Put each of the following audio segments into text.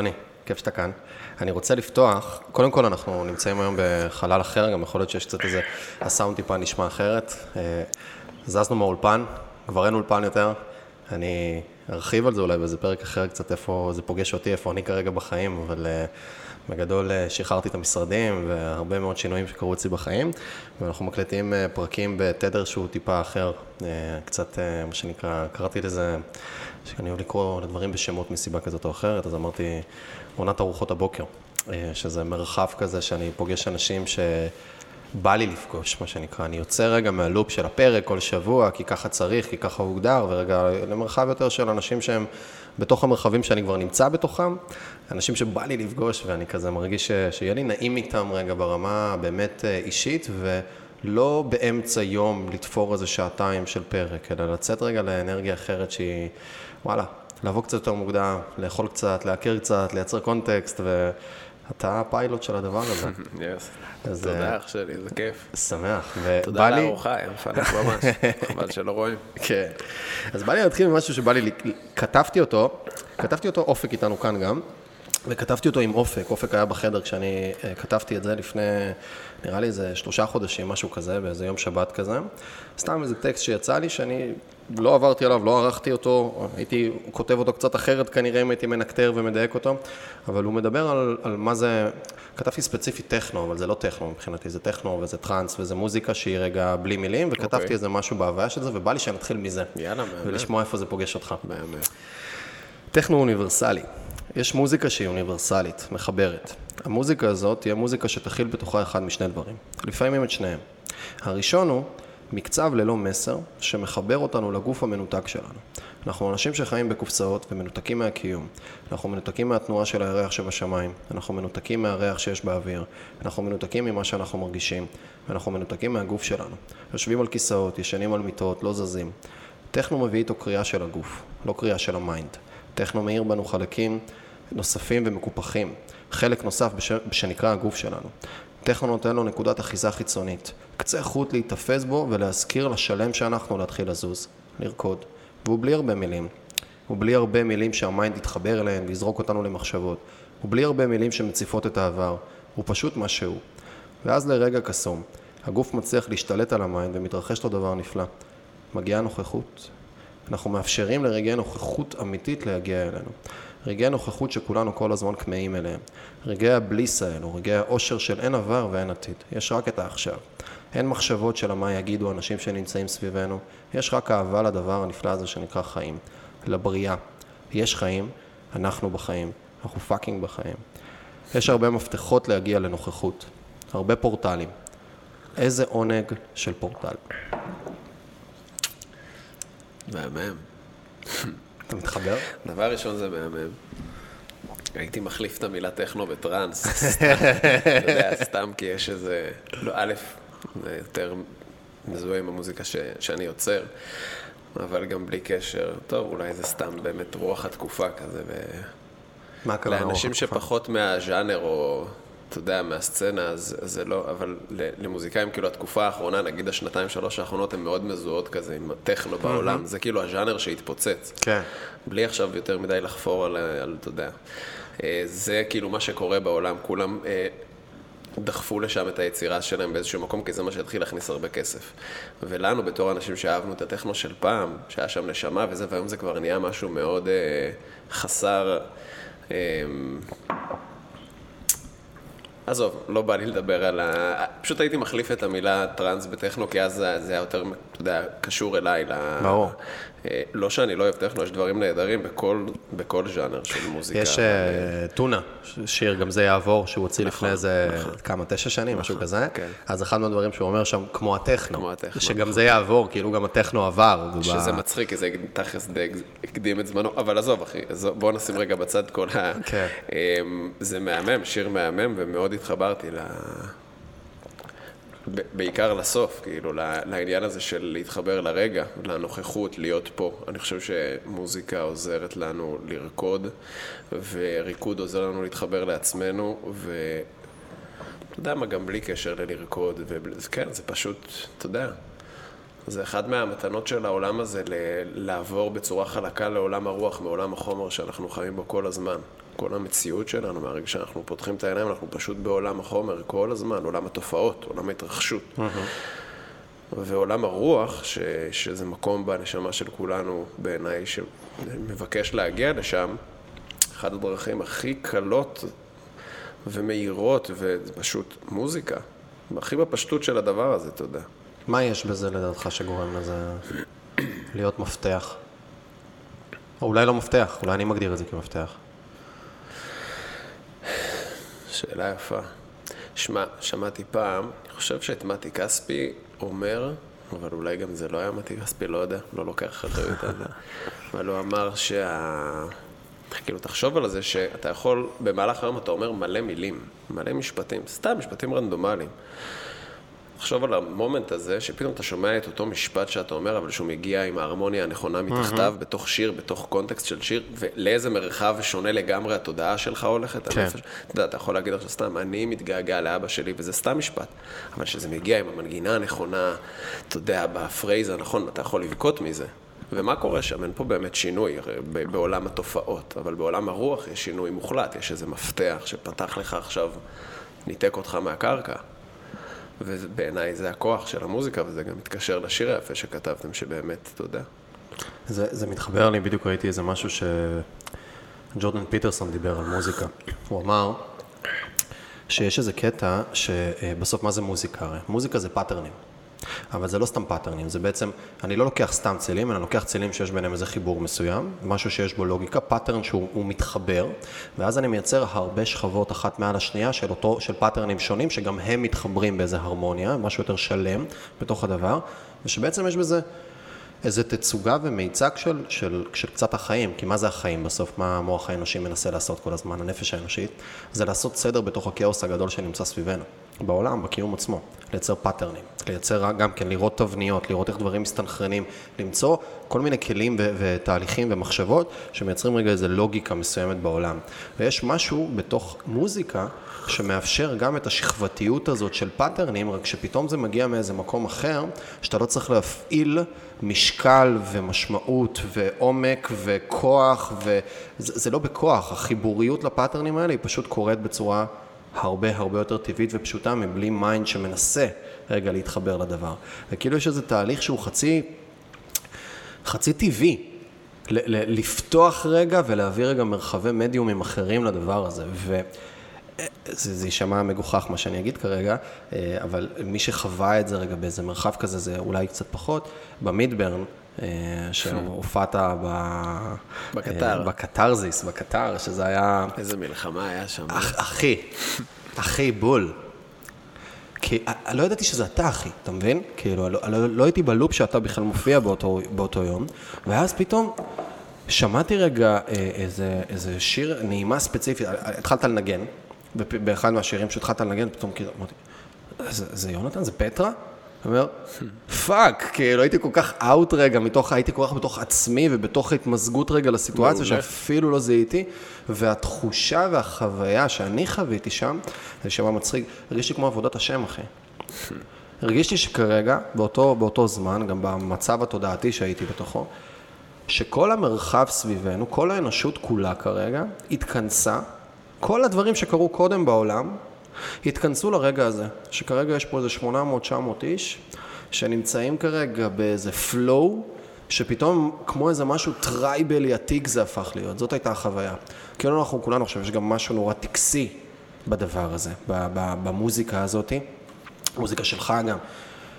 יוני, כיף שאתה כאן. אני רוצה לפתוח, קודם כל אנחנו נמצאים היום בחלל אחר, גם יכול להיות שיש קצת איזה, הסאונד טיפה נשמע אחרת. אה, זזנו מהאולפן, כבר אין אולפן יותר. אני ארחיב על זה אולי באיזה פרק אחר קצת, איפה זה פוגש אותי, איפה אני כרגע בחיים, אבל uh, בגדול uh, שחררתי את המשרדים והרבה מאוד שינויים שקרו אצלי בחיים, ואנחנו מקליטים פרקים בתדר שהוא טיפה אחר, קצת, מה שנקרא, קראתי לזה, שאני אוהב לקרוא לדברים בשמות מסיבה כזאת או אחרת, אז אמרתי, עונת ארוחות הבוקר, uh, שזה מרחב כזה שאני פוגש אנשים ש... בא לי לפגוש, מה שנקרא. אני יוצא רגע מהלופ של הפרק כל שבוע, כי ככה צריך, כי ככה הוגדר, ורגע למרחב יותר של אנשים שהם בתוך המרחבים שאני כבר נמצא בתוכם, אנשים שבא לי לפגוש, ואני כזה מרגיש ש... שיהיה לי נעים איתם רגע ברמה באמת אה, אישית, ולא באמצע יום לתפור איזה שעתיים של פרק, אלא לצאת רגע לאנרגיה אחרת שהיא, וואלה, לבוא קצת יותר מוקדם, לאכול קצת, להכיר קצת, לייצר קונטקסט, ו... אתה הפיילוט של הדבר הזה. אז, תודה אח שלי, זה כיף. שמח. תודה על הארוחה, היה מפנק ממש, חבל שלא רואים. כן. אז בא לי להתחיל ממשהו שבא לי, כתבתי אותו, כתבתי אותו, אופק איתנו כאן גם, וכתבתי אותו עם אופק, אופק היה בחדר כשאני uh, כתבתי את זה לפני, נראה לי איזה שלושה חודשים, משהו כזה, באיזה יום שבת כזה. סתם איזה טקסט שיצא לי שאני לא עברתי עליו, לא ערכתי אותו, הייתי כותב אותו קצת אחרת כנראה אם הייתי מנקטר ומדייק אותו, אבל הוא מדבר על, על מה זה, כתבתי ספציפית טכנו, אבל זה לא טכנו מבחינתי, זה טכנו וזה טראנס וזה מוזיקה שהיא רגע בלי מילים, וכתבתי okay. אוקיי. איזה משהו בהוויה של זה, ובא לי שנתחיל מזה. יאללה, מהמם. ולשמוע איפה זה פוגש אותך. מהמם. טכנו אוניברסלי. יש מוזיקה שהיא אוניברסלית, מחברת. המוזיקה הזאת תהיה מוזיקה שתכיל בתוכה אחד משני דברים. לפעמים את שניהם. הראשון הוא מקצב ללא מסר שמחבר אותנו לגוף המנותק שלנו. אנחנו אנשים שחיים בקופסאות ומנותקים מהקיום. אנחנו מנותקים מהתנועה של הירח שבשמיים, אנחנו מנותקים מהריח שיש באוויר, אנחנו מנותקים ממה שאנחנו מרגישים, ואנחנו מנותקים מהגוף שלנו. יושבים על כיסאות, ישנים על מיטות, לא זזים. טכנו מביא איתו קריאה של הגוף, לא קריאה של ה mind. טכנו מאיר בנו חלקים נוספים ומקופחים, חלק נוסף בש... שנקרא הגוף שלנו. טכנו נותן לו נקודת אחיזה חיצונית, קצה חוט להיתפס בו ולהזכיר לשלם שאנחנו להתחיל לזוז, לרקוד. והוא בלי הרבה מילים. הוא בלי הרבה מילים שה mind יתחבר אליהן ויזרוק אותנו למחשבות. הוא בלי הרבה מילים שמציפות את העבר. הוא פשוט מה שהוא. ואז לרגע קסום, הגוף מצליח להשתלט על ה mind ומתרחש לו דבר נפלא. מגיעה נוכחות. אנחנו מאפשרים לרגעי נוכחות אמיתית להגיע אלינו. רגעי נוכחות שכולנו כל הזמן כמהים אליהם. רגעי ה bliss האלו, רגעי האושר של אין עבר ואין עתיד. יש רק את העכשיו. אין מחשבות של מה יגידו אנשים שנמצאים סביבנו, יש רק אהבה לדבר הנפלא הזה שנקרא חיים, לבריאה. יש חיים, אנחנו בחיים, אנחנו fucking בחיים. יש הרבה מפתחות להגיע לנוכחות, הרבה פורטלים. איזה עונג של פורטל. מהמם. אתה מתחבר? דבר ראשון זה מהמם. הייתי מחליף את המילה טכנו בטראנס, אתה יודע, סתם כי יש איזה, לא, א', זה יותר מזוהה עם המוזיקה ש, שאני יוצר, אבל גם בלי קשר, טוב, אולי זה סתם באמת רוח התקופה כזה. ו... מה הכוונה רוח התקופה? לאנשים שפחות מהז'אנר או, אתה יודע, מהסצנה, אז זה לא, אבל למוזיקאים, כאילו, התקופה האחרונה, נגיד השנתיים, שלוש האחרונות, הן מאוד מזוהות כזה עם הטכנו בעולם. זה כאילו הז'אנר שהתפוצץ. כן. בלי עכשיו יותר מדי לחפור על, על אתה יודע. אה, זה כאילו מה שקורה בעולם, כולם אה, דחפו לשם את היצירה שלהם באיזשהו מקום, כי זה מה שהתחיל להכניס הרבה כסף. ולנו, בתור אנשים שאהבנו את הטכנו של פעם, שהיה שם נשמה וזה, והיום זה כבר נהיה משהו מאוד אה, חסר... אה, עזוב, לא בא לי לדבר על ה... פשוט הייתי מחליף את המילה טראנס בטכנו, כי אז זה היה יותר, אתה יודע, קשור אליי. ברור. אה, לא שאני לא אוהב טכנו, יש דברים נהדרים בכל, בכל ז'אנר של מוזיקה. יש uh, טונה, שיר גם זה יעבור, שהוא הוציא נכון, לפני איזה נכון. כמה, תשע שנים, נכון, משהו כזה. כן. אז אחד מהדברים שהוא אומר שם, כמו הטכנו. כמו הטכנו. שגם נכון. זה יעבור, כאילו גם הטכנו עבר. שזה מצחיק, כי זה תכלס די הקדים את זמנו, אבל עזוב אחי, בוא נשים רגע בצד כל ה... כן. אמ, זה מהמם, שיר מהמם, ומאוד התחברתי ל... בעיקר לסוף, כאילו, לעניין הזה של להתחבר לרגע, לנוכחות, להיות פה. אני חושב שמוזיקה עוזרת לנו לרקוד, וריקוד עוזר לנו להתחבר לעצמנו, ו... אתה יודע מה, גם בלי קשר ללרקוד, וכן, זה פשוט, אתה יודע, זה אחד מהמתנות של העולם הזה, לעבור בצורה חלקה לעולם הרוח, מעולם החומר שאנחנו חיים בו כל הזמן. כל המציאות שלנו, מהרגע שאנחנו פותחים את העיניים, אנחנו פשוט בעולם החומר כל הזמן, עולם התופעות, עולם ההתרחשות. ועולם הרוח, ש, שזה מקום בנשמה של כולנו, בעיניי, שמבקש להגיע לשם, אחת הדרכים הכי קלות ומהירות, ופשוט מוזיקה. הכי בפשטות של הדבר הזה, אתה יודע. מה יש בזה לדעתך שגורם לזה להיות מפתח? או אולי לא מפתח, אולי אני מגדיר את זה כמפתח. שאלה יפה. שמע, שמעתי פעם, אני חושב שאת מתי כספי אומר, אבל אולי גם זה לא היה מתי כספי, לא יודע, לא לוקח אחריות על זה, אבל הוא אמר שה... כאילו, תחשוב על זה שאתה יכול, במהלך היום אתה אומר מלא מילים, מלא משפטים, סתם משפטים רנדומליים. תחשוב על המומנט הזה, שפתאום אתה שומע את אותו משפט שאתה אומר, אבל שהוא מגיע עם ההרמוניה הנכונה מתחתיו, mm-hmm. בתוך שיר, בתוך קונטקסט של שיר, ולאיזה מרחב שונה לגמרי התודעה שלך הולכת. כן. הנפש. אתה יודע, אתה יכול להגיד עכשיו סתם, אני מתגעגע לאבא שלי, וזה סתם משפט. אבל כשזה מגיע עם המנגינה הנכונה, אתה יודע, בפרייז הנכון, אתה יכול לבכות מזה. ומה קורה שם? אין פה באמת שינוי בעולם התופעות, אבל בעולם הרוח יש שינוי מוחלט, יש איזה מפתח שפתח לך עכשיו, ניתק אותך מהקרקע. ובעיניי זה הכוח של המוזיקה, וזה גם מתקשר לשיר היפה שכתבתם, שבאמת, אתה יודע. זה, זה מתחבר לי, בדיוק ראיתי איזה משהו שג'ורדן פיטרסון דיבר על מוזיקה. הוא אמר שיש איזה קטע שבסוף מה זה מוזיקה הרי? מוזיקה זה פאטרנים. אבל זה לא סתם פאטרנים, זה בעצם, אני לא לוקח סתם צלילים, אלא לוקח צלילים שיש ביניהם איזה חיבור מסוים, משהו שיש בו לוגיקה, pattern שהוא מתחבר, ואז אני מייצר הרבה שכבות אחת מעל השנייה של אותו, של פאטרנים שונים, שגם הם מתחברים באיזה הרמוניה, משהו יותר שלם בתוך הדבר, ושבעצם יש בזה איזה תצוגה ומיצג של, של, של קצת החיים, כי מה זה החיים בסוף, מה המוח האנושי מנסה לעשות כל הזמן, הנפש האנושית, זה לעשות סדר בתוך הכאוס הגדול שנמצא סביבנו, בעולם, בקיום עצמו, לייצר פאטרנים, לייצר גם כן, לראות תבניות, לראות איך דברים מסתנכרנים, למצוא כל מיני כלים ו- ותהליכים ומחשבות שמייצרים רגע איזה לוגיקה מסוימת בעולם. ויש משהו בתוך מוזיקה שמאפשר גם את השכבתיות הזאת של פאטרנים, רק שפתאום זה מגיע מאיזה מקום אחר, שאתה לא צריך להפעיל משקל ומשמעות ועומק וכוח, וזה לא בכוח, החיבוריות לפאטרנים האלה היא פשוט קורית בצורה הרבה הרבה יותר טבעית ופשוטה מבלי mind שמנסה רגע להתחבר לדבר. וכאילו יש איזה תהליך שהוא חצי, חצי טבעי. לפתוח רגע ולהעביר רגע מרחבי מדיומים אחרים לדבר הזה. ו... זה, זה יישמע מגוחך מה שאני אגיד כרגע, אה, אבל מי שחווה את זה רגע באיזה מרחב כזה, זה אולי קצת פחות, במידברן, שהופעת ב... בקטר. אה, בקטרזיס, בקטר, שזה היה... איזה מלחמה היה שם. אח, אחי, אחי, בול. כי לא ידעתי שזה אתה, אחי, אתה מבין? כאילו, לא, לא, לא הייתי בלופ שאתה בכלל מופיע באותו, באותו יום, ואז פתאום שמעתי רגע איזה, איזה שיר נעימה ספציפית, התחלת לנגן, באחד מהשירים שהתחלת לנגן, פתאום כאילו, אמרתי, זה, זה יונתן? זה פטרה? אומר, fuck, כאילו הייתי כל כך out רגע, מתוך, הייתי כל כך בתוך עצמי ובתוך ההתמזגות רגע לסיטואציה שאפילו לא זיהיתי, והתחושה והחוויה שאני חוויתי שם, זה שמע מצחיק, הרגיש לי כמו עבודת השם, אחי. הרגיש לי שכרגע, באותו, באותו זמן, גם במצב התודעתי שהייתי בתוכו, שכל המרחב סביבנו, כל האנושות כולה כרגע, התכנסה כל הדברים שקרו קודם בעולם התכנסו לרגע הזה, שכרגע יש פה איזה 800-900 איש שנמצאים כרגע באיזה flow שפתאום כמו איזה משהו טרייבלי עתיק זה הפך להיות, זאת הייתה החוויה. כאילו אנחנו כולנו עכשיו, יש גם משהו נורא טקסי בדבר הזה, במוזיקה הזאתי, מוזיקה שלך גם,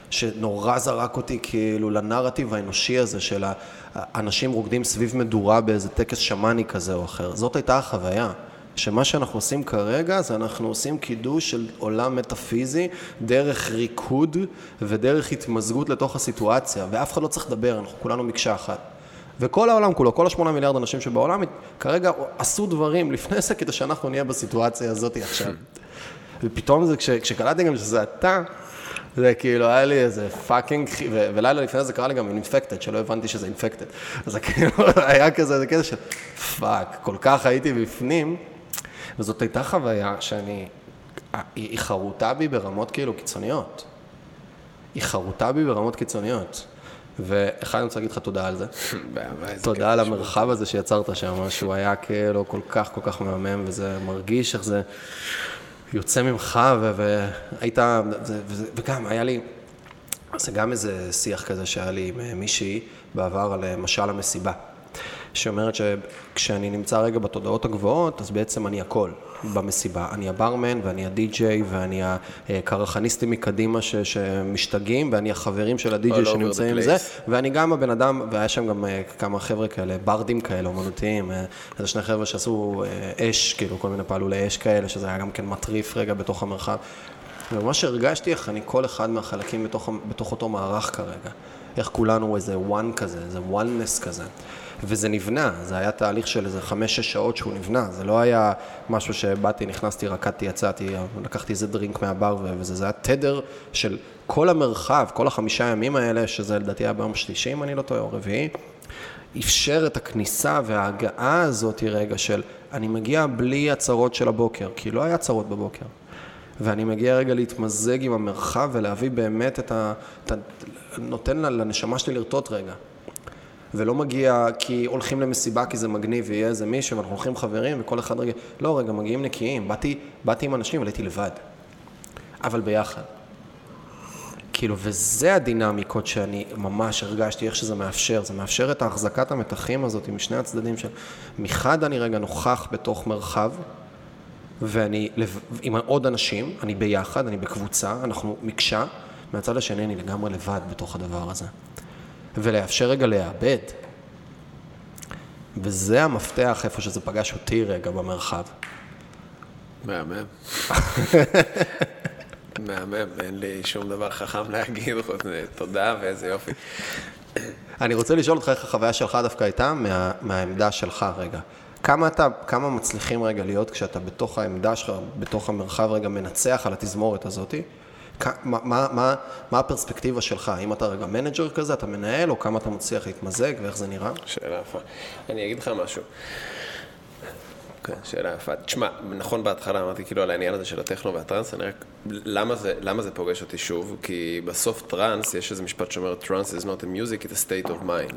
שנורא זרק אותי כאילו לנרטיב האנושי הזה של האנשים רוקדים סביב מדורה באיזה טקס שמאני כזה או אחר, זאת הייתה החוויה. שמה שאנחנו עושים כרגע זה אנחנו עושים קידוש של עולם מטאפיזי דרך ריקוד ודרך התמזגות לתוך הסיטואציה ואף אחד לא צריך לדבר, אנחנו כולנו מקשה אחת. וכל העולם כולו, כל השמונה מיליארד אנשים שבעולם כרגע עשו דברים לפני זה כדי שאנחנו נהיה בסיטואציה הזאת עכשיו. ופתאום זה, כש, כשקלטתי גם שזה אתה, זה כאילו היה לי איזה fucking, ולילה לפני זה קרה לי גם Infected, שלא הבנתי שזה Infected. אז זה כאילו היה כזה, זה כזה של fuck, כל כך הייתי בפנים. וזאת הייתה חוויה שאני, היא חרוטה בי ברמות כאילו קיצוניות. היא חרוטה בי ברמות קיצוניות. ואחד, אני רוצה להגיד לך תודה על זה. תודה על המרחב הזה שיצרת שם, שהוא היה כאילו כל כך כל כך מהמם, וזה מרגיש איך זה יוצא ממך, והיית, וגם היה לי, זה גם איזה שיח כזה שהיה לי עם מישהי בעבר על אה, משל המסיבה. שאומרת שכשאני נמצא רגע בתודעות הגבוהות, אז בעצם אני הכל במסיבה. אני הברמן ואני הדי-ג'יי ואני הקרחניסטים מקדימה ש, שמשתגעים ואני החברים של הדי-ג'יי שנמצאים בזה, place. ואני גם הבן אדם, והיה שם גם אה, כמה חבר'ה כאלה, ברדים כאלה, אומנותיים, אה, איזה שני חבר'ה שעשו אה, אש, כאילו כל מיני פעלולי אש כאלה, שזה היה גם כן מטריף רגע בתוך המרחב. וממש הרגשתי איך אני כל אחד מהחלקים בתוך, בתוך אותו מערך כרגע. איך כולנו איזה one כזה, איזה oneness כזה. וזה נבנה, זה היה תהליך של איזה חמש-שש שעות שהוא נבנה, זה לא היה משהו שבאתי, נכנסתי, רקדתי, יצאתי, לקחתי איזה דרינק מהבר וזה, זה היה תדר של כל המרחב, כל החמישה ימים האלה, שזה לדעתי היה ביום שלישי, אם אני לא טועה, או רביעי, אפשר את הכניסה וההגעה הזאת רגע של אני מגיע בלי הצהרות של הבוקר, כי לא היה צרות בבוקר. ואני מגיע רגע להתמזג עם המרחב ולהביא באמת את ה... את ה נותן לנשמה שלי לרטוט רגע. ולא מגיע כי הולכים למסיבה כי זה מגניב ויהיה איזה מישהו ואנחנו הולכים חברים וכל אחד רגע... לא, רגע, מגיעים נקיים. באתי, באתי עם אנשים אבל הייתי לבד. אבל ביחד. כאילו, וזה הדינמיקות שאני ממש הרגשתי, איך שזה מאפשר. זה מאפשר את ההחזקת המתחים הזאת משני הצדדים של... מחד אני רגע נוכח בתוך מרחב, ואני לב- עם עוד אנשים, אני ביחד, אני בקבוצה, אנחנו מקשה, מהצד השני אני לגמרי לבד בתוך הדבר הזה. ולאפשר רגע לאבד. וזה המפתח איפה שזה פגש אותי רגע במרחב. מהמם. מהמם, אין לי שום דבר חכם להגיד תודה ואיזה יופי. אני רוצה לשאול אותך איך החוויה שלך דווקא הייתה מה, מהעמדה שלך רגע. כמה אתה, כמה מצליחים רגע להיות כשאתה בתוך העמדה שלך, בתוך המרחב רגע מנצח על התזמורת הזאתי? מה, מה, מה, מה הפרספקטיבה שלך? האם אתה רגע manager כזה, אתה מנהל, או כמה אתה מצליח להתמזג ואיך זה נראה? שאלה יפה. אני אגיד לך משהו. כן, שאלה יפה. תשמע, נכון בהתחלה אמרתי כאילו על העניין הזה של הטכנו והטראנס, אני רק... למה זה, למה זה פוגש אותי שוב? כי בסוף טראנס, יש איזה משפט שאומר, טראנס is not a music, it's a state of mind.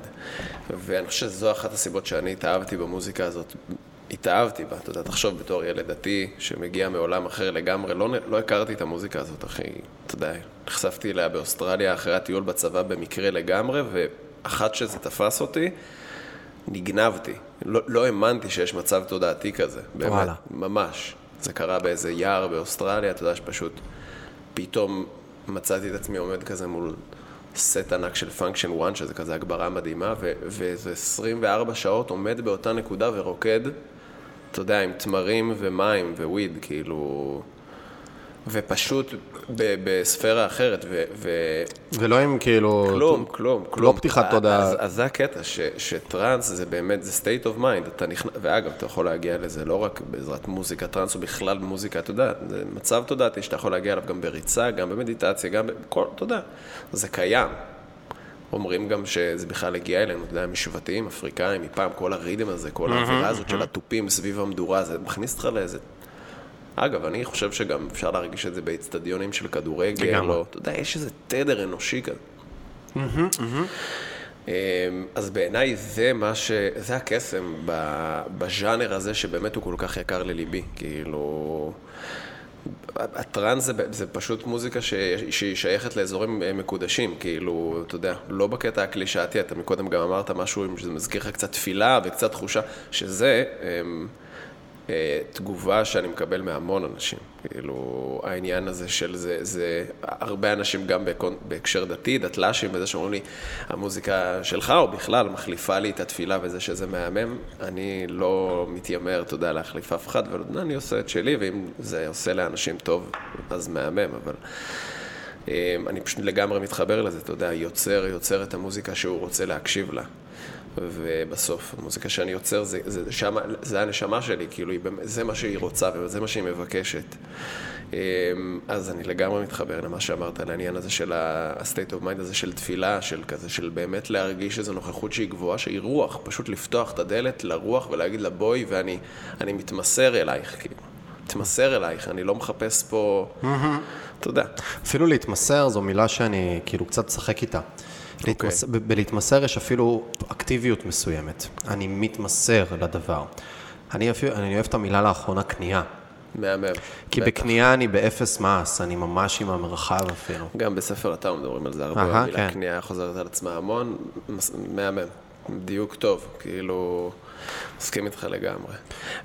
ואני חושב שזו אחת הסיבות שאני התאהבתי במוזיקה הזאת. התאהבתי בה, אתה יודע, תחשוב בתור ילד דתי שמגיע מעולם אחר לגמרי, לא, לא הכרתי את המוזיקה הזאת, אחי, אתה יודע, נחשפתי אליה באוסטרליה אחרי הטיול בצבא במקרה לגמרי, ואחת שזה תפס אותי, נגנבתי. לא, לא האמנתי שיש מצב תודעתי כזה, באמת, וואלה. ממש. זה קרה באיזה יער באוסטרליה, אתה יודע שפשוט פתאום מצאתי את עצמי עומד כזה מול סט ענק של Function 1, שזה כזה הגברה מדהימה, ואיזה 24 שעות עומד באותה נקודה ורוקד, אתה יודע, עם תמרים ומים ו weed, כאילו... ופשוט ב- בספירה אחרת, ו... ו- ולא עם כאילו... כלום, כלום, כלום. לא פתיחת תודעה. אז, אז זה הקטע, ש, שטראנס זה באמת, זה state of mind. אתה נכנס, ואגב, אתה יכול להגיע לזה לא רק בעזרת מוזיקה טראנס, או בכלל מוזיקה, אתה יודע, זה מצב תודעתי שאתה יכול להגיע אליו גם בריצה, גם במדיטציה, גם בכל, אתה יודע, זה קיים. אומרים גם שזה בכלל הגיע אלינו, אתה יודע, משבטים, אפריקאים, מפעם, כל הרידם הזה, כל האווירה הזאת של התופים סביב המדורה, זה מכניס אותך לאיזה... אגב, אני חושב שגם אפשר להרגיש את זה באצטדיונים של כדורגל. או, אתה יודע, יש איזה תדר אנושי כזה. אמ, אז בעיניי זה מה ש... זה הקסם בז'אנר הזה שבאמת הוא כל כך יקר לליבי. כאילו... הטראנס זה, זה פשוט מוזיקה ש... שהיא שייכת לאזורים אה, מקודשים, כאילו, אתה יודע, לא בקטע הקלישאתי, אתה מקודם גם אמרת משהו שזה מזכיר לך קצת תפילה וקצת תחושה, שזה אמ, אה, תגובה שאני מקבל מהמון אנשים. כאילו, העניין הזה של זה, זה הרבה אנשים גם בקונ... בהקשר דתי, דתל"שים, בזה שאומרים לי, המוזיקה שלך או בכלל מחליפה לי את התפילה וזה שזה מהמם, אני לא מתיימר, אתה יודע, להחליף אף אחד, אבל אני עושה את שלי, ואם זה עושה לאנשים טוב, אז מהמם, אבל... אה, אני פשוט לגמרי מתחבר לזה, אתה יודע, יוצר, יוצר את המוזיקה שהוא רוצה להקשיב לה. ובסוף, המוזיקה שאני יוצר, זה, זה, שמה, זה הנשמה שלי, כאילו, זה מה שהיא רוצה וזה מה שהיא מבקשת. אמ, אז אני לגמרי מתחבר למה שאמרת, על העניין הזה של ה-state of mind הזה של תפילה, של כזה, של באמת להרגיש איזו נוכחות שהיא גבוהה, שהיא רוח, פשוט לפתוח את הדלת לרוח ולהגיד לה בואי, ואני אני מתמסר אלייך, כאילו. מתמסר אלייך, אני לא מחפש פה, אתה יודע. אפילו להתמסר זו מילה שאני כאילו קצת משחק איתה. להתמס... ב- בלהתמסר יש אפילו אקטיביות מסוימת. אני מתמסר לדבר. אני, אפילו, אני אוהב את המילה לאחרונה קנייה. מהמם. כי בטח. בקנייה אני באפס מעש, אני ממש עם המרחב אפילו. גם בספר הטאו מדברים על זה הרבה, המילה כן. קנייה חוזרת על עצמה המון, מס- מהמם, דיוק טוב, כאילו, מסכים איתך לגמרי.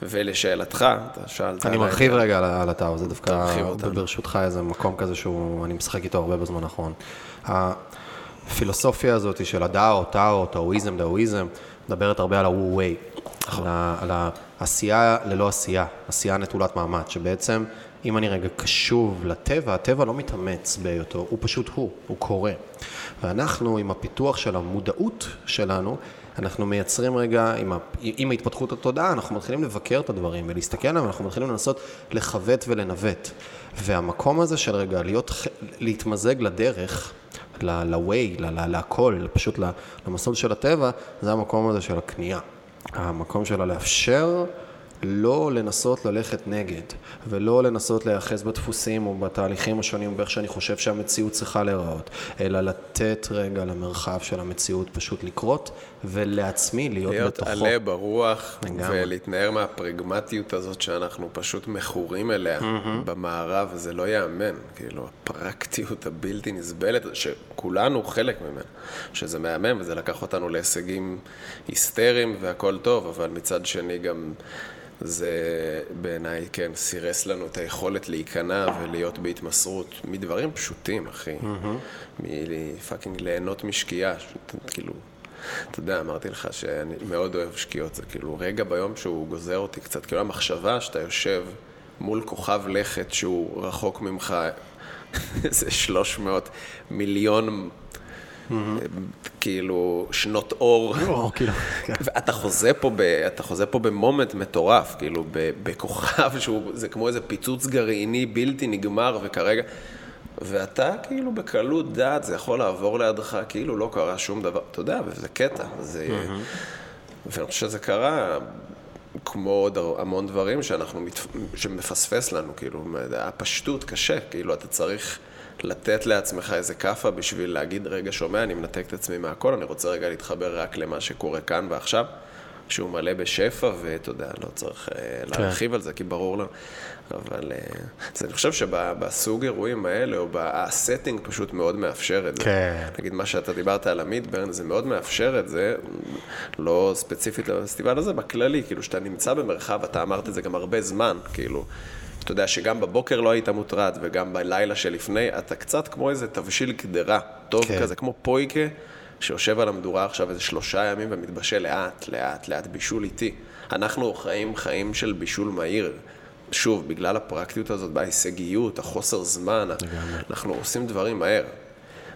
ולשאלתך, אתה שאלת... אני מרחיב. רגע על, על הטאו, זה דווקא. ברשותך, איזה מקום כזה שהוא, אני משחק איתו הרבה בזמן האחרון. הפילוסופיה הזאת של הדאו, טאו, טאואיזם, דאואיזם, מדברת הרבה על הוו-ווי, נכון. על, ה- על העשייה ללא עשייה, עשייה נטולת מאמץ, שבעצם, אם אני רגע קשוב לטבע, הטבע לא מתאמץ בהיותו, הוא פשוט הוא, הוא קורה. ואנחנו, עם הפיתוח של המודעות שלנו, אנחנו מייצרים רגע, עם, ה, עם ההתפתחות התודעה, אנחנו מתחילים לבקר את הדברים ולהסתכל עליהם, אנחנו מתחילים לנסות לכבט ולנווט. והמקום הזה של רגע להיות, להתמזג לדרך, ל-way, להכל, פשוט למסלול של הטבע, זה המקום הזה של הקנייה. המקום של הלאפשר לא לנסות ללכת נגד, ולא לנסות להיאחז בדפוסים או בתהליכים השונים באיך שאני חושב שהמציאות צריכה להיראות, אלא לתת רגע למרחב של המציאות פשוט לקרות, ולעצמי להיות, להיות בתוכו. עלה ברוח, לגמרי. ולהתנער מהפרגמטיות הזאת שאנחנו פשוט מכורים אליה במערב, וזה לא ייאמן, כאילו, הפרקטיות הבלתי נסבלת, שכולנו חלק ממנה, שזה מהמם, וזה לקח אותנו להישגים היסטריים והכל טוב, אבל מצד שני גם... זה בעיניי, כן, סירס לנו את היכולת להיכנע ולהיות בהתמסרות מדברים פשוטים, אחי. מפאקינג ליהנות משקיעה, כאילו, אתה יודע, אמרתי לך שאני מאוד אוהב שקיעות, זה כאילו רגע ביום שהוא גוזר אותי קצת, כאילו המחשבה שאתה יושב מול כוכב לכת שהוא רחוק ממך איזה 300 מיליון, כאילו, שנות אור. או, כאילו, כן. ואתה חוזה פה, ב, אתה חוזה פה במומנט מטורף, כאילו, בכוכב שהוא, זה כמו איזה פיצוץ גרעיני בלתי נגמר, וכרגע... ואתה כאילו בקלות דעת, זה יכול לעבור לידך, כאילו לא קרה שום דבר, אתה יודע, וזה קטע, זה... ואני חושב שזה קרה כמו עוד המון דברים שאנחנו, מת... שמפספס לנו, כאילו, הפשטות קשה, כאילו, אתה צריך לתת לעצמך איזה כאפה בשביל להגיד, רגע, שומע, אני מנתק את עצמי מהכל, אני רוצה רגע להתחבר רק למה שקורה כאן ועכשיו, שהוא מלא בשפע, ואתה יודע, לא צריך אה, להרחיב על זה, כי ברור לנו. אבל אה, אז אני חושב שבסוג אירועים האלה, או ה setting פשוט מאוד מאפשר את זה. כן. נגיד מה שאתה דיברת על המידברן, זה מאוד מאפשר את זה, לא ספציפית לפסטיבל הזה, בכללי, כאילו שאתה נמצא במרחב, אתה אמרת את זה גם הרבה זמן, כאילו, אתה יודע שגם בבוקר לא היית מוטרד, וגם בלילה שלפני, אתה קצת כמו איזה תבשיל קדרה, טוב כן. כזה, כמו פויקה, שיושב על המדורה עכשיו איזה שלושה ימים ומתבשל לאט, לאט, לאט, בישול איטי. אנחנו חיים חיים של בישול מהיר. שוב, בגלל הפרקטיות הזאת, בהישגיות, החוסר זמן, אנחנו עושים דברים מהר.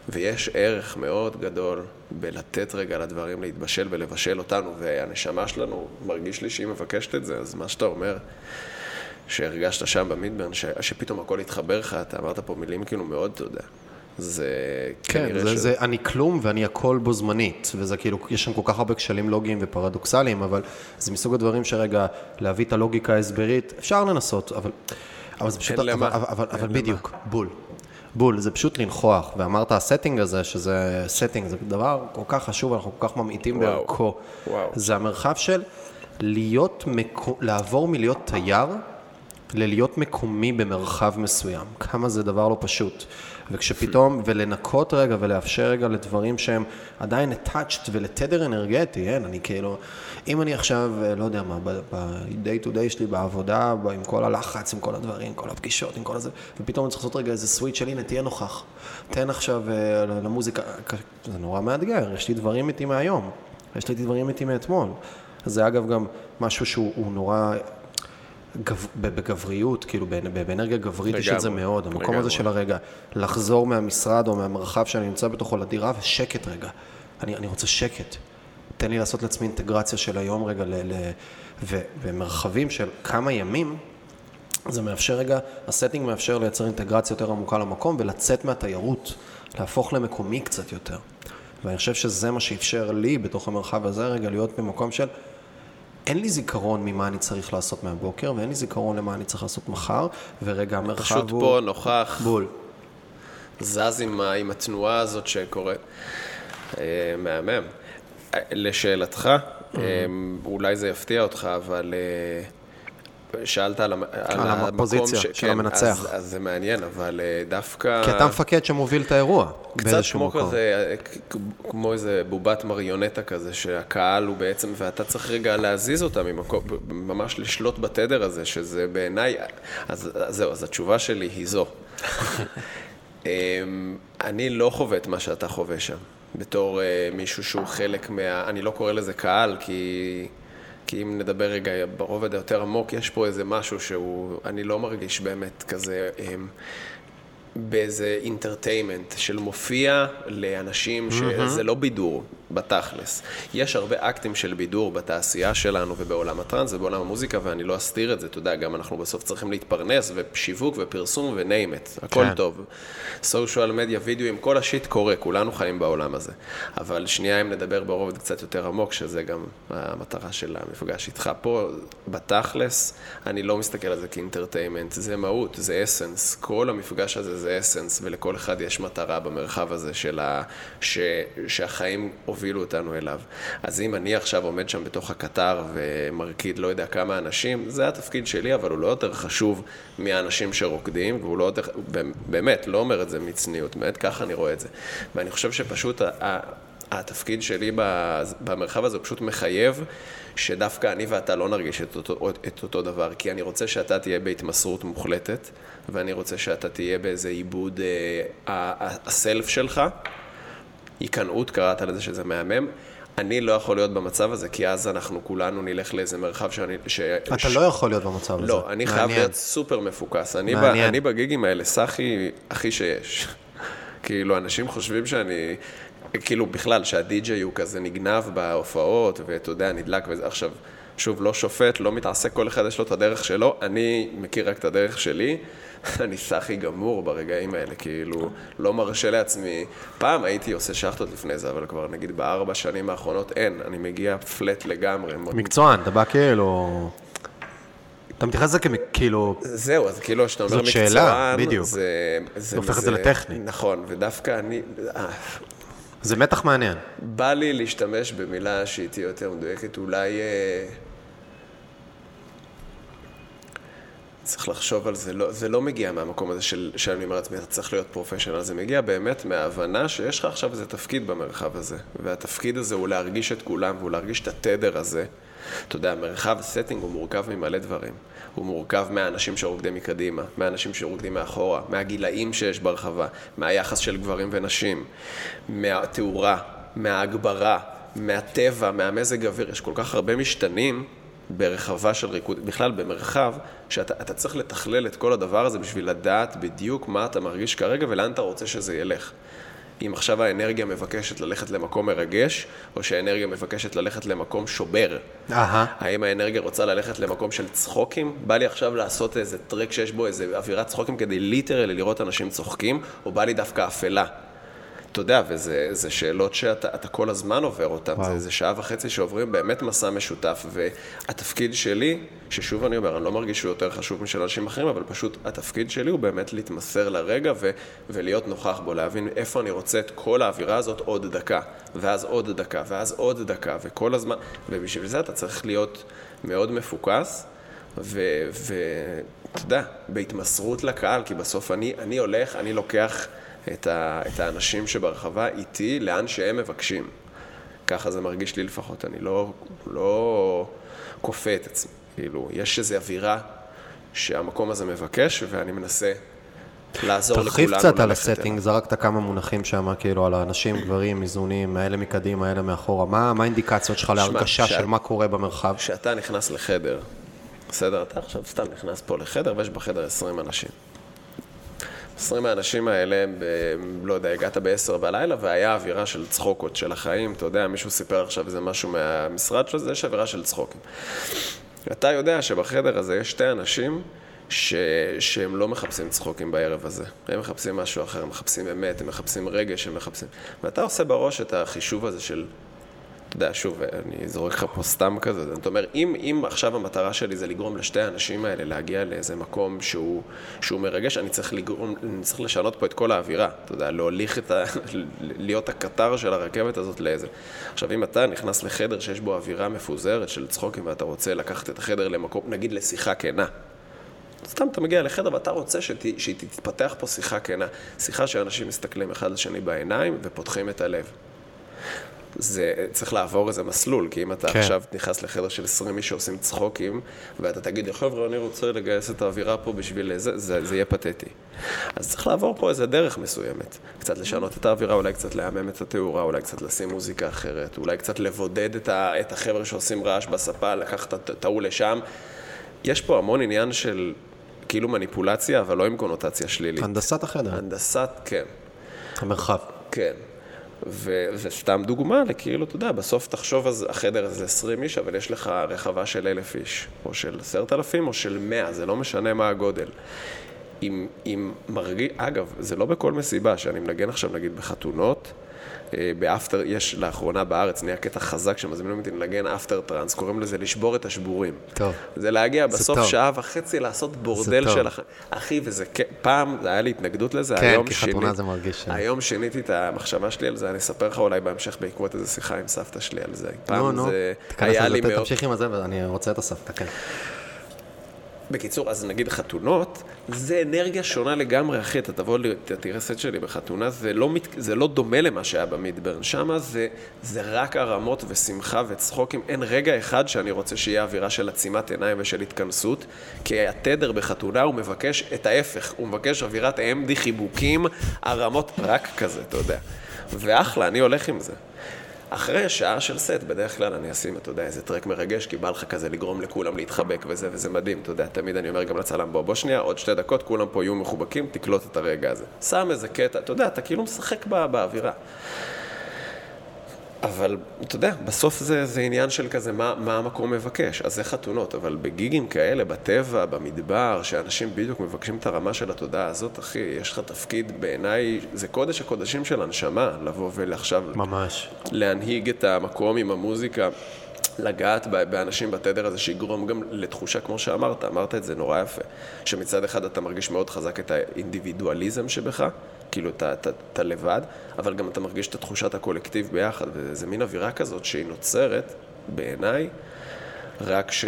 ויש ערך מאוד גדול בלתת רגע לדברים להתבשל ולבשל אותנו, והנשמה שלנו, מרגיש לי שהיא מבקשת את זה, אז מה שאתה אומר, שהרגשת שם במידברן, ש... שפתאום הכל התחבר לך, אתה אמרת פה מילים כאילו מאוד, אתה יודע. זה כן, כנראה זה, ש... זה אני כלום ואני הכל בו זמנית, וזה כאילו, יש שם כל כך הרבה כשלים לוגיים ופרדוקסליים, אבל זה מסוג הדברים שרגע, להביא את הלוגיקה ההסברית, אפשר לנסות, אבל, אבל זה פשוט, אבל, למה. אבל, אבל, אבל בדיוק, בול. בול, זה פשוט לנכוח, ואמרת ה setting הזה, שזה setting, זה דבר כל כך חשוב, אנחנו כל כך ממעיטים בערכו. זה המרחב של להיות, מקו, לעבור מלהיות תייר ללהיות מקומי במרחב מסוים. כמה זה דבר לא פשוט. וכשפתאום, ולנקות רגע ולאפשר רגע לדברים שהם עדיין attached ולתדר אנרגטי, אין, אני כאילו, אם אני עכשיו, אה, לא יודע מה, ב-day to day שלי בעבודה, ב- עם כל הלחץ, עם כל הדברים, כל הפגישות, עם כל הזה, ופתאום אני צריך לעשות רגע איזה סוויץ' של הנה, תהיה נוכח. תן עכשיו אה, למוזיקה, זה נורא מאתגר, יש לי דברים איתי מהיום, יש לי דברים איתי מאתמול. זה אגב גם משהו שהוא הוא נורא... גב, בגבריות, כאילו באנ- באנרגיה גברית יש את זה מאוד, המקום לגמרי. הזה של הרגע, לחזור מהמשרד או מהמרחב שאני נמצא בתוכו לדירה ושקט רגע, אני, אני רוצה שקט, תן לי לעשות לעצמי אינטגרציה של היום רגע, ל, ל, ו, במרחבים של כמה ימים, זה מאפשר רגע, הסטינג מאפשר לייצר אינטגרציה יותר עמוקה למקום ולצאת מהתיירות, להפוך למקומי קצת יותר. ואני חושב שזה מה שאפשר לי בתוך המרחב הזה רגע להיות במקום של אין לי זיכרון ממה אני צריך לעשות מהבוקר, ואין לי זיכרון למה אני צריך לעשות מחר, ורגע המרחב פשוט הוא... פה נוכח, בול. זז עם, ה- עם התנועה הזאת שקורית. אה, מהמם. אה, לשאלתך, Mm-hmm. אולי זה יפתיע אותך, אבל אה, שאלת על, המ- על המקום הפוזיציה של כן, המנצח. אז, אז זה מעניין, אבל אה, דווקא... כי אתה מפקד שמוביל את האירוע, קצת באיזשהו כמו מקום. כזה, אה, כמו איזה בובת מריונטה כזה, שהקהל הוא בעצם, ואתה צריך רגע להזיז אותה ממקום, ממש לשלוט בתדר הזה, שזה בעיניי, אז, אז זהו, אז התשובה שלי היא זו. אמ, אני לא חווה את מה שאתה חווה שם, בתור אה, מישהו שהוא חלק מה... אני לא קורא לזה קהל, כי... כי אם נדבר רגע ברובד היותר עמוק, יש פה איזה משהו שהוא, אני לא מרגיש באמת כזה אמ, באיזה אינטרטיימנט של מופיע לאנשים שזה לא בידור, בתכלס. יש הרבה אקטים של בידור בתעשייה שלנו ובעולם הטראנס ובעולם המוזיקה, ואני לא אסתיר את זה, אתה יודע, גם אנחנו בסוף צריכים להתפרנס, ושיווק ופרסום ו-name it, הכל כן. טוב. סושיאל מדיה, וידאו, עם כל השיט קורה, כולנו חיים בעולם הזה. אבל שנייה אם נדבר ברובד קצת יותר עמוק, שזה גם המטרה של המפגש איתך פה, בתכלס, אני לא מסתכל על זה כאינטרטיימנט, זה מהות, זה אסנס, כל המפגש הזה זה אסנס, ולכל אחד יש מטרה במרחב הזה של ה... ש... שהחיים הובילו אותנו אליו. אז אם אני עכשיו עומד שם בתוך הקטר ומרקיד לא יודע כמה אנשים, זה התפקיד שלי, אבל הוא לא יותר חשוב מהאנשים שרוקדים, והוא לא יותר, באמת, לא אומר את זה מצניעות, באמת ככה אני רואה את זה. ואני חושב שפשוט התפקיד שלי במרחב הזה הוא פשוט מחייב שדווקא אני ואתה לא נרגיש את אותו, את אותו דבר, כי אני רוצה שאתה תהיה בהתמסרות מוחלטת, ואני רוצה שאתה תהיה באיזה עיבוד אה, הסלף שלך, היכנעות, קראת לזה שזה מהמם. אני לא יכול להיות במצב הזה, כי אז אנחנו כולנו נלך לאיזה מרחב שאני... ש... אתה ש- לא יכול להיות במצב הזה. לא, אני חייב מעניין. להיות סופר מפוקס. אני, ב. אני בגיגים האלה, סאחי הכי שיש. כאילו, אנשים חושבים שאני... כאילו, בכלל, שהדי-ג'יי הוא כזה נגנב בהופעות, ואתה יודע, נדלק וזה. עכשיו, שוב, לא שופט, לא מתעסק, כל אחד יש לו את הדרך שלו. אני מכיר רק את הדרך שלי. אני סאחי גמור ברגעים האלה, כאילו, לא מרשה לעצמי. פעם הייתי עושה שחטות לפני זה, אבל כבר נגיד בארבע שנים האחרונות אין, אני מגיע פלט לגמרי. מקצוען, אתה בא כאילו... אתה מתייחס לזה כאילו... זהו, אז כאילו, כשאתה אומר זאת מקצוען, שאלה, בדיוק. זה... זה הופך את זה לטכני. נכון, ודווקא אני... זה מתח מעניין. בא לי להשתמש במילה שהיא תהיה יותר מדויקת, אולי... אה, צריך לחשוב על זה, לא, זה לא מגיע מהמקום הזה של, שאני אומר לעצמי, אתה צריך להיות פרופשיונל, זה מגיע באמת מההבנה שיש לך עכשיו איזה תפקיד במרחב הזה, והתפקיד הזה הוא להרגיש את כולם, והוא להרגיש את התדר הזה. אתה יודע, מרחב setting הוא מורכב ממלא דברים. הוא מורכב מהאנשים שרוקדים מקדימה, מהאנשים שרוקדים מאחורה, מהגילאים שיש ברחבה, מהיחס של גברים ונשים, מהתאורה, מההגברה, מהטבע, מהמזג אוויר. יש כל כך הרבה משתנים ברחבה של ריקוד, בכלל במרחב, שאתה אתה צריך לתכלל את כל הדבר הזה בשביל לדעת בדיוק מה אתה מרגיש כרגע ולאן אתה רוצה שזה ילך. אם עכשיו האנרגיה מבקשת ללכת למקום מרגש, או שהאנרגיה מבקשת ללכת למקום שובר. אהה. האם האנרגיה רוצה ללכת למקום של צחוקים? בא לי עכשיו לעשות איזה טרק שיש בו איזה אווירת צחוקים כדי ליטרלי לראות אנשים צוחקים, או בא לי דווקא אפלה? אתה יודע, וזה זה שאלות שאתה אתה כל הזמן עובר אותן, זה, זה שעה וחצי שעוברים באמת מסע משותף, והתפקיד שלי, ששוב אני אומר, אני לא מרגיש שהוא יותר חשוב משל אנשים אחרים, אבל פשוט התפקיד שלי הוא באמת להתמסר לרגע ו, ולהיות נוכח בו, להבין איפה אני רוצה את כל האווירה הזאת עוד דקה, ואז עוד דקה, ואז עוד דקה, וכל הזמן, ובשביל זה אתה צריך להיות מאוד מפוקס. ואתה יודע, בהתמסרות לקהל, כי בסוף אני, אני הולך, אני לוקח את, ה, את האנשים שברחבה איתי לאן שהם מבקשים. ככה זה מרגיש לי לפחות, אני לא, לא כופה את עצמי. כאילו, יש איזו אווירה שהמקום הזה מבקש, ואני מנסה לעזור לכולנו תרחיב קצת על הסטינג, זרקת כמה מונחים שם, כאילו, על האנשים, גברים, איזונים, האלה מקדימה, האלה מאחורה. מה מה האינדיקציות שלך להרגשה של מה קורה במרחב? כשאתה נכנס לחדר, בסדר? אתה עכשיו סתם נכנס פה לחדר ויש בחדר 20 אנשים. 20 האנשים האלה, ב, לא יודע, הגעת ב-10 בלילה והיה אווירה של צחוקות של החיים, אתה יודע, מישהו סיפר עכשיו איזה משהו מהמשרד שלו, יש אווירה של צחוקים. אתה יודע שבחדר הזה יש שתי אנשים ש... שהם לא מחפשים צחוקים בערב הזה. הם מחפשים משהו אחר, הם מחפשים אמת, הם מחפשים רגש, הם מחפשים... ואתה עושה בראש את החישוב הזה של, יודע, שוב, אני זורק לך פה סתם כזה, זאת אומרת, אם, אם עכשיו המטרה שלי זה לגרום לשתי האנשים האלה להגיע לאיזה מקום שהוא, שהוא מרגש, אני צריך לגרום, אני צריך לשנות פה את כל האווירה, אתה יודע, להוליך את ה... להיות הקטר של הרכבת הזאת לאיזה. עכשיו, אם אתה נכנס לחדר שיש בו אווירה מפוזרת של צחוקים ואתה רוצה לקחת את החדר למקום, נגיד לשיחה כנה, סתם אתה מגיע לחדר ואתה רוצה שת, שתתפתח פה שיחה כנה. שיחה שאנשים מסתכלים אחד לשני בעיניים ופותחים את הלב. זה צריך לעבור איזה מסלול, כי אם אתה כן. עכשיו נכנס לחדר של 20 איש שעושים צחוקים, ואתה תגיד, חבר'ה, אני רוצה לגייס את האווירה פה בשביל זה, זה, זה יהיה פתטי. אז צריך לעבור פה איזה דרך מסוימת. קצת לשנות את האווירה, אולי קצת להמם את התאורה, אולי קצת לשים מוזיקה אחרת, אולי קצת לבודד את, ה, את החבר'ה שעושים רעש בספה, לקחת את ההוא לשם. יש פה המון עניין של כאילו מניפולציה, אבל לא עם קונוטציה שלילית. הנדסת החדר. הנדסת, כן. המרחב. כן. וזה סתם דוגמה לכאילו, אתה יודע, בסוף תחשוב, אז החדר הזה 20 איש, אבל יש לך רחבה של אלף איש, או של עשרת אלפים, או של מאה, זה לא משנה מה הגודל. אם, אם מרגיש, אגב, זה לא בכל מסיבה, שאני מנגן עכשיו נגיד בחתונות, באפטר, יש לאחרונה בארץ, נהיה קטע חזק שמזמינים אותי לנגן אפטר טראנס, קוראים לזה לשבור את השבורים. טוב. זה להגיע זה בסוף טוב. שעה וחצי לעשות בורדל של החיים. אחי, וזה פעם, זה היה לי התנגדות לזה, כן, היום שיניתי... כן, כי חתונה זה מרגיש... היום שיניתי את המחשבה שלי על זה, אני אספר לך אולי בהמשך בעקבות איזו שיחה עם סבתא שלי על זה. פעם נו, זה נו. היה לי מאוד... תמשיך עם זה, ואני רוצה את הסבתא, כן. בקיצור, אז נגיד חתונות, זה אנרגיה שונה לגמרי, אחי, אתה תבוא, אתה תראה סט שלי בחתונה, זה לא, מת, זה לא דומה למה שהיה במידברן, שם זה, זה רק הרמות ושמחה וצחוקים, אין רגע אחד שאני רוצה שיהיה אווירה של עצימת עיניים ושל התכנסות, כי התדר בחתונה הוא מבקש את ההפך, הוא מבקש אווירת AMD חיבוקים, הרמות, רק כזה, אתה יודע. ואחלה, אני הולך עם זה. אחרי שעה של סט, בדרך כלל אני אשים, אתה יודע, איזה טרק מרגש, כי בא לך כזה לגרום לכולם להתחבק וזה, וזה מדהים, אתה יודע, תמיד אני אומר גם לצלם, בוא, בוא שנייה, עוד שתי דקות, כולם פה יהיו מחובקים, תקלוט את הרגע הזה. שם איזה קטע, אתה יודע, אתה כאילו משחק בא, באווירה. אבל אתה יודע, בסוף זה, זה עניין של כזה, מה, מה המקום מבקש? אז זה חתונות, אבל בגיגים כאלה, בטבע, במדבר, שאנשים בדיוק מבקשים את הרמה של התודעה הזאת, אחי, יש לך תפקיד, בעיניי, זה קודש הקודשים של הנשמה, לבוא ולעכשיו... ממש. להנהיג את המקום עם המוזיקה. לגעת באנשים בתדר הזה, שיגרום גם לתחושה, כמו שאמרת, אמרת את זה נורא יפה, שמצד אחד אתה מרגיש מאוד חזק את האינדיבידואליזם שבך, כאילו אתה, אתה, אתה לבד, אבל גם אתה מרגיש את תחושת הקולקטיב ביחד, וזה מין אווירה כזאת שהיא נוצרת, בעיניי, רק, ש,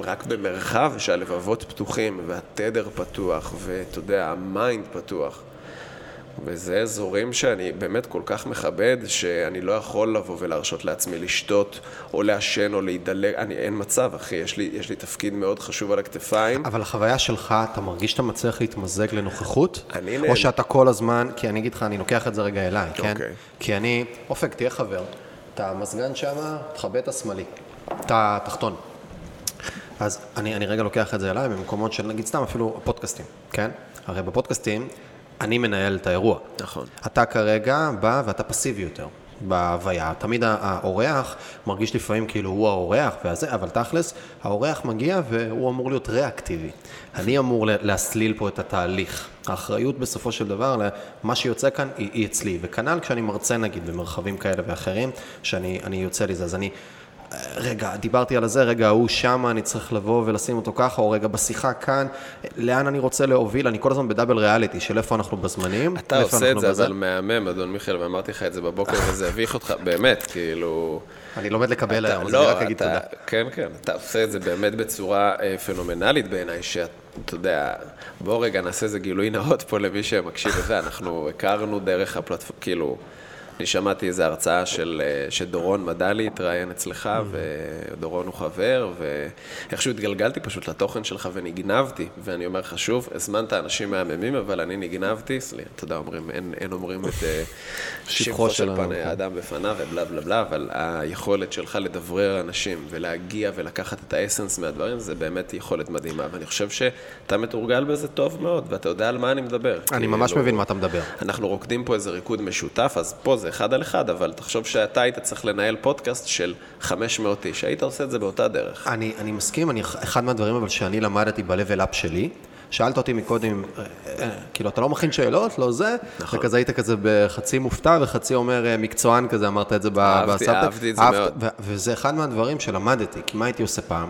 רק במרחב שהלבבות פתוחים והתדר פתוח, ואתה יודע, ה mind פתוח. וזה אזורים שאני באמת כל כך מכבד, שאני לא יכול לבוא ולהרשות לעצמי לשתות, או לעשן, או להידלק, אני, אין מצב, אחי, יש לי, יש לי תפקיד מאוד חשוב על הכתפיים. אבל החוויה שלך, אתה מרגיש שאתה מצליח להתמזג לנוכחות? אני נהנה. או שאתה כל הזמן, כי אני אגיד לך, אני לוקח את זה רגע אליי, כן? אוקיי. כי אני, אופק, תהיה חבר, אתה מזגן שם, תכבה את השמאלי, את התחתון. אז אני, אני רגע לוקח את זה אליי במקומות של, נגיד סתם אפילו הפודקאסטים, כן? הרי בפודקאסטים, אני מנהל את האירוע. נכון. אתה כרגע בא ואתה פסיבי יותר בהוויה. תמיד האורח מרגיש לפעמים כאילו הוא האורח והזה, אבל תכלס, האורח מגיע והוא אמור להיות ריאקטיבי. אני אמור להסליל פה את התהליך. האחריות בסופו של דבר למה שיוצא כאן היא, היא אצלי. וכנ"ל כשאני מרצה נגיד במרחבים כאלה ואחרים, שאני יוצא לזה, אז אני... רגע, דיברתי על זה, רגע, הוא שם, אני צריך לבוא ולשים אותו ככה, או רגע, בשיחה כאן, לאן אני רוצה להוביל, אני כל הזמן בדאבל ריאליטי, של איפה אנחנו בזמנים, אתה עושה את זה, בזה. אבל מהמם, אדון מיכאל, ואמרתי לך את זה בבוקר, וזה הביך אותך, באמת, כאילו... אני לומד לקבל היום, אז לא, אני רק אגיד תודה. כן, כן, אתה עושה את זה באמת בצורה אה, פנומנלית בעיניי, שאתה יודע, בוא רגע נעשה איזה גילוי נאות פה למי שמקשיב לזה, אנחנו הכרנו דרך הפלטפורמה, כאילו... אני שמעתי איזו הרצאה של, אה, שדורון מדלי התראיין אצלך, mm. ודורון הוא חבר, ואיכשהו התגלגלתי פשוט לתוכן שלך ונגנבתי, ואני אומר לך שוב, הזמנת אנשים מהממים, אבל אני נגנבתי, סליחה, אתה יודע, אומרים, אין, אין אומרים את אה, שבחו של פני כן. האדם בפניו ובלה בלה בלה, אבל היכולת שלך לדברר אנשים ולהגיע ולקחת את האסנס מהדברים, זה באמת יכולת מדהימה, ואני חושב שאתה מתורגל בזה טוב מאוד, ואתה יודע על מה אני מדבר. אני ממש כאילו, מבין מה אתה מדבר. אנחנו רוקדים פה איזה ריקוד משותף, אז פה זה זה אחד על אחד, אבל תחשוב שאתה היית צריך לנהל פודקאסט של 500 איש, היית עושה את זה באותה דרך. אני, אני מסכים, אני, אחד מהדברים אבל שאני למדתי ב-level up שלי, שאלת אותי מקודם, אה, אה, כאילו, אתה לא מכין שאלות? לא זה? נכון. וכזה היית כזה בחצי מופתע וחצי אומר אה, מקצוען כזה, אמרת את זה ב- אהבתי-. אהבתי את זה אהבת- מאוד. וזה אחד מהדברים שלמדתי, כי מה הייתי עושה פעם?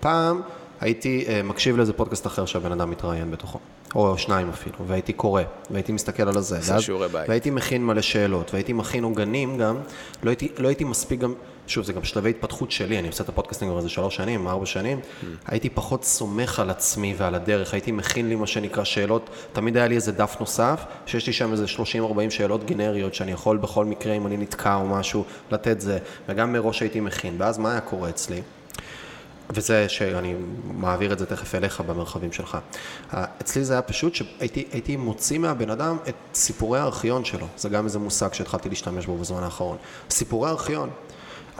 פעם הייתי אה, מקשיב לאיזה פודקאסט אחר שהבן אדם מתראיין בתוכו, או שניים אפילו, והייתי קורא, והייתי מסתכל על הזה. ואז-. והייתי מכין מלא שאלות, והייתי מכין עוגנים גם, לא הייתי, לא הייתי מספיק גם, שוב, זה גם שלבי התפתחות שלי, אני עושה את הפודקאסטינג כבר איזה שלוש שנים, ארבע שנים, הייתי פחות סומך על עצמי ועל הדרך, הייתי מכין לי מה שנקרא שאלות, תמיד היה לי איזה דף נוסף, שיש לי שם איזה 30-40 שאלות גנריות, שאני יכול בכל מקרה, אם אני נתקע או משהו, לתת זה, וגם מראש הייתי מכין, ואז מה היה קורה אצלי? וזה שאני מעביר את זה תכף אליך במרחבים שלך. אצלי זה היה פשוט שהייתי הייתי מוציא מהבן אדם את סיפורי הארכיון שלו. זה גם איזה מושג שהתחלתי להשתמש בו בזמן האחרון. סיפורי הארכיון.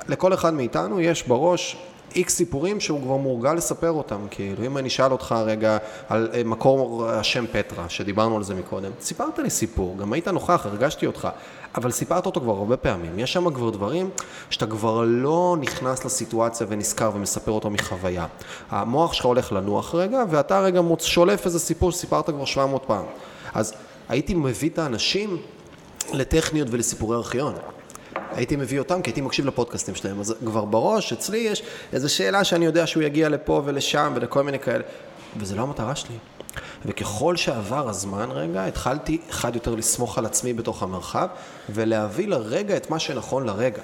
לכל אחד מאיתנו יש בראש איקס סיפורים שהוא כבר מורגל לספר אותם. כאילו, אם אני אשאל אותך רגע על אה, מקור השם פטרה, שדיברנו על זה מקודם, סיפרת לי סיפור, גם היית נוכח, הרגשתי אותך, אבל סיפרת אותו כבר הרבה פעמים. יש שם כבר דברים שאתה כבר לא נכנס לסיטואציה ונזכר ומספר אותו מחוויה. המוח שלך הולך לנוח רגע, ואתה רגע שולף איזה סיפור שסיפרת כבר 700 פעם. אז הייתי מביא את האנשים לטכניות ולסיפורי ארכיון. הייתי מביא אותם כי הייתי מקשיב לפודקאסטים שלהם, אז כבר בראש, אצלי יש איזו שאלה שאני יודע שהוא יגיע לפה ולשם ולכל מיני כאלה, וזה לא המטרה שלי. וככל שעבר הזמן רגע, התחלתי אחד יותר לסמוך על עצמי בתוך המרחב, ולהביא לרגע את מה שנכון לרגע.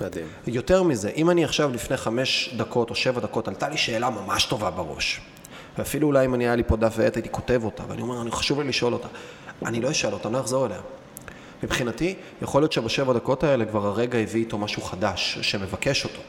מדהים. יותר מזה, אם אני עכשיו לפני חמש דקות או שבע דקות, עלתה לי שאלה ממש טובה בראש, ואפילו אולי אם אני היה לי פה דף ועט הייתי כותב אותה, ואני אומר, אני חשוב לי לשאול אותה. אני לא אשאל אותה, אני לא אחזור אליה. מבחינתי, יכול להיות שבשבע דקות האלה כבר הרגע הביא איתו משהו חדש שמבקש אותו.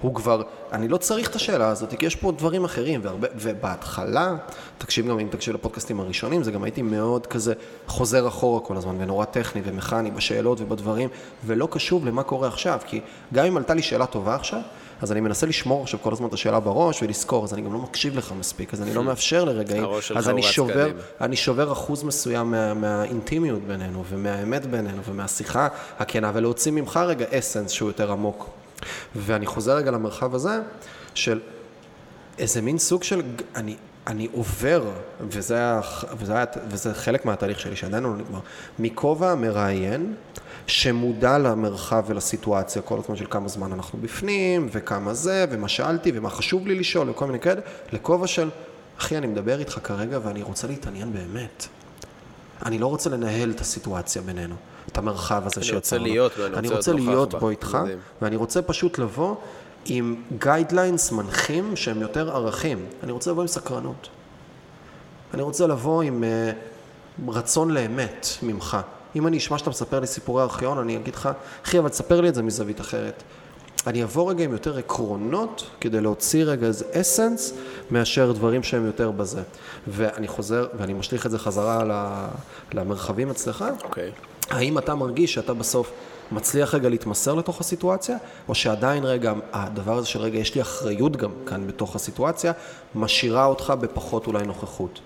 הוא כבר, אני לא צריך את השאלה הזאת, כי יש פה דברים אחרים, והרבה, ובהתחלה, תקשיב גם אם תקשיב לפודקאסטים הראשונים, זה גם הייתי מאוד כזה חוזר אחורה כל הזמן, ונורא טכני ומכני בשאלות ובדברים, ולא קשוב למה קורה עכשיו, כי גם אם עלתה לי שאלה טובה עכשיו, אז אני מנסה לשמור עכשיו כל הזמן את השאלה בראש ולזכור, אז אני גם לא מקשיב לך מספיק, אז אני לא מאפשר לרגעים, אז אני שובר, קדימה. אני שובר אחוז מסוים מה, מהאינטימיות בינינו, ומהאמת בינינו, ומהשיחה הכנה, ולהוציא ממך רגע אסנס שהוא יותר עמוק. ואני חוזר רגע למרחב הזה, של איזה מין סוג של, אני, אני עובר, וזה, וזה, וזה חלק מהתהליך שלי, שעדיין לא נגמר, מכובע המראיין, שמודע למרחב ולסיטואציה כל הזמן של כמה זמן אנחנו בפנים, וכמה זה, ומה שאלתי, ומה חשוב לי לשאול, וכל מיני כאלה, לכובע של, אחי, אני מדבר איתך כרגע ואני רוצה להתעניין באמת. אני לא רוצה לנהל את הסיטואציה בינינו, את המרחב הזה אני שיצרנו. רוצה להיות ואני אני רוצה להיות. בו איתך, מדהים. ואני רוצה פשוט לבוא עם guidelines מנחים שהם יותר ערכים. אני רוצה לבוא עם סקרנות. אני רוצה לבוא עם uh, רצון לאמת ממך. אם אני אשמע שאתה מספר לי סיפורי ארכיון, אני אגיד לך, אחי, אבל תספר לי את זה מזווית אחרת. אני אבוא רגע עם יותר עקרונות, כדי להוציא רגע איזה אסנס, מאשר דברים שהם יותר בזה. ואני חוזר, ואני משליך את זה חזרה למרחבים אצלך. אוקיי. האם אתה מרגיש שאתה בסוף מצליח רגע להתמסר לתוך הסיטואציה, או שעדיין רגע, הדבר הזה של רגע, יש לי אחריות גם כאן בתוך הסיטואציה, משאירה אותך בפחות אולי נוכחות?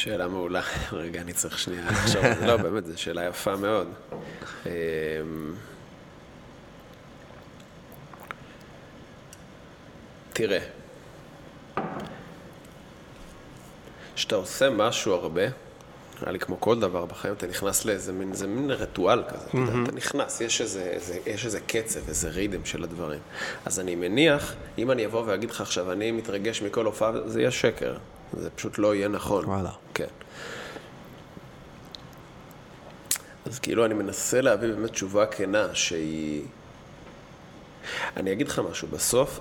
שאלה מעולה. רגע, אני צריך שנייה לחשוב. לא, באמת, זו שאלה יפה מאוד. אמ, תראה, כשאתה עושה משהו הרבה, נראה לי כמו כל דבר בחיים, אתה נכנס לאיזה מין, זה מין ריטואל כזה, אתה יודע, אתה נכנס, יש איזה, איזה, יש איזה קצב, איזה רידם של הדברים. אז אני מניח, אם אני אבוא ואגיד לך עכשיו, אני מתרגש מכל הופעה, זה יהיה שקר. זה פשוט לא יהיה נכון. וואלה. כן. אז כאילו אני מנסה להביא באמת תשובה כנה שהיא... אני אגיד לך משהו, בסוף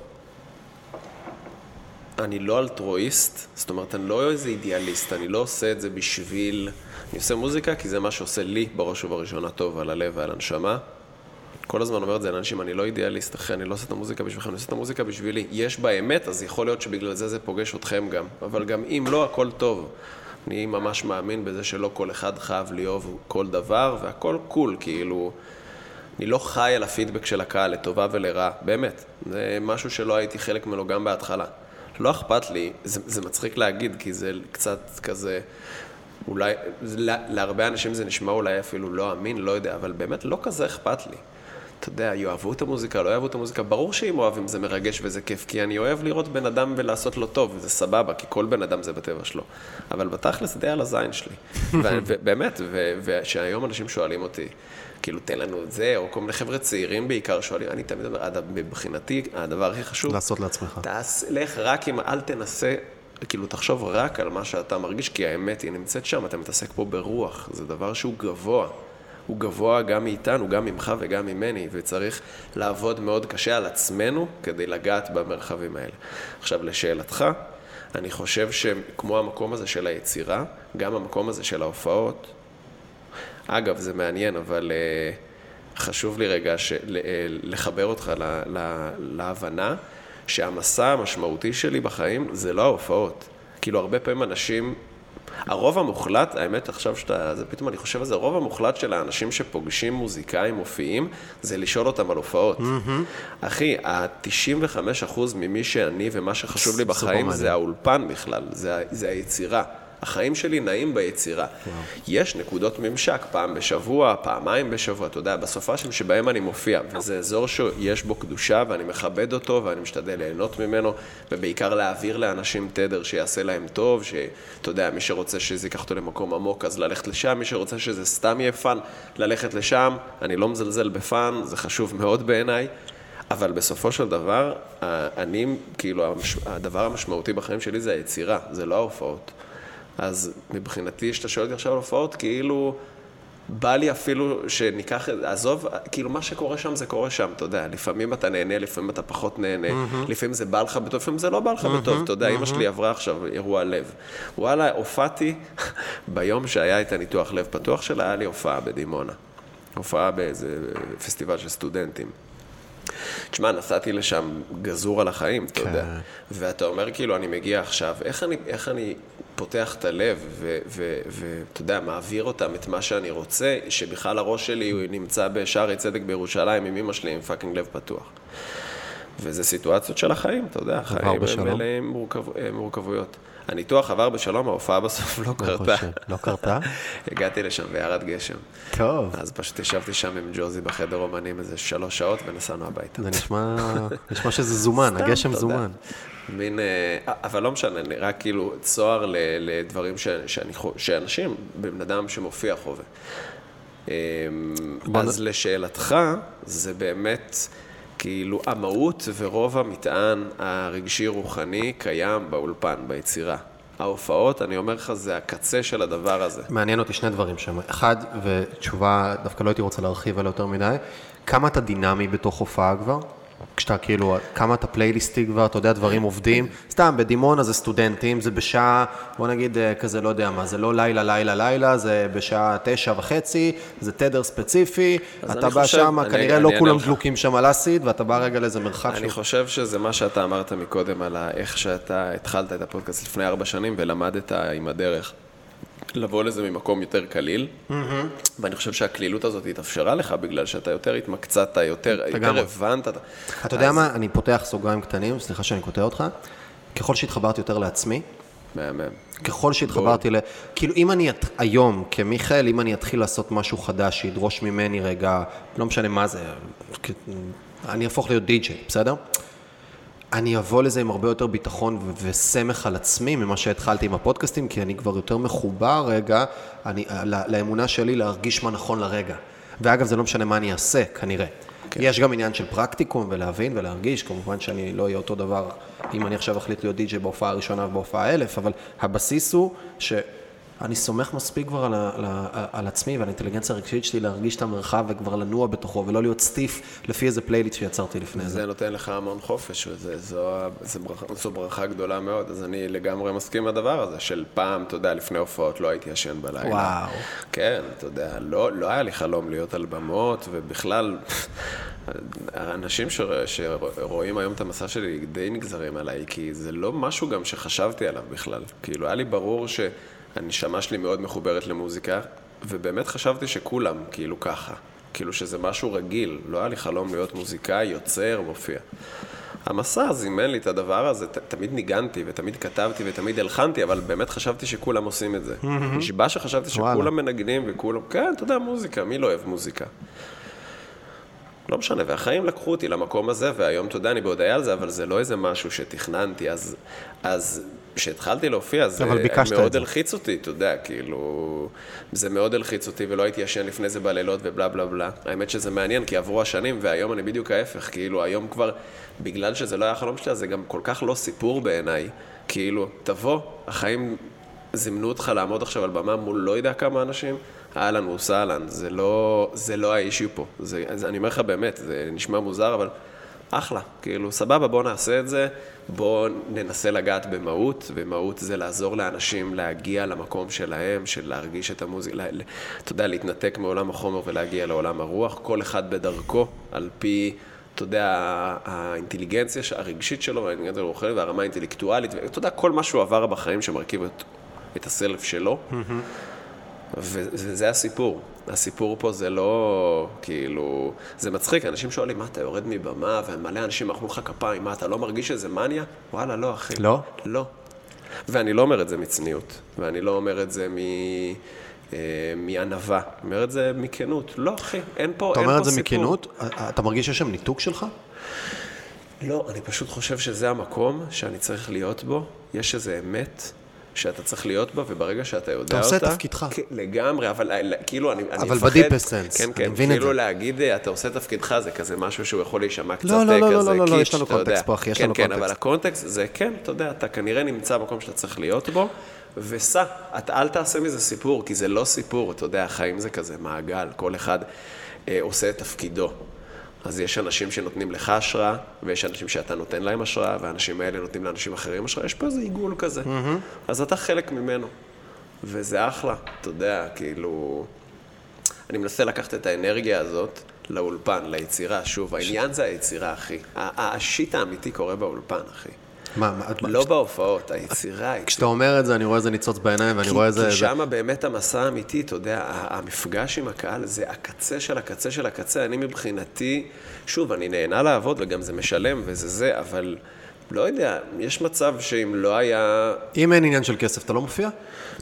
אני לא אלטרואיסט, זאת אומרת, אני לא איזה אידיאליסט, אני לא עושה את זה בשביל... אני עושה מוזיקה כי זה מה שעושה לי בראש ובראשונה טוב על הלב ועל הנשמה. כל הזמן אומר את זה לאנשים, אני לא אידיאליסט, אחי, אני לא עושה את המוזיקה בשבילכם, אני עושה את המוזיקה בשבילי. יש בה אמת, אז יכול להיות שבגלל זה זה פוגש אתכם גם. אבל גם אם לא, הכל טוב. אני ממש מאמין בזה שלא כל אחד חייב לאהוב כל דבר, והכל קול, כאילו... אני לא חי על הפידבק של הקהל, לטובה ולרעה, באמת. זה משהו שלא הייתי חלק ממנו גם בהתחלה. לא אכפת לי, זה, זה מצחיק להגיד, כי זה קצת כזה, אולי, לה- להרבה אנשים זה נשמע אולי אפילו לא אמין, לא יודע, אבל באמת לא כזה אכפת לי. אתה יודע, יאהבו את המוזיקה, לא יאהבו את המוזיקה, ברור שאם אוהבים זה מרגש וזה כיף, כי אני אוהב לראות בן אדם ולעשות לו טוב, וזה סבבה, כי כל בן אדם זה בטבע שלו. אבל בתכלס די על הזין שלי. ובאמת, ושהיום אנשים שואלים אותי, כאילו, תן לנו את זה, או כל מיני חבר'ה צעירים בעיקר שואלים, אני תמיד אומר, מבחינתי, הדבר הכי חשוב... לעשות לעצמך. תעש, לך רק אם, אל תנסה, כאילו, תחשוב רק על מה שאתה מרגיש, כי האמת היא נמצאת שם, אתה מתעסק פה ברוח, זה דבר שהוא גבוה. הוא גבוה גם מאיתנו, גם ממך וגם ממני, וצריך לעבוד מאוד קשה על עצמנו כדי לגעת במרחבים האלה. עכשיו, לשאלתך, אני חושב שכמו המקום הזה של היצירה, גם המקום הזה של ההופעות, אגב, זה מעניין, אבל uh, חשוב לי רגע ש, uh, לחבר אותך ל, ל, להבנה שהמסע המשמעותי שלי בחיים זה לא ההופעות. כאילו, הרבה פעמים אנשים הרוב המוחלט, האמת עכשיו שאתה, זה פתאום אני חושב על זה, הרוב המוחלט של האנשים שפוגשים מוזיקאים מופיעים, זה לשאול אותם על הופעות. Mm-hmm. אחי, ה-95% ממי שאני ומה שחשוב לי בחיים זה האולפן בכלל, זה, זה היצירה. החיים שלי נעים ביצירה. וואו. יש נקודות ממשק, פעם בשבוע, פעמיים בשבוע, אתה יודע, בסופ"שים שבהם אני מופיע, וזה אזור שיש בו קדושה, ואני מכבד אותו, ואני משתדל ליהנות ממנו, ובעיקר להעביר לאנשים תדר שיעשה להם טוב, שאתה יודע, מי שרוצה שזה ייקח אותו למקום עמוק, אז ללכת לשם, מי שרוצה שזה סתם יהיה fun, ללכת לשם, אני לא מזלזל בפאן, זה חשוב מאוד בעיניי. אבל בסופו של דבר, אני, כאילו, הדבר המשמעותי בחיים שלי זה היצירה, זה לא ההופעות. אז מבחינתי, כשאתה שואל אותי עכשיו על הופעות, כאילו, בא לי אפילו שניקח, עזוב, כאילו מה שקורה שם זה קורה שם, אתה יודע, לפעמים אתה נהנה, לפעמים אתה פחות נהנה, mm-hmm. לפעמים זה בא לך בטוב, לפעמים זה לא בא לך mm-hmm, בטוב, אתה יודע, mm-hmm. אמא שלי עברה עכשיו אירוע לב. וואלה, הופעתי, ביום שהיה את הניתוח לב פתוח שלה, היה לי הופעה בדימונה. הופעה באיזה פסטיבל של סטודנטים. תשמע, נסעתי לשם גזור על החיים, אתה יודע. כן. ואתה אומר, כאילו, אני מגיע עכשיו, איך אני, איך אני פותח את הלב, ואתה יודע, מעביר אותם את מה שאני רוצה, שבכלל הראש שלי הוא נמצא בשערי צדק בירושלים עם אמא שלי עם fucking לב פתוח. וזה סיטואציות של החיים, אתה יודע, החיים הם מלאים מורכב, מורכבויות. הניתוח עבר בשלום, ההופעה בסוף לא קרתה. לא קרתה? הגעתי לשם וירד גשם. טוב. אז פשוט ישבתי שם עם ג'וזי בחדר אומנים איזה שלוש שעות ונסענו הביתה. זה נשמע, נשמע שזה זומן, הגשם זומן. מין, אה, אבל לא משנה, רק כאילו צוהר לדברים שאני, שאנשים, בן אדם שמופיע חווה. אמ, אז לשאלתך, זה באמת... כאילו המהות ורוב המטען הרגשי-רוחני קיים באולפן, ביצירה. ההופעות, אני אומר לך, זה הקצה של הדבר הזה. מעניין אותי שני דברים שם. אחד, ותשובה, דווקא לא הייתי רוצה להרחיב עליה יותר מדי, כמה אתה דינמי בתוך הופעה כבר? כשאתה כאילו, כמה אתה פלייליסטי כבר, אתה יודע, דברים עובדים. סתם, בדימונה זה סטודנטים, זה בשעה, בוא נגיד אה, כזה, לא יודע מה, זה לא לילה, לילה, לילה, זה בשעה תשע וחצי, זה תדר ספציפי, אתה בא שם, כנראה לא כולם דלוקים שם על אסיד, ואתה בא רגע לאיזה מרחק אני חושב שזה מה שאתה אמרת מקודם, על איך שאתה התחלת את הפודקאסט לפני ארבע שנים ולמדת עם הדרך. לבוא לזה ממקום יותר קליל, mm-hmm. ואני חושב שהקלילות הזאת התאפשרה לך בגלל שאתה יותר התמקצעת, יותר, יותר הבנת. אתה אז... יודע מה, אני פותח סוגריים קטנים, סליחה שאני קוטע אותך, ככל שהתחברתי יותר לעצמי, מהמם. ככל שהתחברתי ל... כאילו, אם אני היום, כמיכאל, אם אני אתחיל לעשות משהו חדש שידרוש ממני רגע, לא משנה מה זה, אני אהפוך להיות די-ג'יי, בסדר? אני אבוא לזה עם הרבה יותר ביטחון וסמך על עצמי ממה שהתחלתי עם הפודקאסטים, כי אני כבר יותר מחובר רגע אני, לאמונה שלי להרגיש מה נכון לרגע. ואגב, זה לא משנה מה אני אעשה, כנראה. כן. יש גם עניין של פרקטיקום ולהבין ולהרגיש, כמובן שאני לא אהיה אותו דבר אם אני עכשיו אחליט להיות די.ג'יי בהופעה הראשונה ובהופעה האלף, אבל הבסיס הוא ש... אני סומך מספיק כבר על, על, על עצמי ועל האינטליגנציה הרגשית שלי להרגיש את המרחב וכבר לנוע בתוכו ולא להיות stiff לפי איזה פלייליט שיצרתי לפני זה. זה נותן לך המון חופש וזו ברכה, זו ברכה גדולה מאוד, אז אני לגמרי מסכים עם הדבר הזה של פעם, אתה יודע, לפני הופעות לא הייתי ישן בלילה. וואו. כן, אתה יודע, לא, לא היה לי חלום להיות על במות ובכלל... האנשים ש... שרואים היום את המסע שלי די נגזרים עליי, כי זה לא משהו גם שחשבתי עליו בכלל. כאילו, היה לי ברור ש... הנשמה שלי מאוד מחוברת למוזיקה, ובאמת חשבתי שכולם כאילו ככה. כאילו שזה משהו רגיל, לא היה לי חלום להיות מוזיקאי, יוצר, מופיע. המסע זימן לי את הדבר הזה, ת, תמיד ניגנתי ותמיד כתבתי ותמיד הלחנתי, אבל באמת חשבתי שכולם עושים את זה. נשבע שחשבתי שכולם מנגנים וכולם, כן, אתה יודע, מוזיקה, מי לא אוהב מוזיקה? לא משנה, והחיים לקחו אותי למקום הזה, והיום, אתה יודע, אני בהודיה על זה, אבל זה לא איזה משהו שתכננתי, אז, אז כשהתחלתי להופיע, זה מאוד. הלחיץ אותי, אתה יודע, כאילו, זה מאוד הלחיץ אותי, ולא הייתי ישן לפני זה בלילות ובלה בלה בלה. האמת שזה מעניין, כי עברו השנים, והיום אני בדיוק ההפך, כאילו, היום כבר, בגלל שזה לא היה החלום שלי, אז זה גם כל כך לא סיפור בעיניי. כאילו, תבוא, החיים זימנו אותך לעמוד עכשיו על במה מול לא יודע כמה אנשים, אהלן וסהלן, זה לא, זה לא האישיו פה. זה, זה, אני אומר לך באמת, זה נשמע מוזר, אבל אחלה, כאילו, סבבה, בוא נעשה את זה, בוא ננסה לגעת במהות, ומהות זה לעזור לאנשים להגיע למקום שלהם, של להרגיש את המוזיקה, לה, אתה יודע, להתנתק מעולם החומר ולהגיע לעולם הרוח, כל אחד בדרכו, על פי... אתה יודע, האינטליגנציה הרגשית שלו, והאינטליגנציה הרוחנית והרמה האינטלקטואלית, ואתה יודע, כל מה שהוא עבר בחיים שמרכיב את, את הסלף שלו. ו- וזה הסיפור. הסיפור פה זה לא, כאילו, זה מצחיק, אנשים שואלים, מה, אתה יורד מבמה, ומלא אנשים מחאו לך כפיים, מה, אתה לא מרגיש שזה מניה? וואלה, לא, אחי. לא? לא. ואני לא אומר את זה מצניעות, ואני לא אומר את זה מ... אה, מענווה, אני אומר את זה מכנות. לא, אחי, אין פה, אתה אין אומר פה את זה סיפור. מכנות? אתה מרגיש שיש שם ניתוק שלך? לא, אני פשוט חושב שזה המקום שאני צריך להיות בו. יש איזו אמת שאתה צריך להיות בה, וברגע שאתה יודע אותה... עושה את תפקידך. כן, לגמרי, אבל אה, כאילו אני, אני אבל מפחד... ב-deepest sense, כן, אני כן, מבין את כאילו זה. להגיד, אה, אתה עושה את תפקידך, זה כזה משהו שהוא יכול להישמע קצת לא, לא, אה, לא, לא, כזה לא, לא, קיץ', יש לנו אתה. קונטקסט פה, אחי, יש כן, לנו כן, קונטקסט. אבל הקונטקסט זה כן, אתה יודע, אתה כנראה נמצא במקום שאתה צריך להיות בו, וסע, אתה אל תעשה מזה סיפור, כי זה לא סיפור, אתה יודע, החיים זה כזה מעגל, כל אחד אה, עושה את תפקידו. אז יש אנשים שנותנים לך השראה, ויש אנשים שאתה נותן להם השראה, והאנשים האלה נותנים לאנשים אחרים השראה, יש פה איזה עיגול כזה. אז אתה חלק ממנו, וזה אחלה, אתה יודע, כאילו... אני מנסה לקחת את האנרגיה הזאת לאולפן, ליצירה, שוב, העניין זה היצירה, אחי. השיט האמיתי קורה באולפן, אחי. מה, מה- לא בהופעות, היצירה. כשאתה אומר את זה, אני רואה איזה ניצוץ בעיניים, ואני רואה איזה... כי זה- שם באמת המסע האמיתי, אתה יודע, המפגש עם הקהל זה הקצה של הקצה של הקצה. אני מבחינתי, שוב, אני נהנה לעבוד וגם זה משלם וזה זה, אבל לא יודע, יש מצב שאם לא היה... אם אין עניין של כסף, אתה לא מופיע?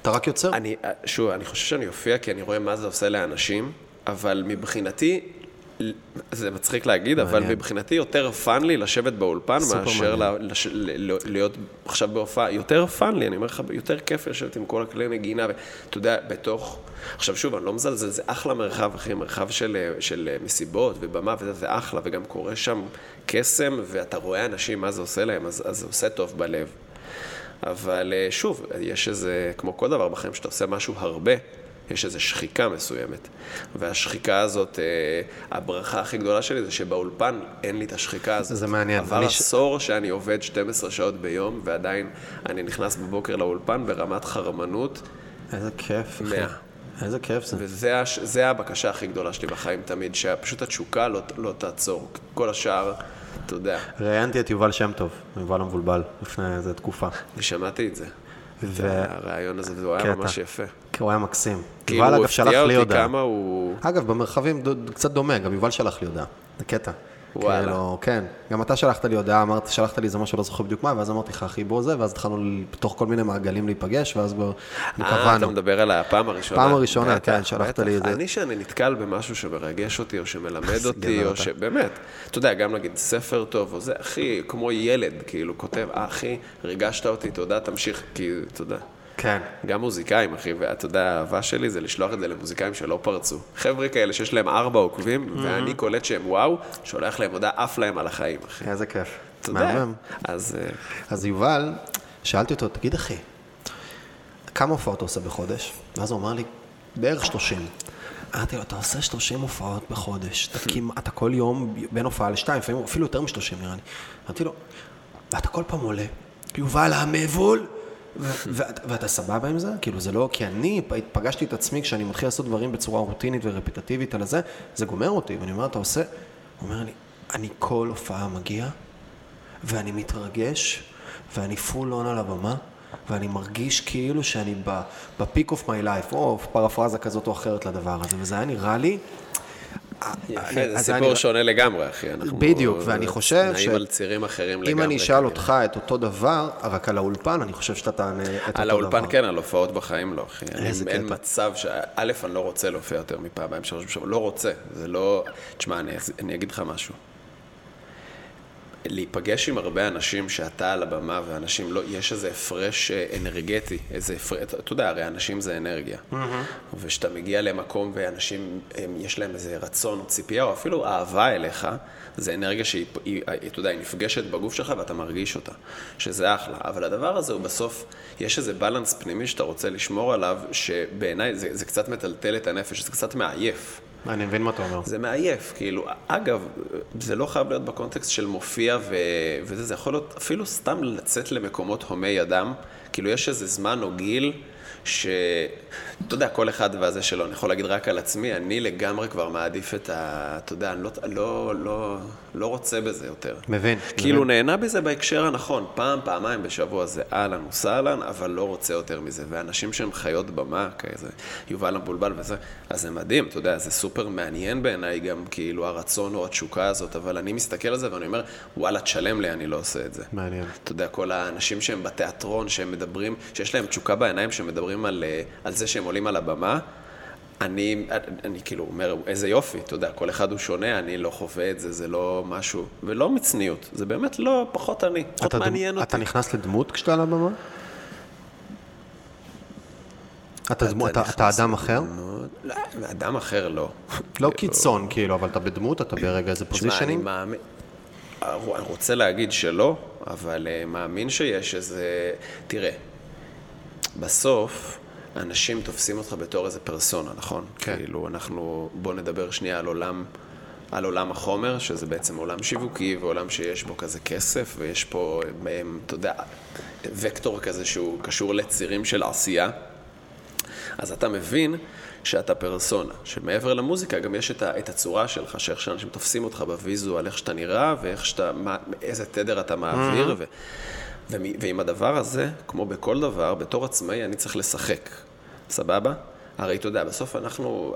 אתה רק יוצר? אני, שוב, אני חושב שאני אופיע כי אני רואה מה זה עושה לאנשים, אבל מבחינתי, זה מצחיק להגיד, אבל מעניין. מבחינתי יותר fun לי לשבת באולפן מאשר. ל- לש- ל- ל- להיות עכשיו בהופעה. יותר fun לי, אני אומר לך, יותר כיף לשבת עם כל הכלי נגינה, ואתה יודע, בתוך... עכשיו שוב, אני לא מזלזל, זה אחלה מרחב, אחי, מרחב של, של מסיבות ובמה וזה, זה אחלה, וגם קורה שם קסם, ואתה רואה אנשים, מה זה עושה להם, אז, אז זה עושה טוב בלב. אבל אה, שוב, יש איזה, כמו כל דבר בחיים, שאתה עושה משהו הרבה, יש איזו שחיקה מסוימת. והשחיקה הזאת, אה, הברכה הכי גדולה שלי זה שבאולפן אין לי את השחיקה הזאת. זה מעניין. עבר ש- עשור שאני עובד 12 שעות ביום, ועדיין אני נכנס בבוקר לאולפן ברמת חרמנות איזה כיף, אחי. מאה. איזה כיף זה. וזה הש- זה הבקשה הכי גדולה שלי בחיים תמיד, שפשוט התשוקה לא, לא תעצור. כל השאר, אתה יודע, ראיינתי את יובל שם טוב, יובל המבולבל, לפני איזה תקופה. אני שמעתי את זה. ו- את הרעיון הזה, והוא היה. ממש יפה. כי הוא היה מקסים. כאילו, יובל אגב שלח לי הודעה. כמה הוא... אגב, במרחבים ד- קצת דומה, גם יובל שלח לי הודעה. זה קטע. וואלה. כאילו, כן. גם אתה שלחת לי הודעה, אמרת, שלחת לי איזה משהו, לא זוכר בדיוק מה, ואז אמרתי לך, אחי, בוא זה, ואז התחלנו בתוך כל מיני מעגלים להיפגש, ואז בוא, אה, אתה קבענו. מדבר על הפעם הראשונה. פעם הראשונה, בטח, כן, שלחת בטח. לי את זה. אני, שאני נתקל במשהו שמרגש אותי, או שמלמד איזה אותי, או. שבאמת, אתה יודע, גם נגיד ספר טוב, או זה, אחי, כמו ילד, כאילו, כותב, אה, אחי, ריגשת אותי, תודה, תמשיך, כי, יודע. כן. גם מוזיקאים, אחי, ואתה יודע, האהבה שלי זה לשלוח את זה למוזיקאים שלא פרצו. חבר'ה כאלה שיש להם ארבע עוקבים, ואני קולט שהם וואו, שולח להם הודעה, עף להם על החיים, אחי. איזה כיף. אתה יודע. אז אה, אז יובל, שאלתי אותו, תגיד אחי, כמה הופעות אתה עושה בחודש? ואז הוא אמר לי, בערך 30. אמרתי לו, אתה עושה 30 הופעות בחודש, אתה, כמעט, אתה כל יום בין הופעה לשתיים, לפעמים אפילו יותר מ-30 נראה לי. אמרתי לו, ואתה כל פעם עולה, יובל המבול, ואתה סבבה עם זה? כאילו זה לא, כי אני פגשתי את עצמי כשאני מתחיל לעשות דברים בצורה רוטינית ורפטטיבית על הזה, זה גומר אותי, ואני אומר, אתה עושה? הוא אומר לי, אני כל הופעה מגיע, ואני מתרגש, ואני full on על הבמה, ואני מרגיש כאילו שאני ב peak of my life, או פרפרזה כזאת או אחרת לדבר הזה, וזה היה נראה לי, יפה, אני- זה סיפור אני- שונה לגמרי, אחי. אנחנו בדיוק, ואני חושב נעים על צירים אחרים לגמרי. אם אני אשאל. אותך את אותו דבר, רק על האולפן, אני חושב שאתה תענה את אותו דבר. על האולפן כן, על הופעות בחיים לא, אחי. איזה אין- אין קטע. מצב ש... א', אני לא רוצה להופיע יותר מפעמיים, שלוש בשבוע. לא רוצה. זה לא... תשמע, אני, אני אגיד לך משהו. להיפגש עם הרבה אנשים שאתה על הבמה ואנשים לא, יש איזה הפרש אה, אנרגטי, איזה הפרש, אתה יודע, הרי אנשים זה אנרגיה. וכשאתה מגיע למקום ואנשים, הם, יש להם איזה רצון, ציפייה, או אפילו אהבה אליך, זה אנרגיה שהיא, היא, אתה יודע, היא נפגשת בגוף שלך ואתה מרגיש אותה, שזה אחלה. אבל הדבר הזה הוא בסוף, יש איזה בלנס פנימי שאתה רוצה לשמור עליו, שבעיניי זה, זה קצת מטלטל את הנפש, זה קצת מעייף. אני מבין מה אתה אומר. זה מעייף, כאילו, אגב, זה לא חייב להיות בקונטקסט של מופיע ו... וזה, זה יכול להיות אפילו סתם לצאת למקומות הומי אדם, כאילו יש איזה זמן או גיל ש... אתה יודע, כל אחד והזה שלו, אני יכול להגיד רק על עצמי, אני לגמרי כבר מעדיף את ה... אתה יודע, אני לא, לא, לא, לא רוצה בזה יותר. מבין. כאילו מבין. נהנה בזה בהקשר הנכון, פעם, פעמיים בשבוע זה אהלן וסהלן, אבל לא רוצה יותר מזה. ואנשים שהם חיות במה, כזה, יובל המבולבל וזה, אז זה מדהים, אתה יודע, זה סופר מעניין בעיניי גם, כאילו, הרצון או התשוקה הזאת, אבל אני מסתכל על זה ואני אומר, וואלה, תשלם לי, אני לא עושה את זה. מעניין. אתה יודע, כל האנשים שהם בתיאטרון, שהם מדברים, שיש להם תשוקה בעיניים, שהם מדברים על, אה, על זה שהם עולים על הבמה, אני, אני, אני כאילו אומר, איזה יופי, אתה יודע, כל אחד הוא שונה, אני לא חווה את זה, זה לא משהו, ולא מצניעות, זה באמת לא, פחות אני, פחות אתה דמ- מעניין אותי. אתה נכנס לדמות כשאתה על הבמה? אתה דמו- אתה- אתה אדם אחר? לדמות- לא, אדם אחר לא. לא קיצון, כאילו, אבל אתה בדמות, אתה ברגע איזה תשמע, אני פוזיישנים? מאמין, אני רוצה להגיד שלא, אבל אה, מאמין שיש איזה... תראה, בסוף, אנשים תופסים אותך בתור איזה פרסונה, נכון? כן. כאילו, אנחנו... בוא נדבר שנייה על עולם... על עולם החומר, שזה בעצם עולם שיווקי ועולם שיש בו כזה כסף, ויש פה, אתה יודע, וקטור כזה שהוא קשור לצירים של עשייה. אז אתה מבין שאתה פרסונה, שמעבר למוזיקה גם יש את, ה, את הצורה שלך, שאיך שאנשים תופסים אותך בוויזואל, איך שאתה נראה ואיך שאתה, מה, איזה תדר אתה מעביר, ו, ו, ועם הדבר הזה, כמו בכל דבר, בתור עצמאי אני צריך לשחק, סבבה? הרי אתה יודע, בסוף אנחנו,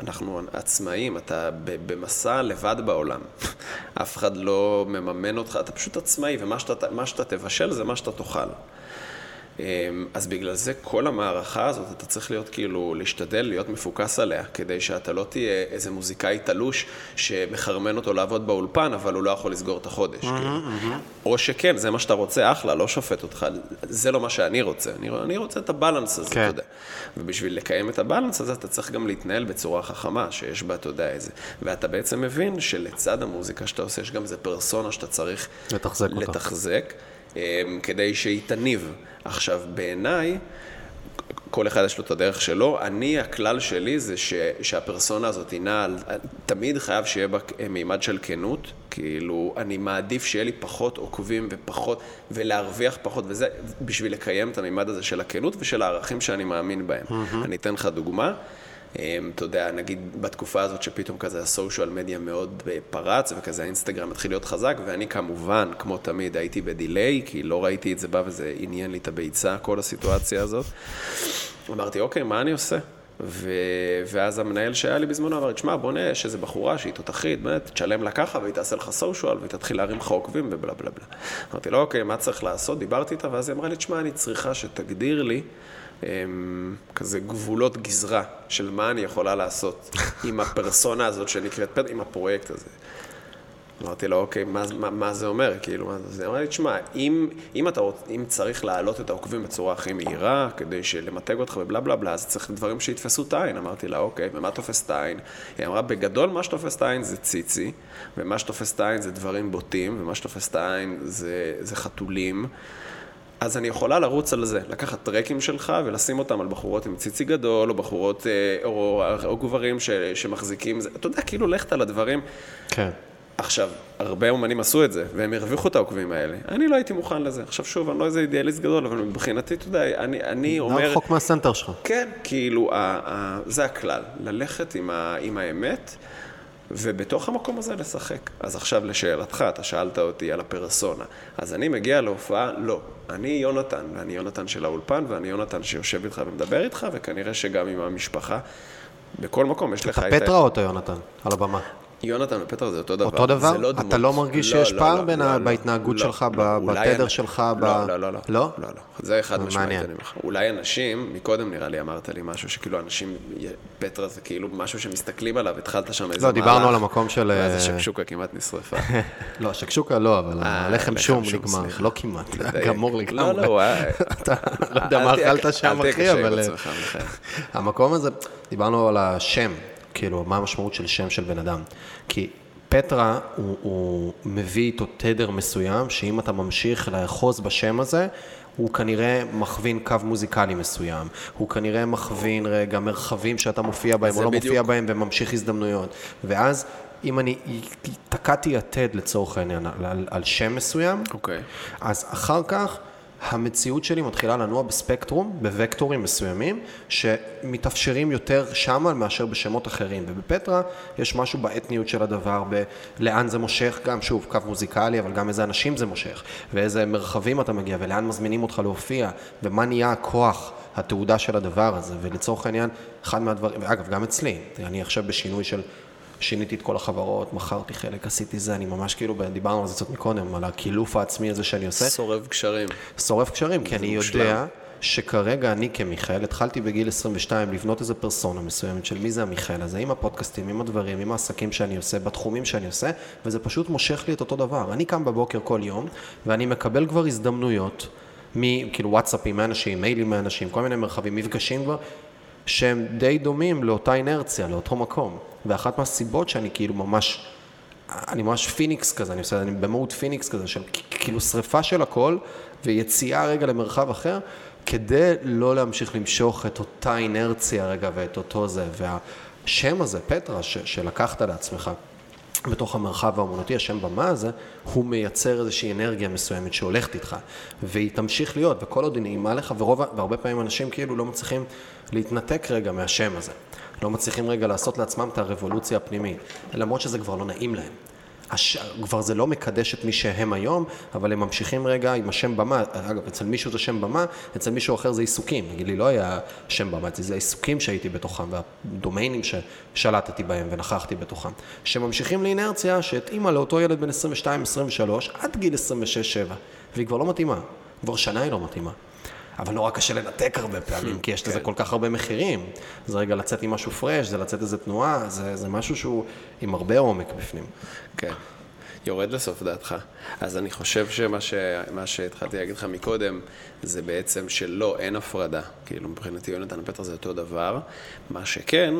אנחנו עצמאים, אתה במסע לבד בעולם. אף אחד לא מממן אותך, אתה פשוט עצמאי, ומה שאתה, שאתה תבשל זה מה שאתה תאכל. אמ, אז בגלל זה כל המערכה הזאת, אתה צריך להיות כאילו, להשתדל להיות מפוקס עליה, כדי שאתה לא תהיה איזה מוזיקאי תלוש שמחרמן אותו לעבוד באולפן, אבל הוא לא יכול לסגור את החודש. כאילו. או שכן, זה מה שאתה רוצה, אחלה, לא שופט אותך, זה לא מה שאני רוצה. אני, אני רוצה את הבלנס הזה, כן. אתה יודע. ובשביל לקיים את הבלנס הזה, אתה צריך גם להתנהל בצורה חכמה, שיש בה, אתה יודע, איזה... ואתה בעצם מבין שלצד המוזיקה שאתה עושה, יש גם איזה פרסונה שאתה צריך לתחזק אותה. לתחזק, אמ, כדי שהיא תניב. עכשיו, בעיניי, כל אחד יש לו את הדרך שלו. אני, הכלל שלי זה ש, שהפרסונה הזאת היא נעה, על- תמיד חייב שיהיה בה מימד של כנות. כאילו, אני מעדיף שיהיה לי פחות עוקבים ופחות, ולהרוויח פחות, וזה בשביל לקיים את המימד הזה של הכנות ושל הערכים שאני מאמין בהם. אני אתן לך דוגמה. אמ, אתה יודע, נגיד בתקופה הזאת שפתאום כזה הסושיאל מדיה מאוד אה, פרץ, וכזה האינסטגרם התחיל להיות חזק, ואני כמובן, כמו תמיד, הייתי בדיליי, כי לא ראיתי את זה בא וזה עניין לי את הביצה, כל הסיטואציה הזאת. אמרתי, אוקיי, מה אני עושה? ו... ואז המנהל שהיה לי בזמנו אמר תשמע, בוא נראה, יש איזה בחורה שהיא תותחית, באמת, תשלם לה ככה והיא תעשה לך סושיאל והיא תתחיל להרים לך עוקבים ובלה בלה בלה. אמרתי לו, אוקיי, מה צריך לעשות? דיברתי איתה, ואז היא אמרה לי, תשמע, אני צריכה שתגדיר לי כזה גבולות גזרה של מה אני יכולה לעשות עם הפרסונה הזאת שנקראת פד, עם הפרויקט הזה. אמרתי לו, אוקיי, מה, מה, מה זה אומר? כאילו, מה זה? אמרה לי, תשמע, אם, אם, אתה אם צריך להעלות את העוקבים בצורה הכי מהירה, כדי למתג אותך ובלה בלה בלה, אז צריך דברים שיתפסו את העין. אמרתי לה, אוקיי, ומה תופס את העין? היא אמרה, בגדול, מה שתופס את העין זה ציצי, ומה שתופס את העין זה דברים בוטים, ומה שתופס את העין זה, זה חתולים. אז אני יכולה לרוץ על זה, לקחת טרקים שלך ולשים אותם על בחורות עם ציצי גדול, או בחורות, אה, או, או גברים ש, שמחזיקים, זה, אתה יודע, כאילו, לכת על הדברים. כן. עכשיו, הרבה אומנים עשו את זה, והם הרוויחו את העוקבים האלה. אני לא הייתי מוכן לזה. עכשיו שוב, אני לא איזה אידיאליסט גדול, אבל מבחינתי, אתה יודע, אני, אני לא אומר... רחוק מהסנטר שלך. כן, כאילו, ה, ה, זה הכלל, ללכת עם, ה, עם האמת, ובתוך המקום הזה לשחק. אז עכשיו לשאלתך, אתה שאלת אותי על הפרסונה. אז אני מגיע להופעה, לא. אני יונתן, ואני יונתן של האולפן, ואני יונתן שיושב איתך ומדבר איתך, וכנראה שגם עם המשפחה. בכל מקום יש לך אתה את ה... פטרה או אותו יונתן? על הבמה. יונתן ופטר זה אותו דבר. אותו דבר? זה לא אתה דמות. לא מרגיש לא, שיש לא, פער לא, בין לא, לא, בהתנהגות לא, שלך, לא, בתדר אנ- שלך, ב- לא, לא, לא, לא. לא? לא, לא. זה חד משמעית. אני אומר. אולי אנשים, מקודם נראה לי אמרת לי משהו, שכאילו אנשים, פטרה זה כאילו משהו שמסתכלים עליו, התחלת שם איזה לא, דיברנו מהלך, על המקום של... ואז אה, השקשוקה כמעט נשרפה. לא, שקשוקה לא, אבל אה, הלחם לחם שום נגמר. לא כמעט. גמור לא, לגמרי. לא, וואי. אתה לא יודע מה אכלת שם, אחי, אבל... מיכאל. המקום הזה, דיברנו על השם, כאילו, מה המשמעות של שם של בן אדם. כי פטרה, הוא, הוא מביא איתו תדר מסוים, שאם אתה ממשיך לאחוז בשם הזה, הוא כנראה מכווין קו מוזיקלי מסוים. הוא כנראה מכווין רגע מרחבים שאתה מופיע בהם או לא בדיוק. מופיע בהם וממשיך הזדמנויות. ואז, אם אני תקעתי יתד לצורך העניין על, על, על שם מסוים, אוקיי. אז אחר כך המציאות שלי מתחילה לנוע בספקטרום, בוקטורים מסוימים, שמתאפשרים יותר שמה מאשר בשמות אחרים. ובפטרה יש משהו באתניות של הדבר, בלאן זה מושך, גם שוב, קו מוזיקלי, אבל גם איזה אנשים זה מושך, ואיזה מרחבים אתה מגיע, ולאן מזמינים אותך להופיע, ומה נהיה הכוח. התעודה של הדבר הזה, ולצורך העניין, אחד מהדברים, ואגב, גם אצלי, אני עכשיו בשינוי של שיניתי את כל החברות, מכרתי חלק, עשיתי זה, אני ממש כאילו, דיברנו על זה קצת מקודם, על הקילוף העצמי הזה שאני עושה. שורף קשרים. שורף קשרים, כי אני מושלם. יודע שכרגע אני כמיכאל, התחלתי בגיל 22 לבנות איזה פרסונה מסוימת של מי זה המיכאל הזה, עם הפודקאסטים, עם הדברים, עם העסקים שאני עושה, בתחומים שאני עושה, וזה פשוט מושך לי את אותו דבר. אני קם בבוקר כל יום, ואני מקבל כבר הזדמנויות, מ, כאילו וואטסאפים מאנשים, מיילים מאנשים, כל מיני מרחבים, מפגשים כבר, שהם די דומים לאותה אינרציה, לאותו מקום. ואחת מהסיבות שאני כאילו ממש... אני ממש פיניקס כזה, אני עושה, אני במהות פיניקס כזה, של כאילו שריפה של הכל, ויציאה רגע למרחב אחר, כדי לא להמשיך למשוך את אותה אינרציה רגע ואת אותו זה. והשם הזה, פטרה, ש- שלקחת לעצמך, בתוך המרחב האומנותי, השם במה הזה, הוא מייצר איזושהי אנרגיה מסוימת שהולכת איתך, והיא תמשיך להיות, וכל עוד היא נעימה לך, ורוב, והרבה פעמים אנשים כאילו לא מצליחים להתנתק רגע מהשם הזה. לא מצליחים רגע לעשות לעצמם את הרבולוציה הפנימית, למרות שזה כבר לא נעים להם. הש... כבר זה לא מקדש את מי שהם היום, אבל הם ממשיכים רגע עם השם במה. אגב, אצל מישהו זה שם במה, אצל מישהו אחר זה עיסוקים. נגיד לי, לא היה שם במה, זה העיסוקים שהייתי בתוכם, והדומיינים ששלטתי בהם ונכחתי בתוכם. שממשיכים לאינרציה שהתאימה לאותו ילד בן 22-23 עד גיל 26-7, והיא כבר לא מתאימה. כבר שנה היא לא מתאימה. אבל נורא קשה לנתק הרבה פעמים, כי יש לזה כל כך הרבה מחירים. זה רגע לצאת עם משהו פרש, זה לצאת איזה תנועה, זה, זה משהו שהוא עם הרבה עומק בפנים. כן. יורד לסוף דעתך. אז אני חושב שמה ש... שהתחלתי להגיד לך מקודם, זה בעצם שלא, אין הפרדה. כאילו, מבחינתי יונתן פטר זה אותו דבר. מה שכן,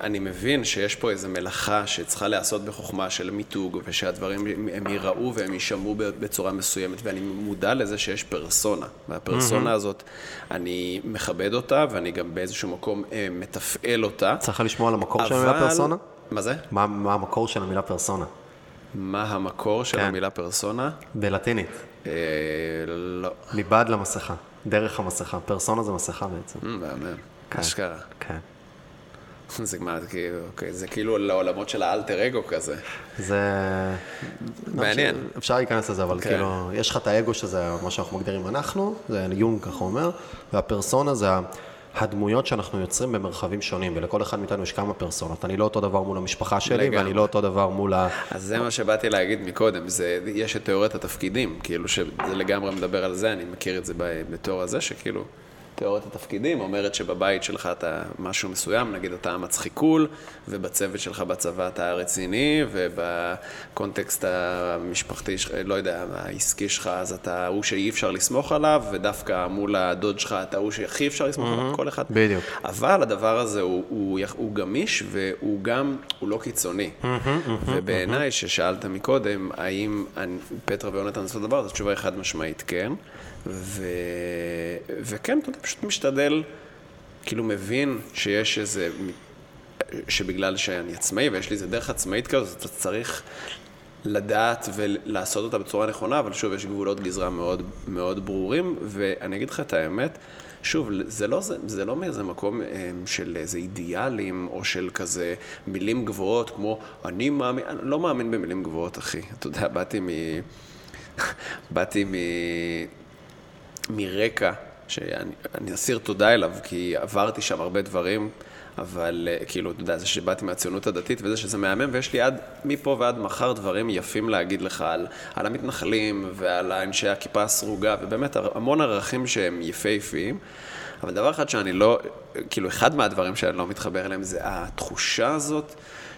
אני מבין שיש פה איזו מלאכה שצריכה להיעשות בחוכמה של מיתוג, ושהדברים הם ייראו והם יישמעו בצורה מסוימת, ואני מודע לזה שיש פרסונה. והפרסונה הזאת, אני מכבד אותה, ואני גם באיזשהו מקום אה, מתפעל אותה. צריך לשמוע על המקור של המילה פרסונה? מה זה? מה, מה המקור של המילה פרסונה? מה המקור של כן. המילה פרסונה? בלטינית. אה, לא. מבעד למסכה, דרך המסכה. פרסונה זה מסכה בעצם. אה, מהמם. אשכרה. כן. זה מה, זה כאילו, אוקיי, זה כאילו לעולמות של האלטר אגו כזה. זה... מעניין. אפשר להיכנס לזה, אבל כן. כאילו, יש לך את האגו שזה מה שאנחנו מגדירים אנחנו, זה יונג ככה אומר, והפרסונה זה הדמויות שאנחנו יוצרים במרחבים שונים, ולכל אחד מאיתנו יש כמה פרסונות. אני לא אותו דבר מול המשפחה שלי, לגמרי. ואני לא אותו דבר מול ה... אז זה מה שבאתי להגיד מקודם, זה, יש את תיאוריית התפקידים, כאילו שזה לגמרי מדבר על זה, אני מכיר את זה בתור הזה, שכאילו, תיאוריית התפקידים אומרת שבבית שלך אתה משהו מסוים, נגיד אתה המצחיקול, ובצוות שלך בצבא אתה הרציני, ובקונטקסט המשפחתי לא יודע, העסקי שלך, אז אתה ההוא שאי אפשר לסמוך עליו, ודווקא מול הדוד שלך אתה ההוא שהכי אפשר לסמוך עליו, כל אחד. בדיוק. אבל הדבר הזה הוא, הוא, הוא גמיש והוא גם, הוא לא קיצוני. ובעיניי, ששאלת מקודם, האם אני- פטרה ויונתן עשו דבר, אז התשובה היא חד משמעית כן. ו... וכן, אתה יודע, פשוט משתדל, כאילו מבין שיש איזה, שבגלל שאני עצמאי ויש לי איזה דרך עצמאית כזאת, אתה צריך לדעת ולעשות אותה בצורה נכונה, אבל שוב, יש גבולות גזרה מאוד, מאוד ברורים, ואני אגיד לך את האמת, שוב, זה לא, זה, זה לא מאיזה מקום אה, של איזה אידיאלים, או של כזה מילים גבוהות, כמו אני מאמין, אני לא מאמין במילים גבוהות, אחי. אתה יודע, באתי מ... באתי מ... מרקע שאני אסיר תודה אליו, כי עברתי שם הרבה דברים, אבל אה, כאילו, אתה יודע, זה שבאתי מהציונות הדתית וזה שזה מהמם, ויש לי עד, מפה ועד מחר דברים יפים להגיד לך על, על המתנחלים ועל אנשי הכיפה הסרוגה, ובאמת המון ערכים שהם יפהפיים. אבל דבר אחד שאני לא, כאילו, אחד מהדברים שאני לא מתחבר אליהם זה התחושה הזאת.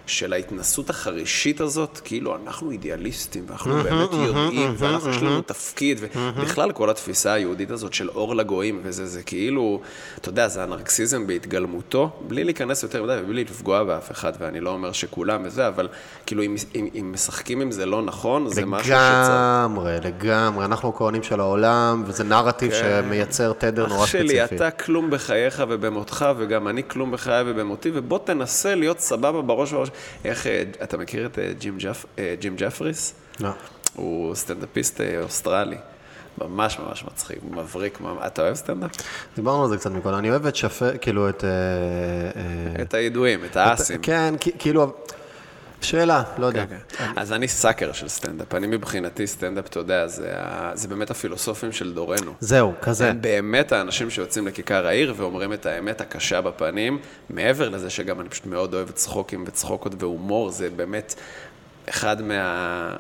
של ההתנסות החרישית הזאת, כאילו אנחנו אידיאליסטים, ואנחנו באמת יודעים, ואנחנו יש לנו תפקיד, ובכלל כל התפיסה היהודית הזאת של אור לגויים, וזה זה כאילו, אתה יודע, זה הנרקסיזם בהתגלמותו, בלי להיכנס יותר מדי ובלי לפגוע באף אחד, ואני לא אומר שכולם וזה, אבל כאילו אם, אם, אם משחקים עם זה לא נכון, זה משהו שצריך... לגמרי, לגמרי, אנחנו כהנים של העולם, וזה נרטיב כן. שמייצר תדר נורא ספציפי. אח שלי, אתה כלום בחייך ובמותך, וגם אני כלום בחיי ובמותי, ובוא תנסה להיות סבבה בראש ובראש. איך, אה, אתה מכיר את אה, ג'ים, ג'פ, אה, ג'ים ג'פריס? לא. הוא סטנדאפיסט אוסטרלי. ממש ממש מצחיק, מבריק. אתה אוהב סטנדאפ? דיברנו על זה קצת מקודם. אני אוהב את שפה, כאילו את... את הידועים, את האסים. כן, כאילו... שאלה, לא יודע. כן, כן. אז אני sucker של סטנדאפ. אני מבחינתי סטנדאפ, אתה יודע, זה, באמת הפילוסופים של דורנו. זהו, כזה. הם באמת האנשים שיוצאים לכיכר העיר ואומרים את האמת הקשה בפנים, מעבר לזה שגם אני פשוט מאוד אוהב צחוקים וצחוקות והומור, זה באמת אחד מה...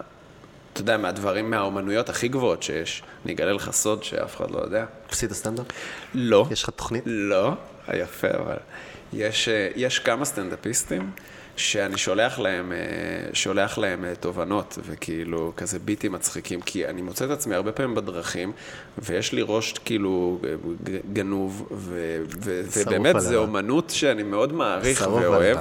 אתה יודע, מהדברים, מהאומנויות הכי גבוהות שיש. אני אגלה לך סוד שאף אחד לא יודע. עשית סטנדאפ? לא. יש לך תוכנית? לא, יפה, אבל... יש, אה, יש כמה סטנדאפיסטים שאני שולח להם, אה, שולח להם אה, תובנות, וכאילו, כזה ביטים מצחיקים, כי אני מוצא את עצמי הרבה פעמים בדרכים, ויש לי ראש כאילו גנוב, ו, ו, ובאמת זו אומנות שאני מאוד מעריך ואוהב.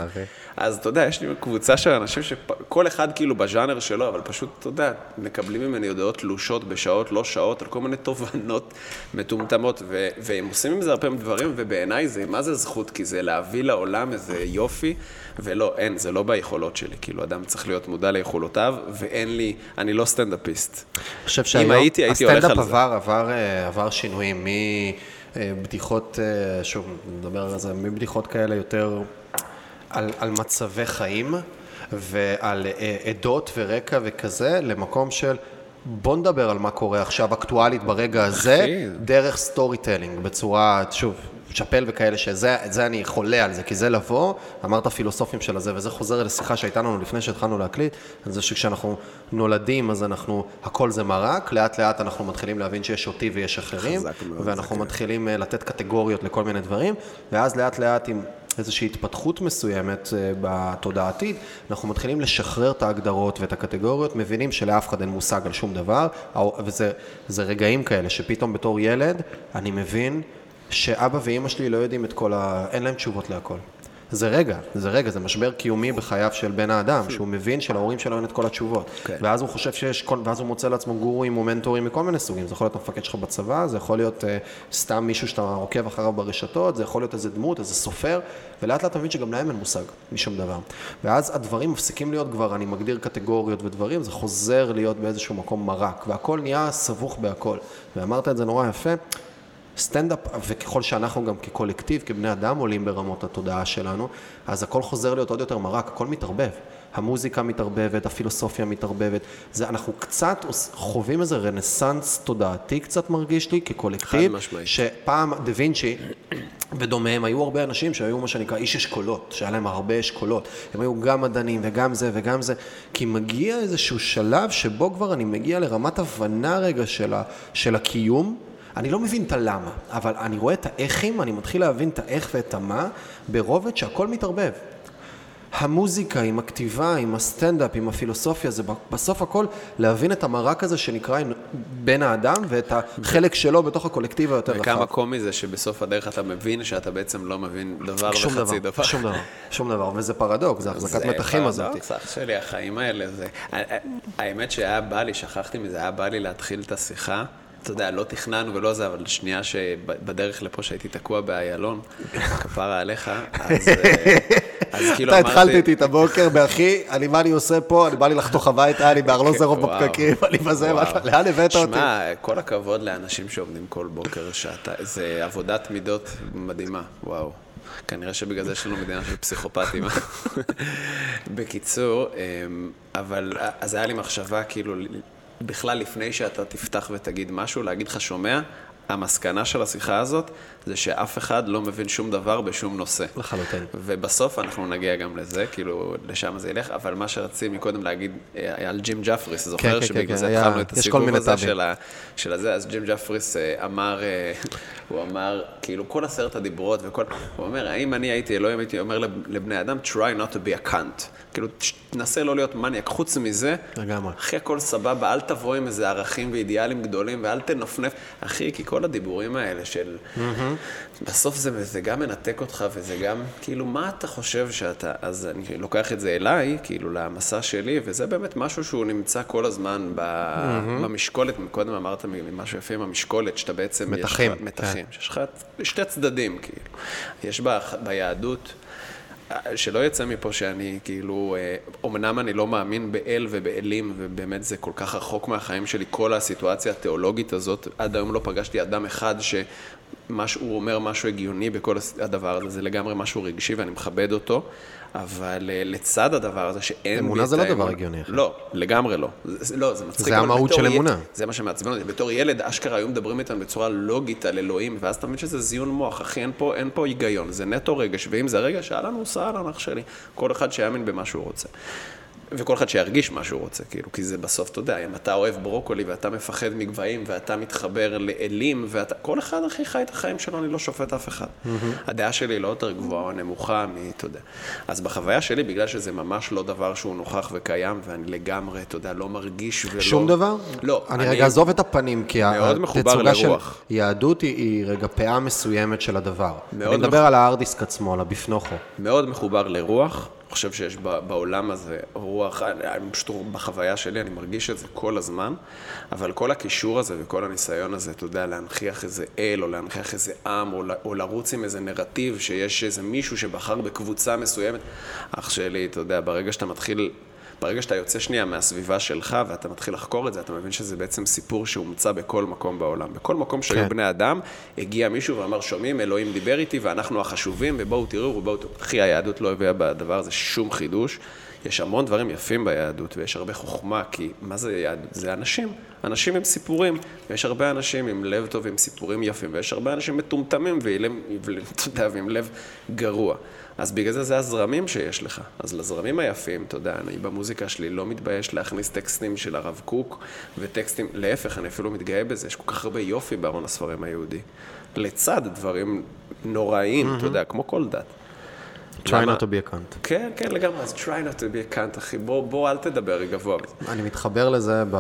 אז אתה יודע, יש לי קבוצה של אנשים שכל אחד כאילו בז'אנר שלו, אבל פשוט, אתה יודע, מקבלים ממני הודעות תלושות בשעות, לא שעות, על כל מיני תובנות מטומטמות, ו- והם עושים עם זה הרבה פעמים דברים, ובעיניי זה, מה זה זכות? כי זה להביא לעולם איזה יופי, ולא, אין, זה לא ביכולות שלי. כאילו, אדם צריך להיות מודע ליכולותיו, ואין לי, אני לא סטנדאפיסט. אני חושב שהיום, הייתי, הייתי הסטנדאפ עבר, עבר, אה, עבר שינויים מבדיחות, אה, שוב, נדבר על זה, מבדיחות כאלה יותר על, על מצבי חיים ועל אה, עדות ורקע וכזה, למקום של בוא נדבר על מה קורה עכשיו אקטואלית ברגע הזה, דרך storytelling, בצורה, שוב, צ'פל וכאלה, שזה אני חולה על זה, כי זה לבוא, אמרת פילוסופים של הזה, וזה חוזר לשיחה שהייתה לנו לפני שהתחלנו להקליט, על זה שכשאנחנו נולדים אז אנחנו, הכל זה מרק, לאט לאט אנחנו מתחילים להבין שיש אותי ויש אחרים, ואנחנו מתחילים אה, לתת קטגוריות לכל מיני דברים, ואז לאט לאט עם איזושהי התפתחות מסוימת אה, בתודעתית, אנחנו מתחילים לשחרר את ההגדרות ואת הקטגוריות, מבינים שלאף אחד אין מושג על שום דבר, וזה רגעים כאלה שפתאום בתור ילד אני מבין שאבא ואימא שלי לא יודעים את כל ה... אין להם תשובות להכל. זה רגע, זה רגע, זה משבר קיומי בחייו של בן האדם, שהוא מבין שלהורים שלו אין את כל התשובות. Okay. כן. ואז הוא חושב שיש, ואז הוא מוצא לעצמו גורואים ומנטורים מכל מיני סוגים. זה יכול להיות המפקד שלך בצבא, זה יכול להיות uh, סתם מישהו שאתה עוקב אחריו ברשתות, זה יכול להיות איזה דמות, איזה סופר, ולאט לאט אתה מבין שגם להם אין מושג משום דבר. ואז הדברים מפסיקים להיות כבר, אני מגדיר קטגוריות ודברים, זה חוזר להיות באיזשהו מקום מרק, והכל נהיה סבוך בהכל. ואמרת את זה נורא יפה. סטנדאפ, וככל שאנחנו גם כקולקטיב, כבני אדם עולים ברמות התודעה שלנו, אז הכל חוזר להיות עוד יותר מרק, הכל מתערבב. המוזיקה מתערבבת, הפילוסופיה מתערבבת. זה, אנחנו קצת חווים איזה רנסאנס תודעתי קצת מרגיש לי, כקולקטיב. שפעם דה וינצ'י ודומיהם היו הרבה אנשים שהיו מה שנקרא איש אשכולות, שהיה להם הרבה אשכולות. הם היו גם מדענים וגם זה וגם זה. כי מגיע איזשהו שלב שבו כבר אני מגיע לרמת הבנה רגע של, ה, של הקיום. אני לא מבין את הלמה, אבל אני רואה את האיכים, אני מתחיל להבין את האיך ואת המה, ברובד שהכל מתערבב. המוזיקה, עם הכתיבה, עם הסטנדאפ, עם הפילוסופיה, זה בסוף הכל להבין את המרק הזה שנקרא בן האדם ואת החלק שלו בתוך הקולקטיב היותר רחב. וכמה קומי זה שבסוף הדרך אתה מבין שאתה בעצם לא מבין דבר וחצי דבר. שום דבר, שום דבר, וזה פרדוקס, זה החזקת מתחים הזאת. זה פרדוקס, אח שלי, החיים האלה, זה... האמת שהיה בא לי, שכחתי מזה, היה בא לי להתחיל את השיחה. אתה יודע, לא תכננו ולא זה, אבל שנייה שבדרך לפה שהייתי תקוע באיילון, כפרה עליך, אז, אה, אז כאילו אמרתי... אתה התחלת איתי את הבוקר, באחי, אני מה אני עושה פה, אני בא לי לחתוך הביתה, אני בארלוזרוב בפקקים, אני בזה, לאן הבאת אותי? שמע, כל הכבוד לאנשים שעובדים כל בוקר שעתה, זה עבודת מידות מדהימה, וואו. כנראה שבגלל זה יש לנו מדינה של פסיכופטים. בקיצור, אמ, אבל אז היה לי מחשבה כאילו בכלל לפני שאתה תפתח ותגיד משהו, להגיד לך, שומע, המסקנה של השיחה הזאת זה שאף אחד לא מבין שום דבר בשום נושא. לחלוטין. ובסוף אנחנו נגיע גם לזה, כאילו, לשם זה ילך, אבל מה שרציתי מקודם להגיד אה, על ג'ים ג'פריס, זוכר כן, כן, שבגלל כן, זה היה- התחלנו את כל הסיבוב מיני הזה. של, ה, של הזה, אז ג'ים ג'פריס אה, אמר, אה, הוא אמר, כאילו, כל עשרת הדיברות וכל, הוא אומר, האם אני הייתי אלוהים, הייתי אומר לב- לבני אדם, try not to be a cunt. כאילו, תנסה לא להיות מניאק. חוץ מזה, לגמרי. אחי, הכל סבבה, אל תבוא עם איזה ערכים ואידיאלים גדולים ואל תנפנף. אחי, כי כל הדיבורים האלה של... בסוף זה, זה גם מנתק אותך וזה גם, כאילו, מה אתה חושב שאתה... אז אני לוקח את זה אליי, כאילו, למסע שלי, וזה באמת משהו שהוא נמצא כל הזמן ב, במשקולת. קודם אמרת משהו יפה עם המשקולת, שאתה בעצם... יש לך- מתחים, כן. מתחים. שיש לך שתי צדדים, כאילו. יש ב, ביהדות... שלא יצא מפה שאני כאילו, אה, אומנם אני לא מאמין באל ובאלים, ובאמת זה כל כך רחוק מהחיים שלי, כל הסיטואציה התיאולוגית הזאת, עד היום לא פגשתי אדם אחד שהוא אומר משהו הגיוני בכל הדבר הזה, זה לגמרי משהו רגשי ואני מכבד אותו, אבל אה, לצד הדבר הזה שאין... אמונה זה לא דבר הגיוני. לא, לגמרי לא. זה, לא, זה מצחיק. זה המהות של אמונה. זה מה שמעצבן אותי. בתור ילד, אשכרה היו מדברים איתנו בצורה לוגית על אלוהים, ואז אתה מבין שזה זיון מוח, אחי, אין פה, אין פה היגיון, זה נטו רגש, ואם זה רגש, אהלן הוא סהלן, אח שלי. כל אחד שיאמין במה שהוא רוצה. וכל אחד שירגיש מה שהוא רוצה, כאילו, כי זה בסוף, אתה יודע, אם אתה אוהב ברוקולי ואתה מפחד מגבהים ואתה מתחבר לאלים ואתה, כל אחד הכי חי את החיים שלו, אני לא שופט אף אחד. הדעה שלי לא יותר גבוהה או נמוכה מ... אתה יודע. אז בחוויה שלי, בגלל שזה ממש לא דבר שהוא נוכח וקיים, ואני לגמרי, אתה יודע, לא מרגיש ולא... שום דבר? לא. אני רגע אעזוב את הפנים, כי מאוד מחובר התצוגה של. יהדות היא- היא רגע פאה מסוימת של הדבר. אני מדבר מח- על הארדיסק עצמו, על הביפנוכו. מאוד מחובר לרוח. חושב שיש בעולם הזה רוח, אני פשוט בחוויה שלי, אני מרגיש את זה כל הזמן, אבל כל הקישור הזה וכל הניסיון הזה, אתה יודע, להנכיח איזה אל, או להנכיח איזה עם, או, או לרוץ עם איזה נרטיב, שיש איזה מישהו שבחר בקבוצה מסוימת. אח שלי, אתה יודע, ברגע שאתה מתחיל... ברגע שאתה יוצא שנייה מהסביבה שלך ואתה מתחיל לחקור את זה, אתה מבין שזה בעצם סיפור שהומצא בכל מקום בעולם. בכל מקום שהיו כן. בני אדם, הגיע מישהו ואמר, שומעים, אלוהים דיבר איתי ואנחנו החשובים, ובואו תראו, ובואו תראו. אחי, היהדות לא הביאה בדבר הזה שום חידוש. יש המון דברים יפים ביהדות, ויש הרבה חוכמה, כי מה זה יהדות? זה אנשים. אנשים עם סיפורים. ויש הרבה אנשים עם לב טוב, עם סיפורים יפים, ויש הרבה אנשים מטומטמים ועם, ועם לב גרוע. אז בגלל זה זה הזרמים שיש לך. אז לזרמים היפים, אתה יודע, אני במוזיקה שלי לא מתבייש להכניס טקסטים של הרב קוק, וטקסטים, להפך, אני אפילו מתגאה בזה, יש כל כך הרבה יופי בארון הספרים היהודי. לצד דברים נוראיים, אתה יודע, כמו כל דת. try למה? not to be a cunt. כן, כן, לגמרי, אז try not to be a cunt, אחי, בוא, בוא, אל תדבר גבוה. אני מתחבר לזה ב...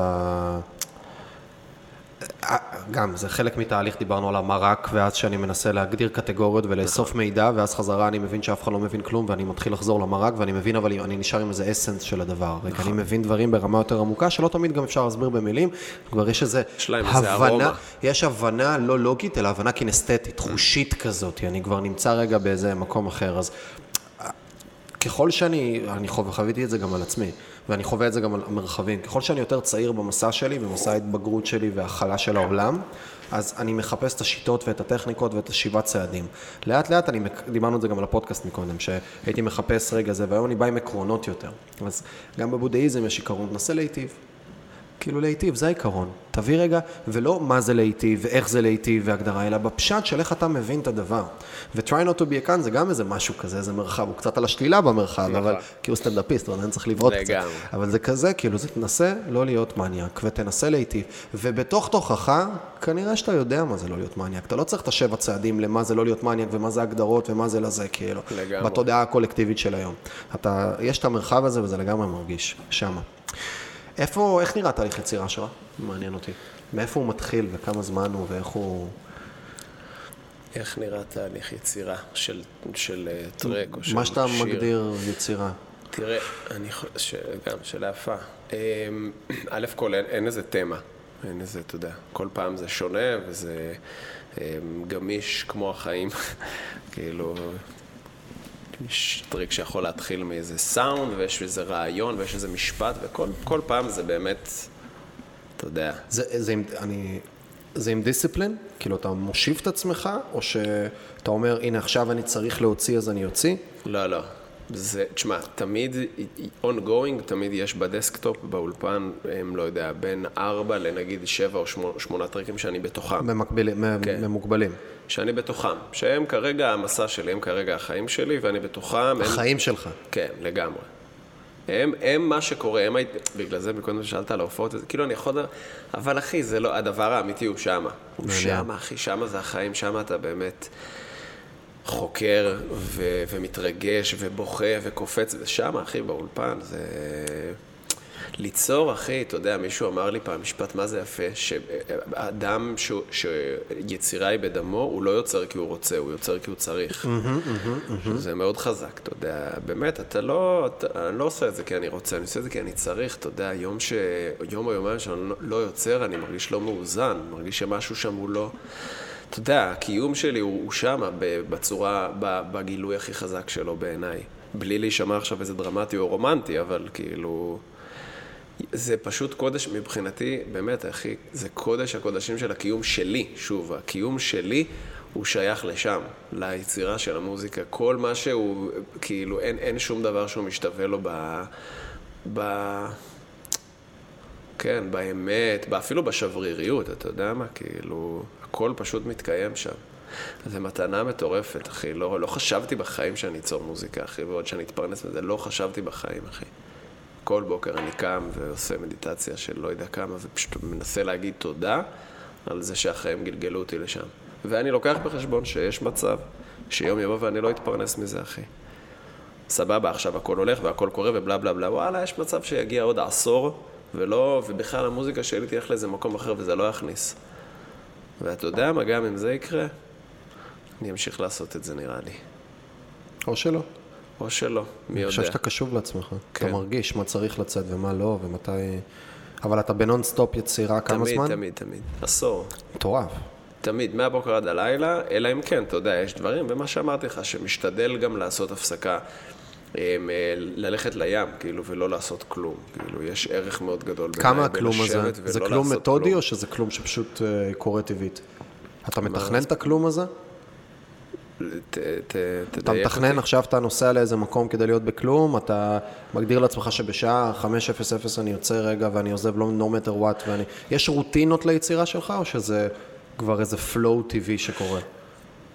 אה, גם, זה חלק מתהליך, דיברנו על המרק, ואז שאני מנסה להגדיר קטגוריות ולאסוף מידע, ואז חזרה אני מבין שאף אחד לא מבין כלום, ואני מתחיל לחזור למרק, ואני מבין, אבל אני נשאר עם איזה אסנס של הדבר. רגע, אני מבין דברים ברמה יותר עמוקה, שלא תמיד גם אפשר להסביר במילים, כבר יש איזה הבנה. יש הבנה לא לוגית, אלא הבנה קינסתטית, חושית כזאת, אני כבר נמצא רגע באיזה מקום אחר, אז ככל שאני, אני חוויתי את זה גם על עצמי, ואני חווה את זה גם על המרחבים, ככל שאני יותר צעיר במסע שלי, במסע ההתבגרות שלי והכלה של העולם, אז אני מחפש את השיטות ואת הטכניקות ואת השבעת צעדים. לאט לאט, אני, דיברנו על זה גם על הפודקאסט מקודם, שהייתי מחפש רגע זה, והיום אני בא עם עקרונות יותר. אז גם בבודהיזם יש עיקרון, תנסה להיטיב. כאילו להיטיב, זה העיקרון. תביא רגע, ולא מה זה להיטיב, ואיך זה להיטיב, והגדרה, אלא בפשט של איך אתה מבין את הדבר. ו-try not to be a can זה גם איזה משהו כזה, איזה מרחב, הוא קצת על השלילה במרחב, נכון. אבל כי הוא סטנדאפיסט, הוא עדיין צריך לבעוט קצת. אבל זה כזה, כאילו, זה תנסה לא להיות מניאק, ותנסה להיטיב. ובתוך תוכך, כנראה שאתה יודע מה זה לא להיות מניאק. אתה לא צריך את השבע צעדים למה זה לא להיות מניאק, ומה זה הגדרות, ומה זה לזה, כאילו. לגמרי. בתודעה הקולקטיבית של היום. אתה, יש את המרחב הזה, וזה לגמרי מרגיש, שמה. איפה, איך נראה תהליך יצירה שלך? מעניין אותי. מאיפה הוא מתחיל, וכמה זמן הוא, ואיך הוא... איך נראה תהליך יצירה של, של אה, טרק או של מה שאתה שיר? מגדיר יצירה. תראה, אני חושב. גם שאלה יפה. אמ, א' כל אין, אין איזה תמה, אין איזה, אתה יודע, כל פעם זה שונה וזה אמ, גמיש כמו החיים, כאילו, יש track שיכול להתחיל מאיזה סאונד ויש איזה רעיון ויש איזה משפט וכל כל פעם זה באמת, אתה יודע, זה, זה, עם, אני, זה עם discipline? כאילו, אתה מושיב את עצמך, או שאתה אומר, הנה, עכשיו אני צריך להוציא, אז אני אוציא? לא, לא. זה, תשמע, תמיד, ongoing, תמיד יש ב desktop, באולפן, הם, לא יודע, בין ארבע לנגיד שבע או שמונה, שמונה טרקים שאני בתוכם. במקבילים, כן. ממוגבלים. שאני בתוכם, שהם כרגע המסע שלי, הם כרגע החיים שלי, ואני בתוכם. החיים הם... שלך. כן, לגמרי. הם, הם מה שקורה, הם היית... בגלל זה מקודם שאלת על ההופעות, כאילו אני יכול... אבל אחי, זה לא, הדבר האמיתי הוא שמה. הוא שמה, אחי, שמה זה החיים, שמה אתה באמת חוקר ו- ומתרגש ובוכה וקופץ, ושמה, אחי, באולפן, זה... ליצור, אחי, אתה יודע, מישהו אמר לי פעם משפט, מה זה יפה, שאדם ש... שיצירה היא בדמו, הוא לא יוצר כי הוא רוצה, הוא יוצר כי הוא צריך. זה מאוד חזק, אתה יודע, באמת, אתה לא, אתה, אני לא עושה את זה כי אני רוצה, אני עושה את זה כי אני צריך, אתה יודע, יום, ש... יום או יומיים שאני לא יוצר, אני מרגיש לא מאוזן, מרגיש שמשהו שם הוא לא... אתה יודע, הקיום שלי הוא, הוא שמה בצורה, בגילוי הכי חזק שלו בעיניי. בלי להישמע עכשיו איזה דרמטי או רומנטי, אבל כאילו... זה פשוט קודש מבחינתי, באמת, אחי, זה קודש הקודשים של הקיום שלי. שוב, הקיום שלי הוא שייך לשם, ליצירה של המוזיקה. כל מה שהוא, כאילו, אין, אין שום דבר שהוא משתווה לו ב... ב... כן, באמת, אפילו בשבריריות, אתה יודע מה? כאילו, הכל פשוט מתקיים שם. זו מתנה מטורפת, אחי. לא, לא חשבתי בחיים שאני אצור מוזיקה, אחי, ועוד שאני אתפרנס מזה, לא חשבתי בחיים, אחי. כל בוקר אני קם ועושה מדיטציה של לא יודע כמה, ופשוט מנסה להגיד תודה על זה שהחיים גלגלו אותי לשם. ואני לוקח בחשבון שיש מצב שיום יבוא ואני לא אתפרנס מזה, אחי. סבבה, עכשיו הכל הולך והכל קורה ובלה בלה בלה, וואלה, יש מצב שיגיע עוד עשור, ולא, ובכלל המוזיקה שלי תלך לאיזה מקום אחר וזה לא יכניס. ואתה יודע מה, גם אם זה יקרה, אני אמשיך לעשות את זה נראה לי. או שלא. או שלא, מי יודע. אני חושב שאתה קשוב לעצמך. כן. אתה מרגיש מה צריך לצאת ומה לא, ומתי... אבל אתה בנונסטופ יצירה כמה תמיד, זמן? תמיד, תמיד, תמיד. עשור. מטורף. תמיד, מהבוקר עד הלילה, אלא אם כן, אתה יודע, יש דברים, ומה שאמרתי לך, שמשתדל גם לעשות הפסקה, ללכת לים, כאילו, ולא לעשות כלום. כאילו, יש ערך מאוד גדול כמה הכלום הזה? זה כלום מתודי, כלום. או שזה כלום שפשוט uh, קורה טבעית? אתה מתכנן את הכלום הזה? ת, ת, אתה מתכנן, אותי. עכשיו אתה נוסע לאיזה מקום כדי להיות בכלום, אתה מגדיר לעצמך שבשעה 5:00 אני יוצא רגע ואני עוזב לא no matter what ואני... יש רוטינות ליצירה שלך או שזה כבר איזה flow טבעי שקורה?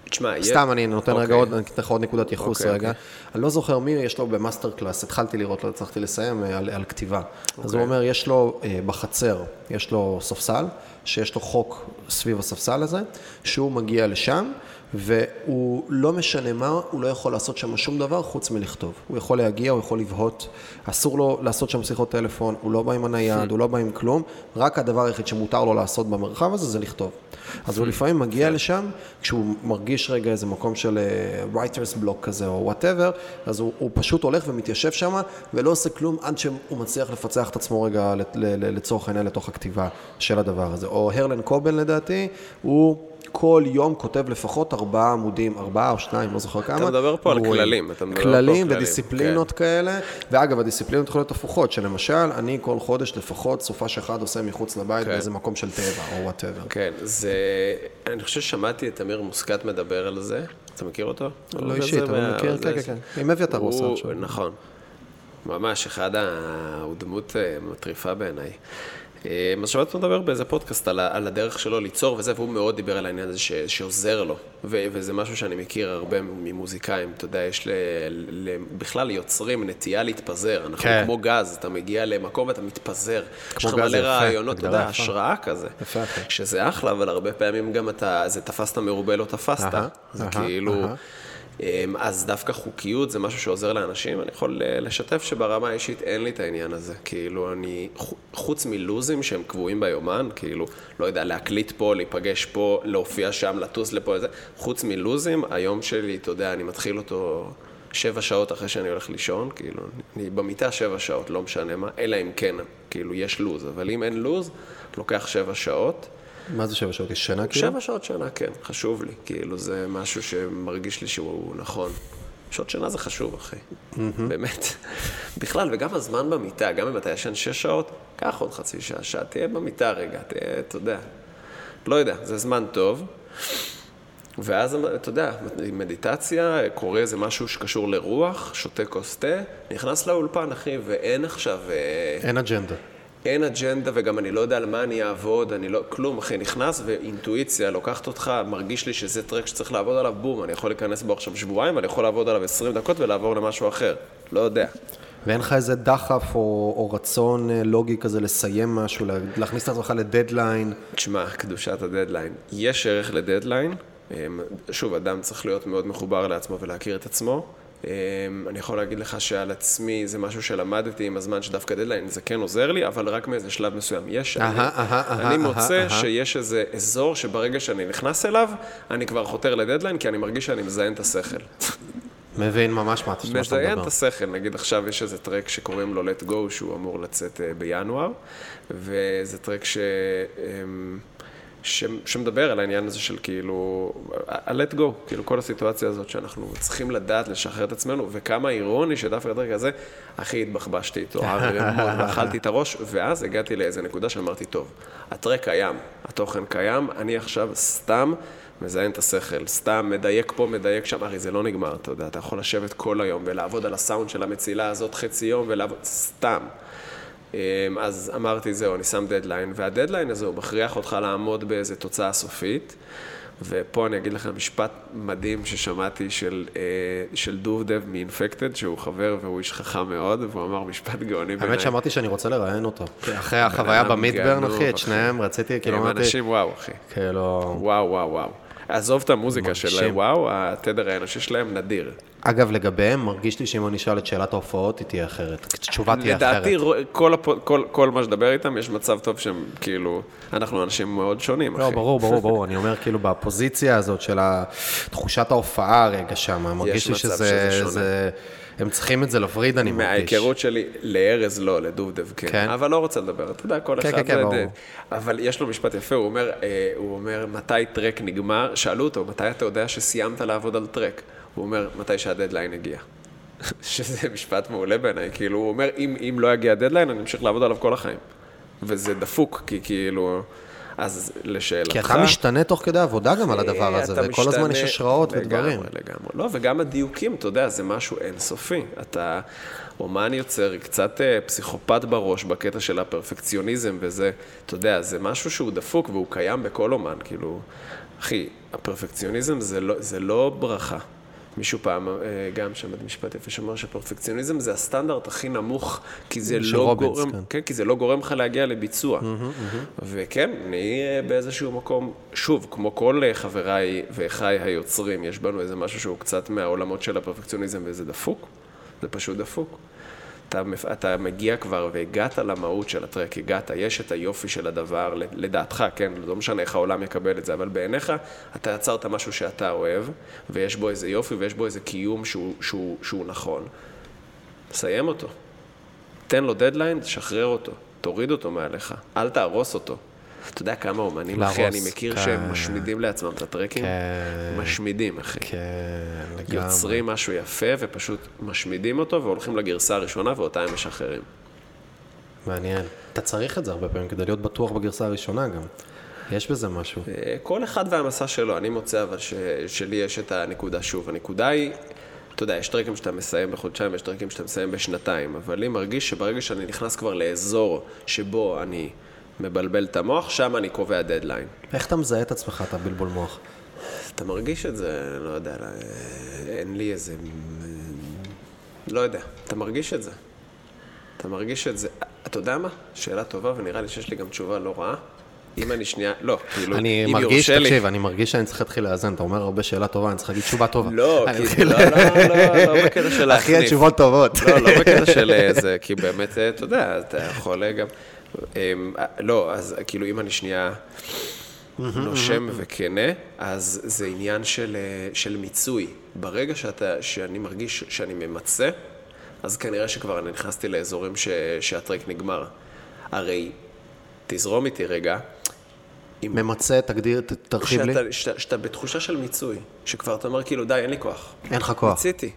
תשמע, סתם, אני נותן רגע אוקיי. עוד, אני אתן לך עוד נקודת ייחוס אוקיי, רגע. אוקיי. אני לא זוכר מי יש לו ב MasterClass, התחלתי לראות, לא הצלחתי לסיים, אה, על, כתיבה. אז הוא אומר, יש לו אה, בחצר, יש לו ספסל, שיש לו חוק סביב הספסל הזה, שהוא מגיע לשם, והוא לא משנה מה, הוא לא יכול לעשות שם שום דבר חוץ מלכתוב. הוא יכול להגיע, הוא יכול לבהות, אסור לו לעשות שם שיחות טלפון, הוא לא בא עם הנייד, הוא לא בא עם כלום, רק הדבר היחיד שמותר לו לעשות במרחב הזה זה לכתוב. אז הוא לפעמים מגיע כן. לשם, כשהוא מרגיש רגע איזה מקום של uh, writer's block כזה או whatever, אז הוא, הוא פשוט הולך ומתיישב שם ולא עושה כלום עד שהוא מצליח לפצח את עצמו רגע לצורך העניין לתוך הכתיבה של הדבר הזה. או הרלן קובן לדעתי, הוא... כל יום כותב לפחות ארבעה עמודים, ארבעה או שניים, לא זוכר כמה. אתה מדבר פה על כללים. אתה מדבר כללים פה ודיסציפלינות כן. כאלה. ואגב, הדיסציפלינות יכולות להיות הפוכות, שלמשל, אני כל חודש לפחות סופש אחד עושה מחוץ לבית כן. באיזה מקום של טבע או וואטאבר. כן, זה... אני חושב ששמעתי את אמיר מוסקת מדבר על זה. אתה מכיר אותו? לא אישית, אבל מכיר, כן, כן, כן. עם אביתר עושה עכשיו. נכון. ממש, אחד ה... הוא דמות אה, מטריפה בעיניי. אה, אז שמעתי אותו מדבר באיזה פודקאסט על, על הדרך שלו ליצור וזה, והוא מאוד דיבר על העניין הזה ש, שעוזר לו. ו, וזה משהו שאני מכיר הרבה ממוזיקאים, אתה יודע, יש ל, ל, בכלל ליוצרים נטייה להתפזר. אנחנו כן. כמו גז, אתה מגיע למקום ואתה מתפזר. יש לך מלא רעיונות, אתה יודע, השראה כזה. יפה. שזה אחלה, אבל הרבה פעמים גם אתה, זה תפסת מרובה לא תפסת. זה כאילו... אמ, אז דווקא חוקיות זה משהו שעוזר לאנשים. אני יכול אה, לשתף שברמה האישית אין לי את העניין הזה. כאילו, אני, חוץ מלוזים שהם קבועים ביומן, כאילו, לא יודע, להקליט פה, להיפגש פה, להופיע שם, לטוס לפה, איזה, חוץ מלוזים, היום שלי, אתה יודע, אני מתחיל אותו שבע שעות אחרי שאני הולך לישון, כאילו, אני במיטה שבע שעות, לא משנה מה, אלא אם כן, כאילו, יש לוז. אבל אם אין לוז, לוקח שבע שעות. מה זה שבע שעות? שנה כאילו? שבע שעות שנה, כן, חשוב לי. כאילו, זה משהו שמרגיש לי שהוא נכון. שעות שינה זה חשוב, אחי. באמת. בכלל, וגם הזמן במיטה, גם אם אתה ישן שש שעות, קח עוד חצי שעה, שעה, תהיה במיטה רגע, תהיה, אתה יודע. לא יודע, זה זמן טוב. ואז, אתה יודע, מדיטציה, קורה איזה משהו שקשור לרוח, שותה כוס תה, נכנס לאולפן, אחי, ואין עכשיו... אה, אין אג'נדה. אין אג'נדה וגם אני לא יודע על מה אני אעבוד, אני לא, כלום, אחי, נכנס ואינטואיציה לוקחת אותך, מרגיש לי שזה טרק שצריך לעבוד עליו, בום, אני יכול להיכנס בו עכשיו שבועיים, ואני יכול לעבוד עליו 20 דקות ולעבור למשהו אחר, לא יודע. ואין לך איזה דחף או, או רצון אה, לוגי כזה לסיים משהו, להכניס את עצמך לדדליין? תשמע, קדושת הדדליין. יש ערך לדדליין. אמ, שוב, אדם צריך להיות מאוד מחובר לעצמו ולהכיר את עצמו. אמ, אני יכול להגיד לך שעל עצמי זה משהו שלמדתי עם הזמן שדווקא דדליין זה כן עוזר לי, אבל רק מאיזה שלב מסוים. יש, אני, אני מוצא שיש איזה אזור שברגע שאני נכנס אליו, אני כבר חותר לדדליין, כי אני מרגיש שאני מזיין את השכל. מבין ממש מה שאתה מדבר. מזיין את השכל, נגיד עכשיו יש איזה טרק שקוראים לו Let Go, שהוא אמור לצאת אה, בינואר, וזה טרק ש... אמ, ש, שמדבר על העניין הזה של כאילו, על let go, כאילו כל הסיטואציה הזאת שאנחנו צריכים לדעת לשחרר את עצמנו, וכמה אירוני שדווקא הטרק הזה, הכי התבחבשתי איתו, ואכלתי את הראש, ואז הגעתי לאיזה נקודה שאמרתי, טוב, הטרק קיים, התוכן קיים, אני עכשיו סתם מזיין את השכל, סתם מדייק פה, מדייק שם, הרי זה לא נגמר, אתה יודע, אתה יכול לשבת כל היום ולעבוד על הסאונד של המצילה הזאת חצי יום ולעבוד, סתם. אמ, אז אמרתי, זהו, אני שם דדליין, והדדליין הזה הוא מכריח אותך לעמוד באיזה תוצאה סופית. ופה אני אגיד לך משפט מדהים ששמעתי של, אה, של דובדב מאינפקטד, שהוא חבר והוא איש חכם מאוד, והוא אמר משפט גאוני בעיניי. האמת שאמרתי שאני רוצה לראיין אותו. אחרי החוויה במידברן, אחי, את שניהם רציתי, כאילו אמרתי... הם אנשים וואו, אחי. כאילו... וואו, וואו, וואו. עזוב את המוזיקה שלהם, וואו, התדר האנושי שלהם נדיר. אגב, לגביהם, מרגיש לי שאם אני אשאל את שאלת ההופעות, היא תהיה אחרת. התשובה תהיה אחרת. לדעתי, כל, כל, כל מה שדבר איתם, יש מצב טוב שהם, כאילו, אנחנו אנשים מאוד שונים, לא, אחי. לא, ברור, ברור, ברור. אני אומר, כאילו, בפוזיציה הזאת של תחושת ההופעה הרגע שם, מרגיש לי שזה... הם צריכים את זה לווריד, אני מרגיש. מההיכרות שלי, לארז לא, לדובדב כן. כן. אבל לא רוצה לדבר, אתה יודע, כל כן, אחד... כן, כן, ברור. אבל יש לו משפט יפה, הוא אומר, אה, הוא אומר, מתי טרק נגמר? שאלו אותו, מתי אתה יודע שסיימת לעבוד על טרק? הוא אומר, מתי שהדדליין הגיע. שזה משפט מעולה בעיניי, כאילו, הוא אומר, אם, אם לא יגיע הדדליין, אני אמשיך לעבוד עליו כל החיים. וזה דפוק, כי כאילו... אז לשאלתך... כי אתה משתנה תוך כדי עבודה גם על הדבר הזה, וכל משתנה, הזמן יש השראות לגמרי, ודברים. לגמרי, לגמרי. לא, וגם הדיוקים, אתה יודע, זה משהו אינסופי. אתה אומן יוצר קצת אה, פסיכופת בראש בקטע של הפרפקציוניזם וזה, אתה יודע, זה משהו שהוא דפוק והוא קיים בכל אומן, כאילו, אחי, הפרפקציוניזם זה לא, זה לא ברכה. מישהו פעם אה, גם שמעתי משפט יפה שאומר שפרפקציוניזם זה הסטנדרט הכי נמוך, כי זה לא רובינס, גורם, כן. כן, כי זה לא גורם לך להגיע לביצוע. Mm-hmm, mm-hmm. וכן, אני אה, באיזשהו מקום, שוב, כמו כל אה, חבריי ואחיי היוצרים, יש בנו איזה משהו שהוא קצת מהעולמות של הפרפקציוניזם וזה דפוק, זה פשוט דפוק. אתה, אתה מגיע כבר והגעת למהות של הטרק, הגעת, יש את היופי של הדבר, לדעתך, כן, לא משנה איך העולם יקבל את זה, אבל בעיניך אתה יצרת משהו שאתה אוהב, ויש בו איזה יופי ויש בו איזה קיום שהוא, שהוא, שהוא נכון. סיים אותו. תן לו דדליין, תשחרר אותו, תוריד אותו מעליך, אל תהרוס אותו. אתה יודע כמה אומנים, אחי, אני מכיר כן. שהם משמידים לעצמם את הטרקים? כן. משמידים, אחי. כן, לגמרי. יוצרים משהו יפה ופשוט משמידים אותו והולכים לגרסה הראשונה ואותה הם משחררים. מעניין. אתה צריך את זה הרבה פעמים כדי להיות בטוח בגרסה הראשונה גם. יש בזה משהו. אה, כל אחד והמסע שלו. אני מוצא אבל ש... שלי יש את הנקודה שוב. הנקודה היא... אתה יודע, יש טרקים שאתה מסיים בחודשיים, יש טרקים שאתה מסיים בשנתיים, אבל אני מרגיש שברגע שאני נכנס כבר לאזור שבו אני מבלבל את המוח, שם אני קובע דדליין. איך אתה מזהה את עצמך, את הבלבול מוח? אתה מרגיש את זה, לא יודע, אין לי איזה... לא יודע, אתה מרגיש את זה. אתה מרגיש את זה. אתה יודע מה? שאלה טובה, ונראה לי שיש לי גם תשובה לא רעה. אם אני שנייה, לא, כאילו, אם יורשה לי... אני מרגיש, תקשיב, אני מרגיש שאני צריך להתחיל לאזן, אתה אומר הרבה שאלה טובה, אני צריך להגיד תשובה טובה. לא, כאילו, לא, לא, לא, לא בקטע של להחניף. אחי, התשובות טובות. לא, לא בקטע של זה, כי באמת, אתה יודע, אתה יכול גם... אמ, לא, אז כאילו אם אני שנייה נושם וכנה, אז זה עניין של, אה, של מיצוי. ברגע שאתה, שאני מרגיש שאני ממצה, אז כנראה שכבר אני נכנסתי לאזורים ש, שהטרק נגמר. הרי, תזרום איתי רגע. אם... ממצה, תגדיר, תרחיב לי. שאתה בתחושה של מיצוי, שכבר אתה אומר כאילו, די, אין לי כוח. אין לך כוח. מיציתי.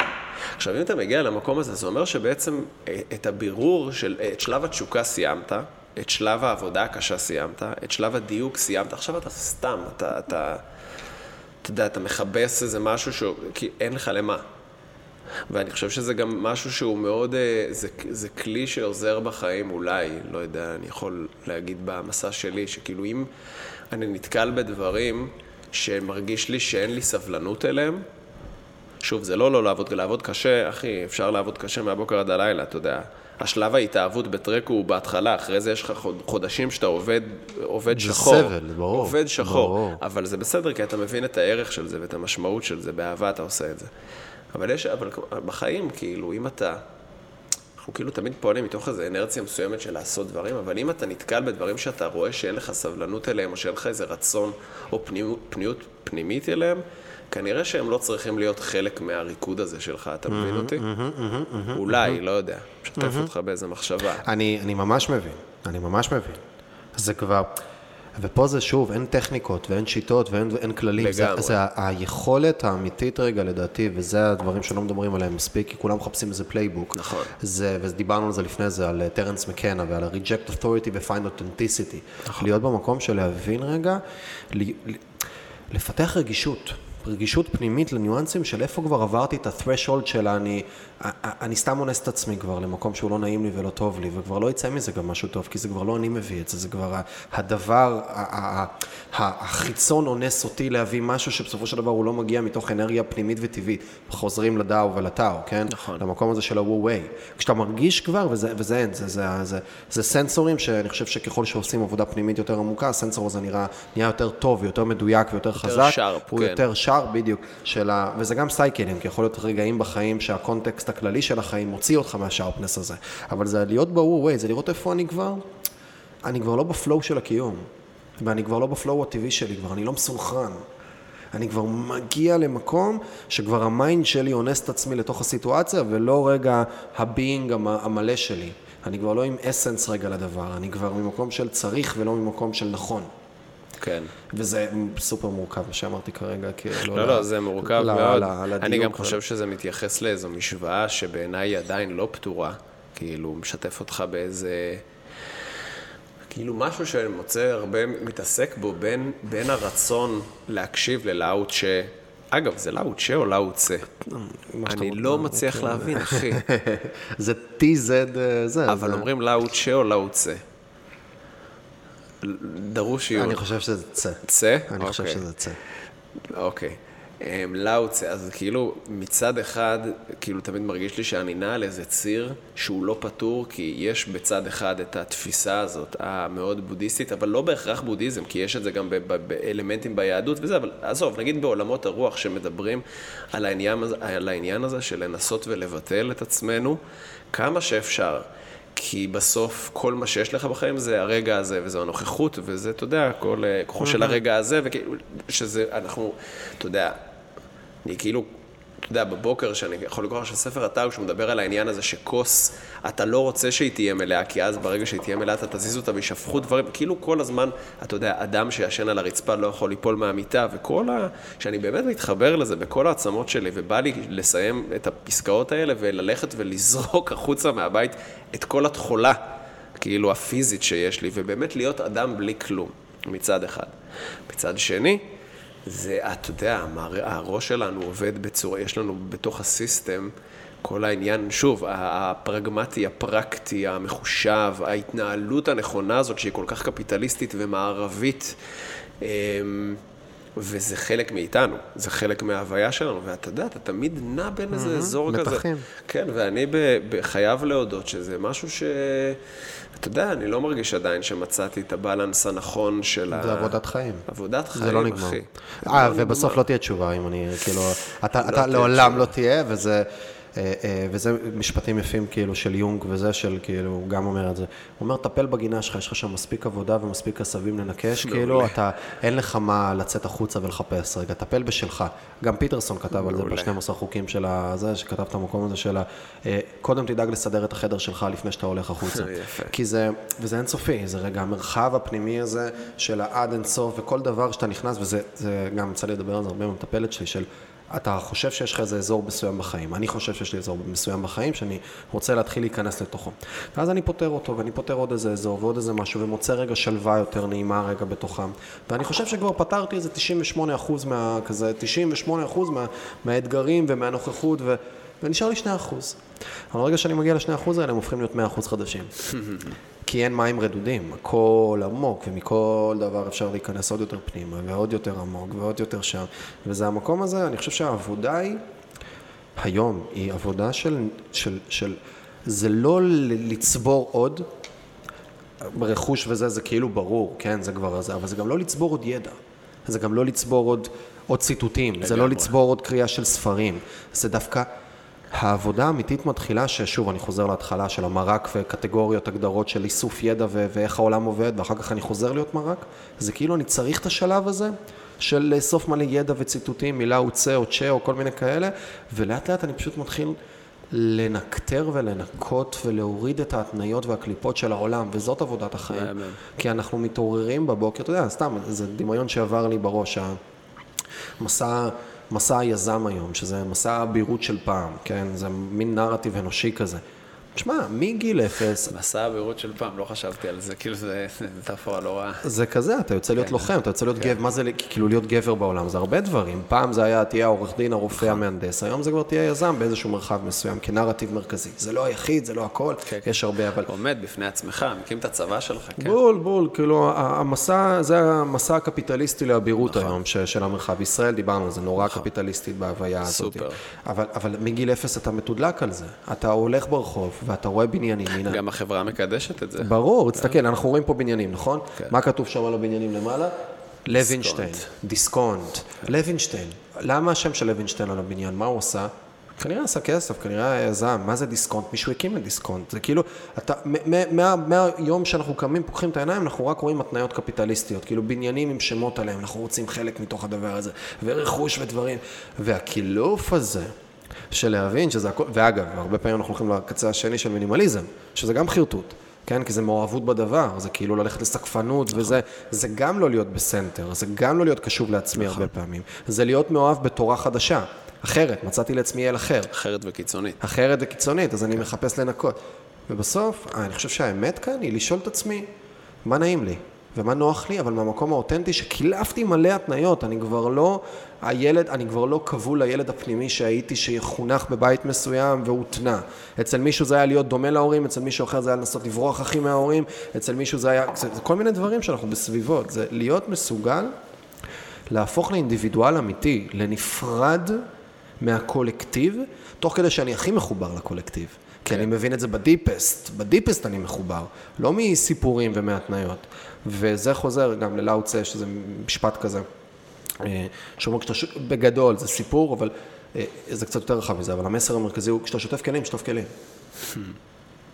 עכשיו, אם אתה מגיע למקום הזה, זה אומר שבעצם אה, את הבירור של, אה, את שלב התשוקה סיימת, את שלב העבודה הקשה סיימת, את שלב הדיוק סיימת, עכשיו אתה סתם, אתה, אתה, אתה יודע, אתה מכבס איזה משהו שהוא, כי אין לך למה. ואני חושב שזה גם משהו שהוא מאוד, אה, זה, זה כלי שעוזר בחיים אולי, לא יודע, אני יכול להגיד במסע שלי, שכאילו אם אני נתקל בדברים שמרגיש לי שאין לי סבלנות אליהם, שוב, זה לא לא לעבוד, לעבוד קשה, אחי, אפשר לעבוד קשה מהבוקר עד הלילה, אתה יודע. השלב ההתאהבות בטרק הוא בהתחלה, אחרי זה יש לך חודשים שאתה עובד, עובד זה שחור. סבל, ברור. עובד שחור. ברור. אבל זה בסדר, כי אתה מבין את הערך של זה ואת המשמעות של זה, באהבה אתה עושה את זה. אבל יש, אבל בחיים, כאילו, אם אתה... אנחנו כאילו תמיד פועלים מתוך איזו אינרציה מסוימת של לעשות דברים, אבל אם אתה נתקל בדברים שאתה רואה שאין לך סבלנות אליהם, או שאין לך איזה רצון או פנימיות, פנימיות פנימית אליהם, כנראה שהם לא צריכים להיות חלק מהריקוד הזה שלך, אתה מבין אותי? אולי, לא יודע. משתף אותך באיזה מחשבה. אני, אני ממש מבין, אני ממש מבין. זה כבר, ופה זה שוב, אין טכניקות ואין שיטות ואין אין כללים. לגמרי. זה, זה היכולת האמיתית רגע, לדעתי, וזה הדברים שלא מדברים עליהם מספיק, כי כולם מחפשים איזה playbook. נכון. זה, ודיברנו על זה לפני זה, על טרנס מקנה ועל ה-reject authority ו-find authenticity. נכון. להיות במקום של להבין רגע, ל- ל- לפתח רגישות. רגישות פנימית לניואנסים של איפה כבר עברתי את ה-threshold של אני, אני סתם אונס את עצמי כבר למקום שהוא לא נעים לי ולא טוב לי, וכבר לא יצא מזה גם משהו טוב, כי זה כבר לא אני מביא את זה, זה כבר הדבר, החיצון אונס אותי להביא משהו שבסופו של דבר הוא לא מגיע מתוך אנרגיה פנימית וטבעית. חוזרים לדאו ולטאו, כן? נכון. למקום הזה של ה-וו-ווי. כשאתה מרגיש כבר, וזה, וזה אין, זה, זה, זה, זה סנסורים שאני חושב שככל שעושים עבודה פנימית יותר עמוקה, הסנסור הזה נראה, נהיה יותר טוב, יותר מדויק ויותר חזק. sharp, הוא כן. יותר שרפ, בדיוק. של ה... וזה גם סייקלים, כי יכול להיות רגעים בחיים שהקונטקסט הכללי של החיים מוציא אותך מהשרפנס הזה. אבל זה להיות ב-וו-ווי, זה לראות איפה אני כבר, אני כבר לא בפלואו של הקיום. ואני כבר לא בפלואו הטבעי שלי, כבר אני לא מסונכרן. אני כבר מגיע למקום שכבר ה mind שלי אונס את עצמי לתוך הסיטואציה, ולא רגע ה being המ- המלא שלי. אני כבר לא עם essence רגע לדבר, אני כבר ממקום של צריך ולא ממקום של נכון. כן. וזה סופר מורכב, מה שאמרתי כרגע, כאילו... לא, ל- לא, זה מורכב מאוד. אני גם חושב שזה מתייחס לאיזו משוואה שבעיניי היא עדיין לא פתורה. כאילו, משתף אותך באיזה... כאילו, משהו שאני מוצא הרבה מתעסק בו בין, בין הרצון להקשיב ללאוט ש... אגב, זה לאוט ש או לאוט צה? אני לא מצליח להבין, אחי. זה TZ אה, זה. אבל אומרים לאוט ש או לאוט צה? דרוש עיון. אני חושב שזה צא. צה? אני חושב אוקיי. שזה צא. אוקיי. אמ, לאוצה, אז כאילו, מצד אחד, כאילו תמיד מרגיש לי שאני נע על איזה ציר שהוא לא פתור, כי יש בצד אחד את התפיסה הזאת, המאוד בודהיסטית, אבל לא בהכרח בודהיזם, כי יש את זה גם באלמנטים ביהדות וזה, אבל עזוב, נגיד בעולמות הרוח שמדברים על העניין, על העניין הזה של לנסות ולבטל את עצמנו כמה שאפשר. כי בסוף כל מה שיש לך בחיים זה הרגע הזה, וזו הנוכחות, וזה, אתה יודע, כל אה, כוחו של הרגע הזה, וכאילו, שזה, אנחנו, אתה יודע, אני כאילו, אתה יודע, בבוקר, שאני יכול לקרוא עכשיו ספר התאו, שהוא מדבר על העניין הזה שכוס, אתה לא רוצה שהיא תהיה מלאה, כי אז ברגע שהיא תהיה מלאה, אתה תזיז אותה וישפכו דברים, כאילו כל הזמן, אתה יודע, אדם שישן על הרצפה לא יכול ליפול מהמיטה, וכל ה... שאני באמת מתחבר לזה בכל העצמות שלי, ובא לי לסיים את הפסקאות האלה וללכת ולזרוק החוצה מהבית את כל התכולה, כאילו הפיזית שיש לי, ובאמת להיות אדם בלי כלום, מצד אחד. מצד שני, זה, אתה יודע, הראש שלנו עובד בצורה, יש לנו בתוך הסיסטם, כל העניין, שוב, הפרגמטי, הפרקטי, המחושב, ההתנהלות הנכונה הזאת, שהיא כל כך קפיטליסטית ומערבית, אמ, וזה חלק מאיתנו, זה חלק מההוויה שלנו, ואתה יודע, אתה תמיד נע בין איזה אזור כזה. מתחים. כן, ואני ב- ב- חייב להודות שזה משהו ש... אתה יודע, אני לא מרגיש עדיין שמצאתי את הבלנס הנכון של ה... זה עבודת חיים. עבודת חיים, זה לא נגמר. אחי. אה, לא ובסוף. לא תהיה תשובה, אם אני, כאילו, אתה אתה תהיה לעולם. לא תהיה, וזה... אה, אה, וזה משפטים יפים כאילו של יונג וזה של כאילו, הוא גם אומר את זה. הוא אומר, טפל בגינה שלך, יש לך שם מספיק עבודה ומספיק עשבים לנקש, כאילו אתה, אין לך מה לצאת החוצה ולחפש רגע, טפל בשלך. גם פיטרסון כתב על זה מעולה. ב-12 חוקים של הזה, שכתב את המקום הזה של ה... אה, קודם תדאג לסדר את החדר שלך לפני שאתה הולך החוצה. כי זה, וזה אינסופי, זה רגע המרחב הפנימי הזה של העד אינסוף, וכל דבר שאתה נכנס, וזה זה גם יצא לי לדבר על זה הרבה עם המטפלת שלי, של אתה חושב שיש לך איזה אזור מסוים בחיים. אני חושב שיש לי אזור מסוים בחיים שאני רוצה להתחיל להיכנס לתוכו. ואז אני פותר אותו, ואני פותר עוד איזה אזור ועוד איזה משהו, ומוצא רגע שלווה יותר נעימה רגע בתוכם. ואני חושב שכבר פתרתי איזה 98% מה... כזה, 98% מה, מהאתגרים ומהנוכחות, ו... ונשאר לי 2%. אבל ברגע שאני מגיע ל-2% האלה, הם הופכים להיות 100% חדשים. כי אין מים רדודים, הכל עמוק, ומכל דבר אפשר להיכנס עוד יותר פנימה, ועוד יותר עמוק, ועוד יותר שם. וזה המקום הזה, אני חושב שהעבודה היא, היום, היא עבודה של, של, של זה לא לצבור עוד, רכוש וזה, זה כאילו ברור, כן, זה כבר זה, אבל זה גם לא לצבור עוד ידע. זה גם לא לצבור עוד, עוד ציטוטים, זה לא לצבור עוד קריאה של ספרים. זה דווקא העבודה האמיתית מתחילה, ששוב, אני חוזר להתחלה של המרק וקטגוריות, הגדרות של איסוף ידע ו- ואיך העולם עובד, ואחר כך אני חוזר להיות מרק, זה כאילו אני צריך את השלב הזה של לאסוף מלא ידע וציטוטים, מילה הוצא או צ'ה או כל מיני כאלה, ולאט לאט אני פשוט מתחיל לנקטר ולנקות ולהוריד את ההתניות והקליפות של העולם, וזאת עבודת החיים. כי אנחנו מתעוררים בבוקר, אתה יודע, סתם, זה דמיון שעבר לי בראש, המסע... מסע היזם היום, שזה מסע הבהירות של פעם, כן? זה מין נרטיב אנושי כזה. תשמע, מגיל אפס... מסע הבהירות של פעם, לא חשבתי על זה, כאילו זה מטאפורה לא רעה. זה כזה, אתה יוצא להיות כן. לוחם, אתה יוצא להיות כן. גבר, מה זה כאילו להיות גבר בעולם? זה הרבה דברים. פעם זה היה, תהיה העורך דין, הרופא, נכון. המהנדס, היום זה כבר תהיה יזם באיזשהו מרחב מסוים, כנרטיב מרכזי. זה לא היחיד, זה לא הכל, כן, יש הרבה, אבל... עומד בפני עצמך, מקים את הצבא שלך, כן. בול, בול, כאילו, המסע, זה המסע הקפיטליסטי להבהירות נכון. היום של המרחב. ישראל, דיברנו על זה, נורא נכון. קפיטליסטית בהוויה הזאת. סופר. אבל מגיל אפס אתה מתודלק על זה. אתה הולך ברחוב, ואתה רואה בניינים. גם החברה מקדשת את זה. ברור, תסתכל, אנחנו רואים פה בניינים, נכון? כן. מה כתוב שם על הבניינים למעלה? לוינשטיין, דיסקונט. לוינשטיין. למה השם של לוינשטיין על הבניין? מה הוא עשה? כנראה עשה כסף, כנראה יזם, מה זה דיסקונט? מישהו הקים את דיסקונט. זה כאילו, אתה, מהיום שאנחנו קמים, פוקחים את העיניים, אנחנו רק רואים התניות קפיטליסטיות, כאילו בניינים עם שמות עליהם, אנחנו רוצים חלק מתוך הדבר הזה, ורכוש ודברים. והקילוף הזה, של להבין שזה הכל, ואגב, הרבה פעמים אנחנו הולכים לקצה השני של מינימליזם, שזה גם חרטוט. כן? כי זה מעורבות בדבר, זה כאילו ללכת לסגפנות נכון. וזה, זה גם לא להיות ב center, זה גם לא להיות קשוב לעצמי נכון. הרבה פעמים. זה להיות מאוהב בתורה חדשה, אחרת, מצאתי לעצמי אל אחר. אחרת וקיצונית. אחרת וקיצונית, אז. אני מחפש לנקות. ובסוף, אני חושב שהאמת כאן היא לשאול את עצמי, מה נעים לי? ומה נוח לי, אבל מהמקום האותנטי שקילפתי מלא התניות, אני כבר לא הילד, אני כבר לא כבול לילד הפנימי שהייתי, שיחונך בבית מסוים והותנה. אצל מישהו זה היה להיות דומה להורים, אצל מישהו אחר זה היה לנסות לברוח הכי מההורים, אצל מישהו זה היה, זה, זה כל מיני דברים שאנחנו בסביבות, זה להיות מסוגל להפוך לאינדיבידואל אמיתי, לנפרד מהקולקטיב, תוך כדי שאני הכי מחובר לקולקטיב. כי אני כן. מבין את זה בדיפסט, בדיפסט אני מחובר, לא מסיפורים ומהתניות. וזה חוזר גם ללאוצה, שזה משפט כזה, אה, שאומר, בגדול, זה סיפור, אבל אה, זה קצת יותר רחב מזה, אבל המסר המרכזי הוא, כשאתה שוטף כלים, שוטף כלים.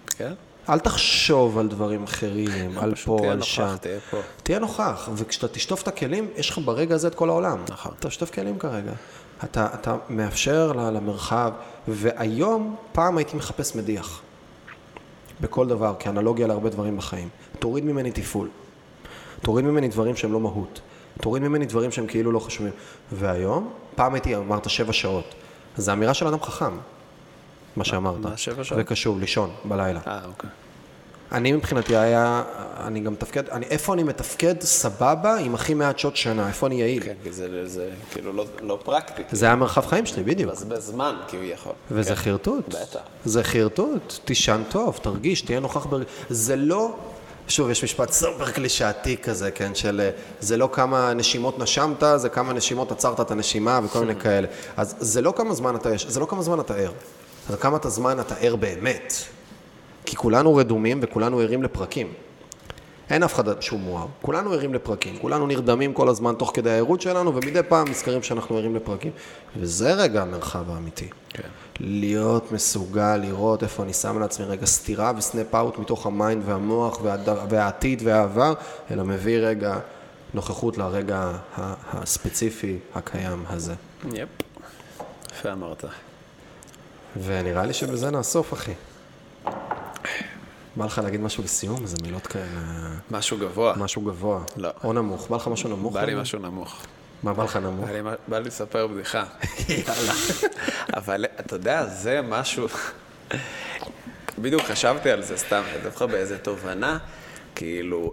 כן? אל תחשוב על דברים אחרים, על פה, על שם. תהיה פה. תהיה נוכח, וכשאתה תשטוף את הכלים, יש לך ברגע הזה את כל העולם. נכון. אתה שוטף כלים כרגע. אתה, אתה מאפשר למרחב, והיום, פעם הייתי מחפש מדיח. בכל דבר, כאנלוגיה להרבה דברים בחיים. תוריד ממני תפעול. תוריד ממני דברים שהם לא מהות. תוריד ממני דברים שהם כאילו לא חשובים. והיום, פעם הייתי, אמרת שבע שעות. זו אמירה של אדם חכם, מה שאמרת. מה שבע שעות? וקשוב, לישון, בלילה. אה, אוקיי. אני מבחינתי היה, אני גם מתפקד, אני, איפה אני מתפקד סבבה עם הכי מעט שעות שנה, איפה אני יעיל. כן, כי זה, זה כאילו לא, לא פרקטי. זה היה מרחב חיים שלי, בדיוק. בזמן, כביכול. וזה כן. חרטוט. בטח. זה חרטוט, תישן טוב, תרגיש, תהיה נוכח ב... זה לא... שוב, יש משפט סופר קלישאתי כזה, כן, של זה לא כמה נשימות נשמת, זה כמה נשימות עצרת את הנשימה וכל מיני כאלה. אז זה לא כמה זמן אתה יש, זה לא כמה זמן אתה ער, זה כמה אתה זמן אתה ער באמת. כי כולנו רדומים וכולנו ערים לפרקים. אין אף אחד שהוא מואר, כולנו ערים לפרקים, כולנו נרדמים כל הזמן תוך כדי הערות שלנו, ומדי פעם נזכרים שאנחנו ערים לפרקים. וזה רגע המרחב האמיתי. כן. להיות מסוגל לראות איפה אני שם לעצמי רגע סטירה ו snap out מתוך ה mind והמוח והד... והעתיד והעבר, אלא מביא רגע נוכחות לרגע הספציפי הקיים הזה. יפ, יפה אמרת. ונראה לי שבזה נאסוף, אחי. בא לך להגיד משהו לסיום? איזה מילות כאלה... משהו גבוה. משהו גבוה. לא. או נמוך. בא לך משהו נמוך? בא לי משהו נמוך. מה בא לך נמוך? אני- בא לי לספר בדיחה. יאללה. אבל אתה יודע, זה משהו... בדיוק חשבתי על זה סתם, אני לך באיזה תובנה, כאילו,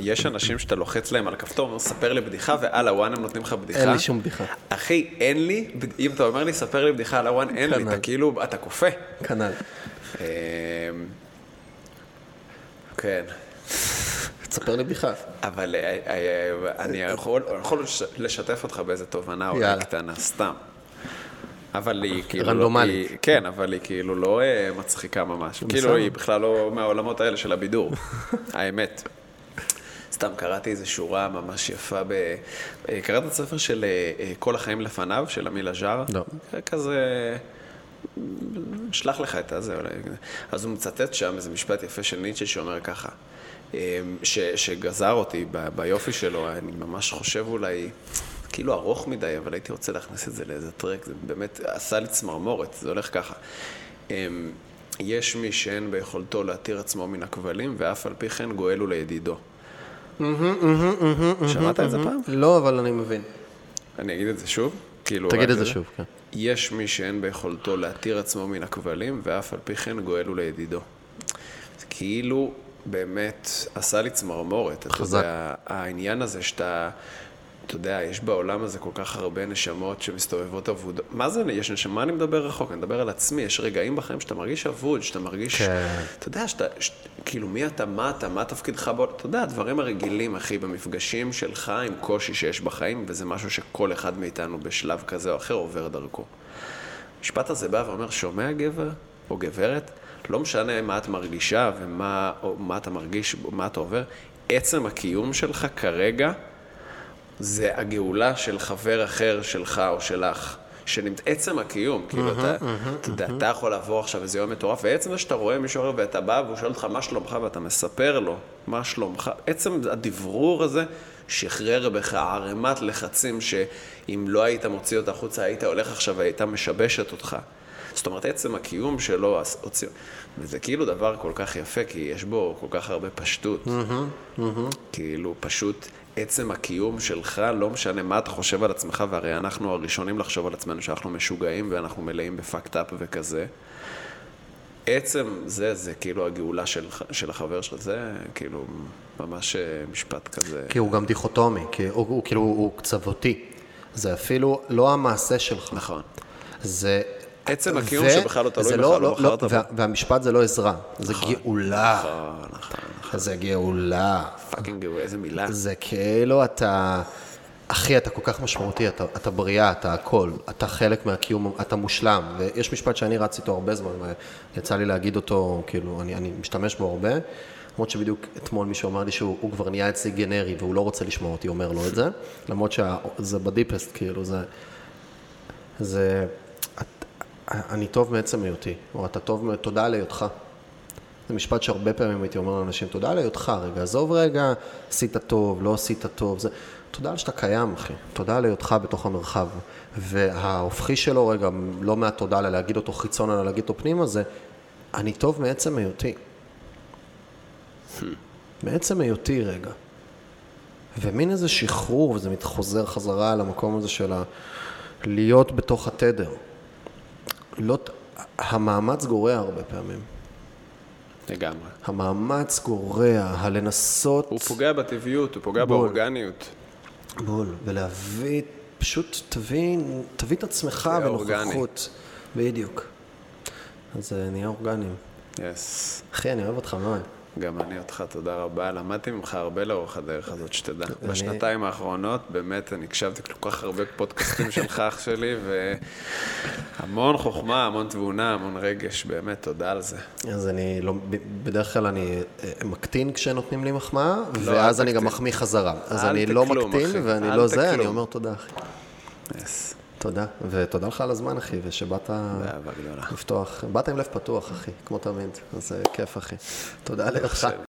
יש אנשים שאתה לוחץ להם על הכפתור, אומר, ספר לי בדיחה, ועל הוואן הם נותנים לך בדיחה. אין לי שום בדיחה. אחי, אין לי, אם אתה אומר לי, ספר לי בדיחה על הוואן, אין לי, כנ"ל. אתה כאילו, אתה כופה. כנ"ל. אמ, כן. תספר לי בדיחה. אבל אה, אה, אני יכול, יכול לש- לשתף אותך באיזה תובנה יאללה. קטנה, סתם. אבל היא כאילו... רנדומלית. לא, היא, כן, אבל היא כאילו לא אה, מצחיקה ממש. כאילו. היא בכלל לא מהעולמות האלה של הבידור, האמת. סתם קראתי איזו שורה ממש יפה ב... קראת את הספר של כל החיים לפניו, של אמיל אג'ארה? לא. כזה... אשלח לך את הזה אולי. אז הוא מצטט שם איזה משפט יפה של ניטשה שאומר ככה, ש, שגזר אותי ב, ביופי שלו, אני ממש חושב אולי, כאילו ארוך מדי, אבל הייתי רוצה להכניס את זה לאיזה טרק, זה באמת עשה לי צמרמורת, זה הולך ככה. אמ, יש מי שאין ביכולתו להתיר עצמו מן הכבלים, ואף על פי כן גואל הוא לידידו. שמעת את זה פעם? לא, אבל אני מבין. אני אגיד את זה שוב? כאילו, תגיד את זה שוב, כן. יש מי שאין ביכולתו להתיר עצמו מן הכבלים, ואף על פי כן גואל הוא לידידו. כאילו, באמת, עשה לי צמרמורת. אתה חזק. יודע, העניין הזה שאתה, אתה יודע, יש בעולם הזה כל כך הרבה נשמות שמסתובבות אבודות. מה זה, יש נשמה, אני מדבר רחוק, אני מדבר על עצמי, יש רגעים בחיים שאתה מרגיש אבוד, שאתה מרגיש, כן. אתה יודע, שאתה, ש... כאילו, מי אתה, מה אתה, מה תפקידך בעולם, אתה יודע, הדברים הרגילים, אחי, במפגשים שלך עם קושי שיש בחיים, וזה משהו שכל אחד מאיתנו בשלב כזה או אחר עובר דרכו. המשפט הזה בא ואומר, שומע גבר או גברת, לא משנה מה את מרגישה ומה מה אתה מרגיש, מה אתה עובר, עצם הקיום שלך כרגע זה הגאולה של חבר אחר שלך או שלך. שנמצא, עצם הקיום, כאילו אתה, אתה יודע, אתה יכול לעבור עכשיו איזה יום מטורף, ועצם זה שאתה רואה מישהו אחר ואתה בא והוא שואל אותך מה שלומך ואתה מספר לו מה שלומך, עצם הדברור הזה שחרר בך ערימת לחצים שאם לא היית מוציא אותה החוצה היית הולך עכשיו והייתה משבשת אותך. זאת אומרת, עצם הקיום שלו הוציא... וזה כאילו דבר כל כך יפה, כי יש בו כל כך הרבה פשטות. כאילו, פשוט עצם הקיום שלך, לא משנה מה אתה חושב על עצמך, והרי אנחנו הראשונים לחשוב על עצמנו שאנחנו משוגעים ואנחנו מלאים בפאקד אפ וכזה. עצם זה, זה כאילו הגאולה של, של החבר שלך, זה כאילו ממש אה, משפט כזה. כי הוא גם דיכוטומי, כי הוא, הוא כאילו, הוא קצוותי. זה אפילו לא המעשה שלך. נכון. זה... עצם הקיום שבכלל לא תלוי בך, לא לא, בחרת בו. וה, והמשפט זה לא עזרה, זה גאולה. נכון, נכון, נכון. זה גאולה. fucking גאולה, איזה מילה. זה כאילו אתה... אחי, אתה כל כך משמעותי, אתה, אתה בריאה, אתה הכל, אתה חלק מהקיום, אתה מושלם. ויש משפט שאני רץ איתו הרבה זמן, ויצא לי להגיד אותו, כאילו, אני, אני משתמש בו הרבה. למרות שבדיוק אתמול מישהו אמר לי שהוא הוא כבר נהיה אצלי גנרי, והוא לא רוצה לשמוע אותי אומר לו את זה. למרות שזה בדיפסט, כאילו, זה... זה... אני טוב מעצם היותי, או אתה טוב, תודה על היותך. זה משפט שהרבה פעמים הייתי אומר לאנשים, תודה על היותך רגע, עזוב רגע, עשית טוב, לא עשית טוב, זה... תודה על שאתה קיים, אחי. תודה על היותך בתוך המרחב. וההופכי שלו, רגע, לא מהתודה, אלא להגיד אותו חיצון, אלא להגיד אותו פנימה, זה אני טוב מעצם היותי. מעצם היותי רגע. ומין איזה שחרור, וזה מתחוזר חזרה על המקום הזה של ה... להיות בתוך התדר. לא... המאמץ גורע הרבה פעמים. לגמרי. המאמץ גורע, הלנסות... הוא פוגע בטבעיות, הוא פוגע בול. באורגניות. בול, ולהביא, פשוט תבין, תביא את עצמך. בנוכחות. בדיוק. אז זה נהיה אורגנים. יס. אחי, אני אוהב אותך מאוד. גם אני אותך, תודה רבה. למדתי ממך הרבה לאורך הדרך הזאת, שתדע. בשנתיים האחרונות, באמת, אני הקשבתי כל כך הרבה פודקאסטים שלך, אח שלי, והמון חוכמה, המון תבונה, המון רגש, באמת, תודה על זה. אז אני לא, בדרך כלל אני אה, מקטין כשנותנים לי מחמאה, לא, ואז אני גם. מחמיא חזרה. אז אני לא מקטין, אחי. ואני לא זה, אני. אומר תודה, אחי. יס. תודה, ותודה לך על הזמן, אחי, ושבאת. לפתוח. באת עם לב פתוח, אחי, כמו תמיד, אז זה כיף, אחי. תודה לך.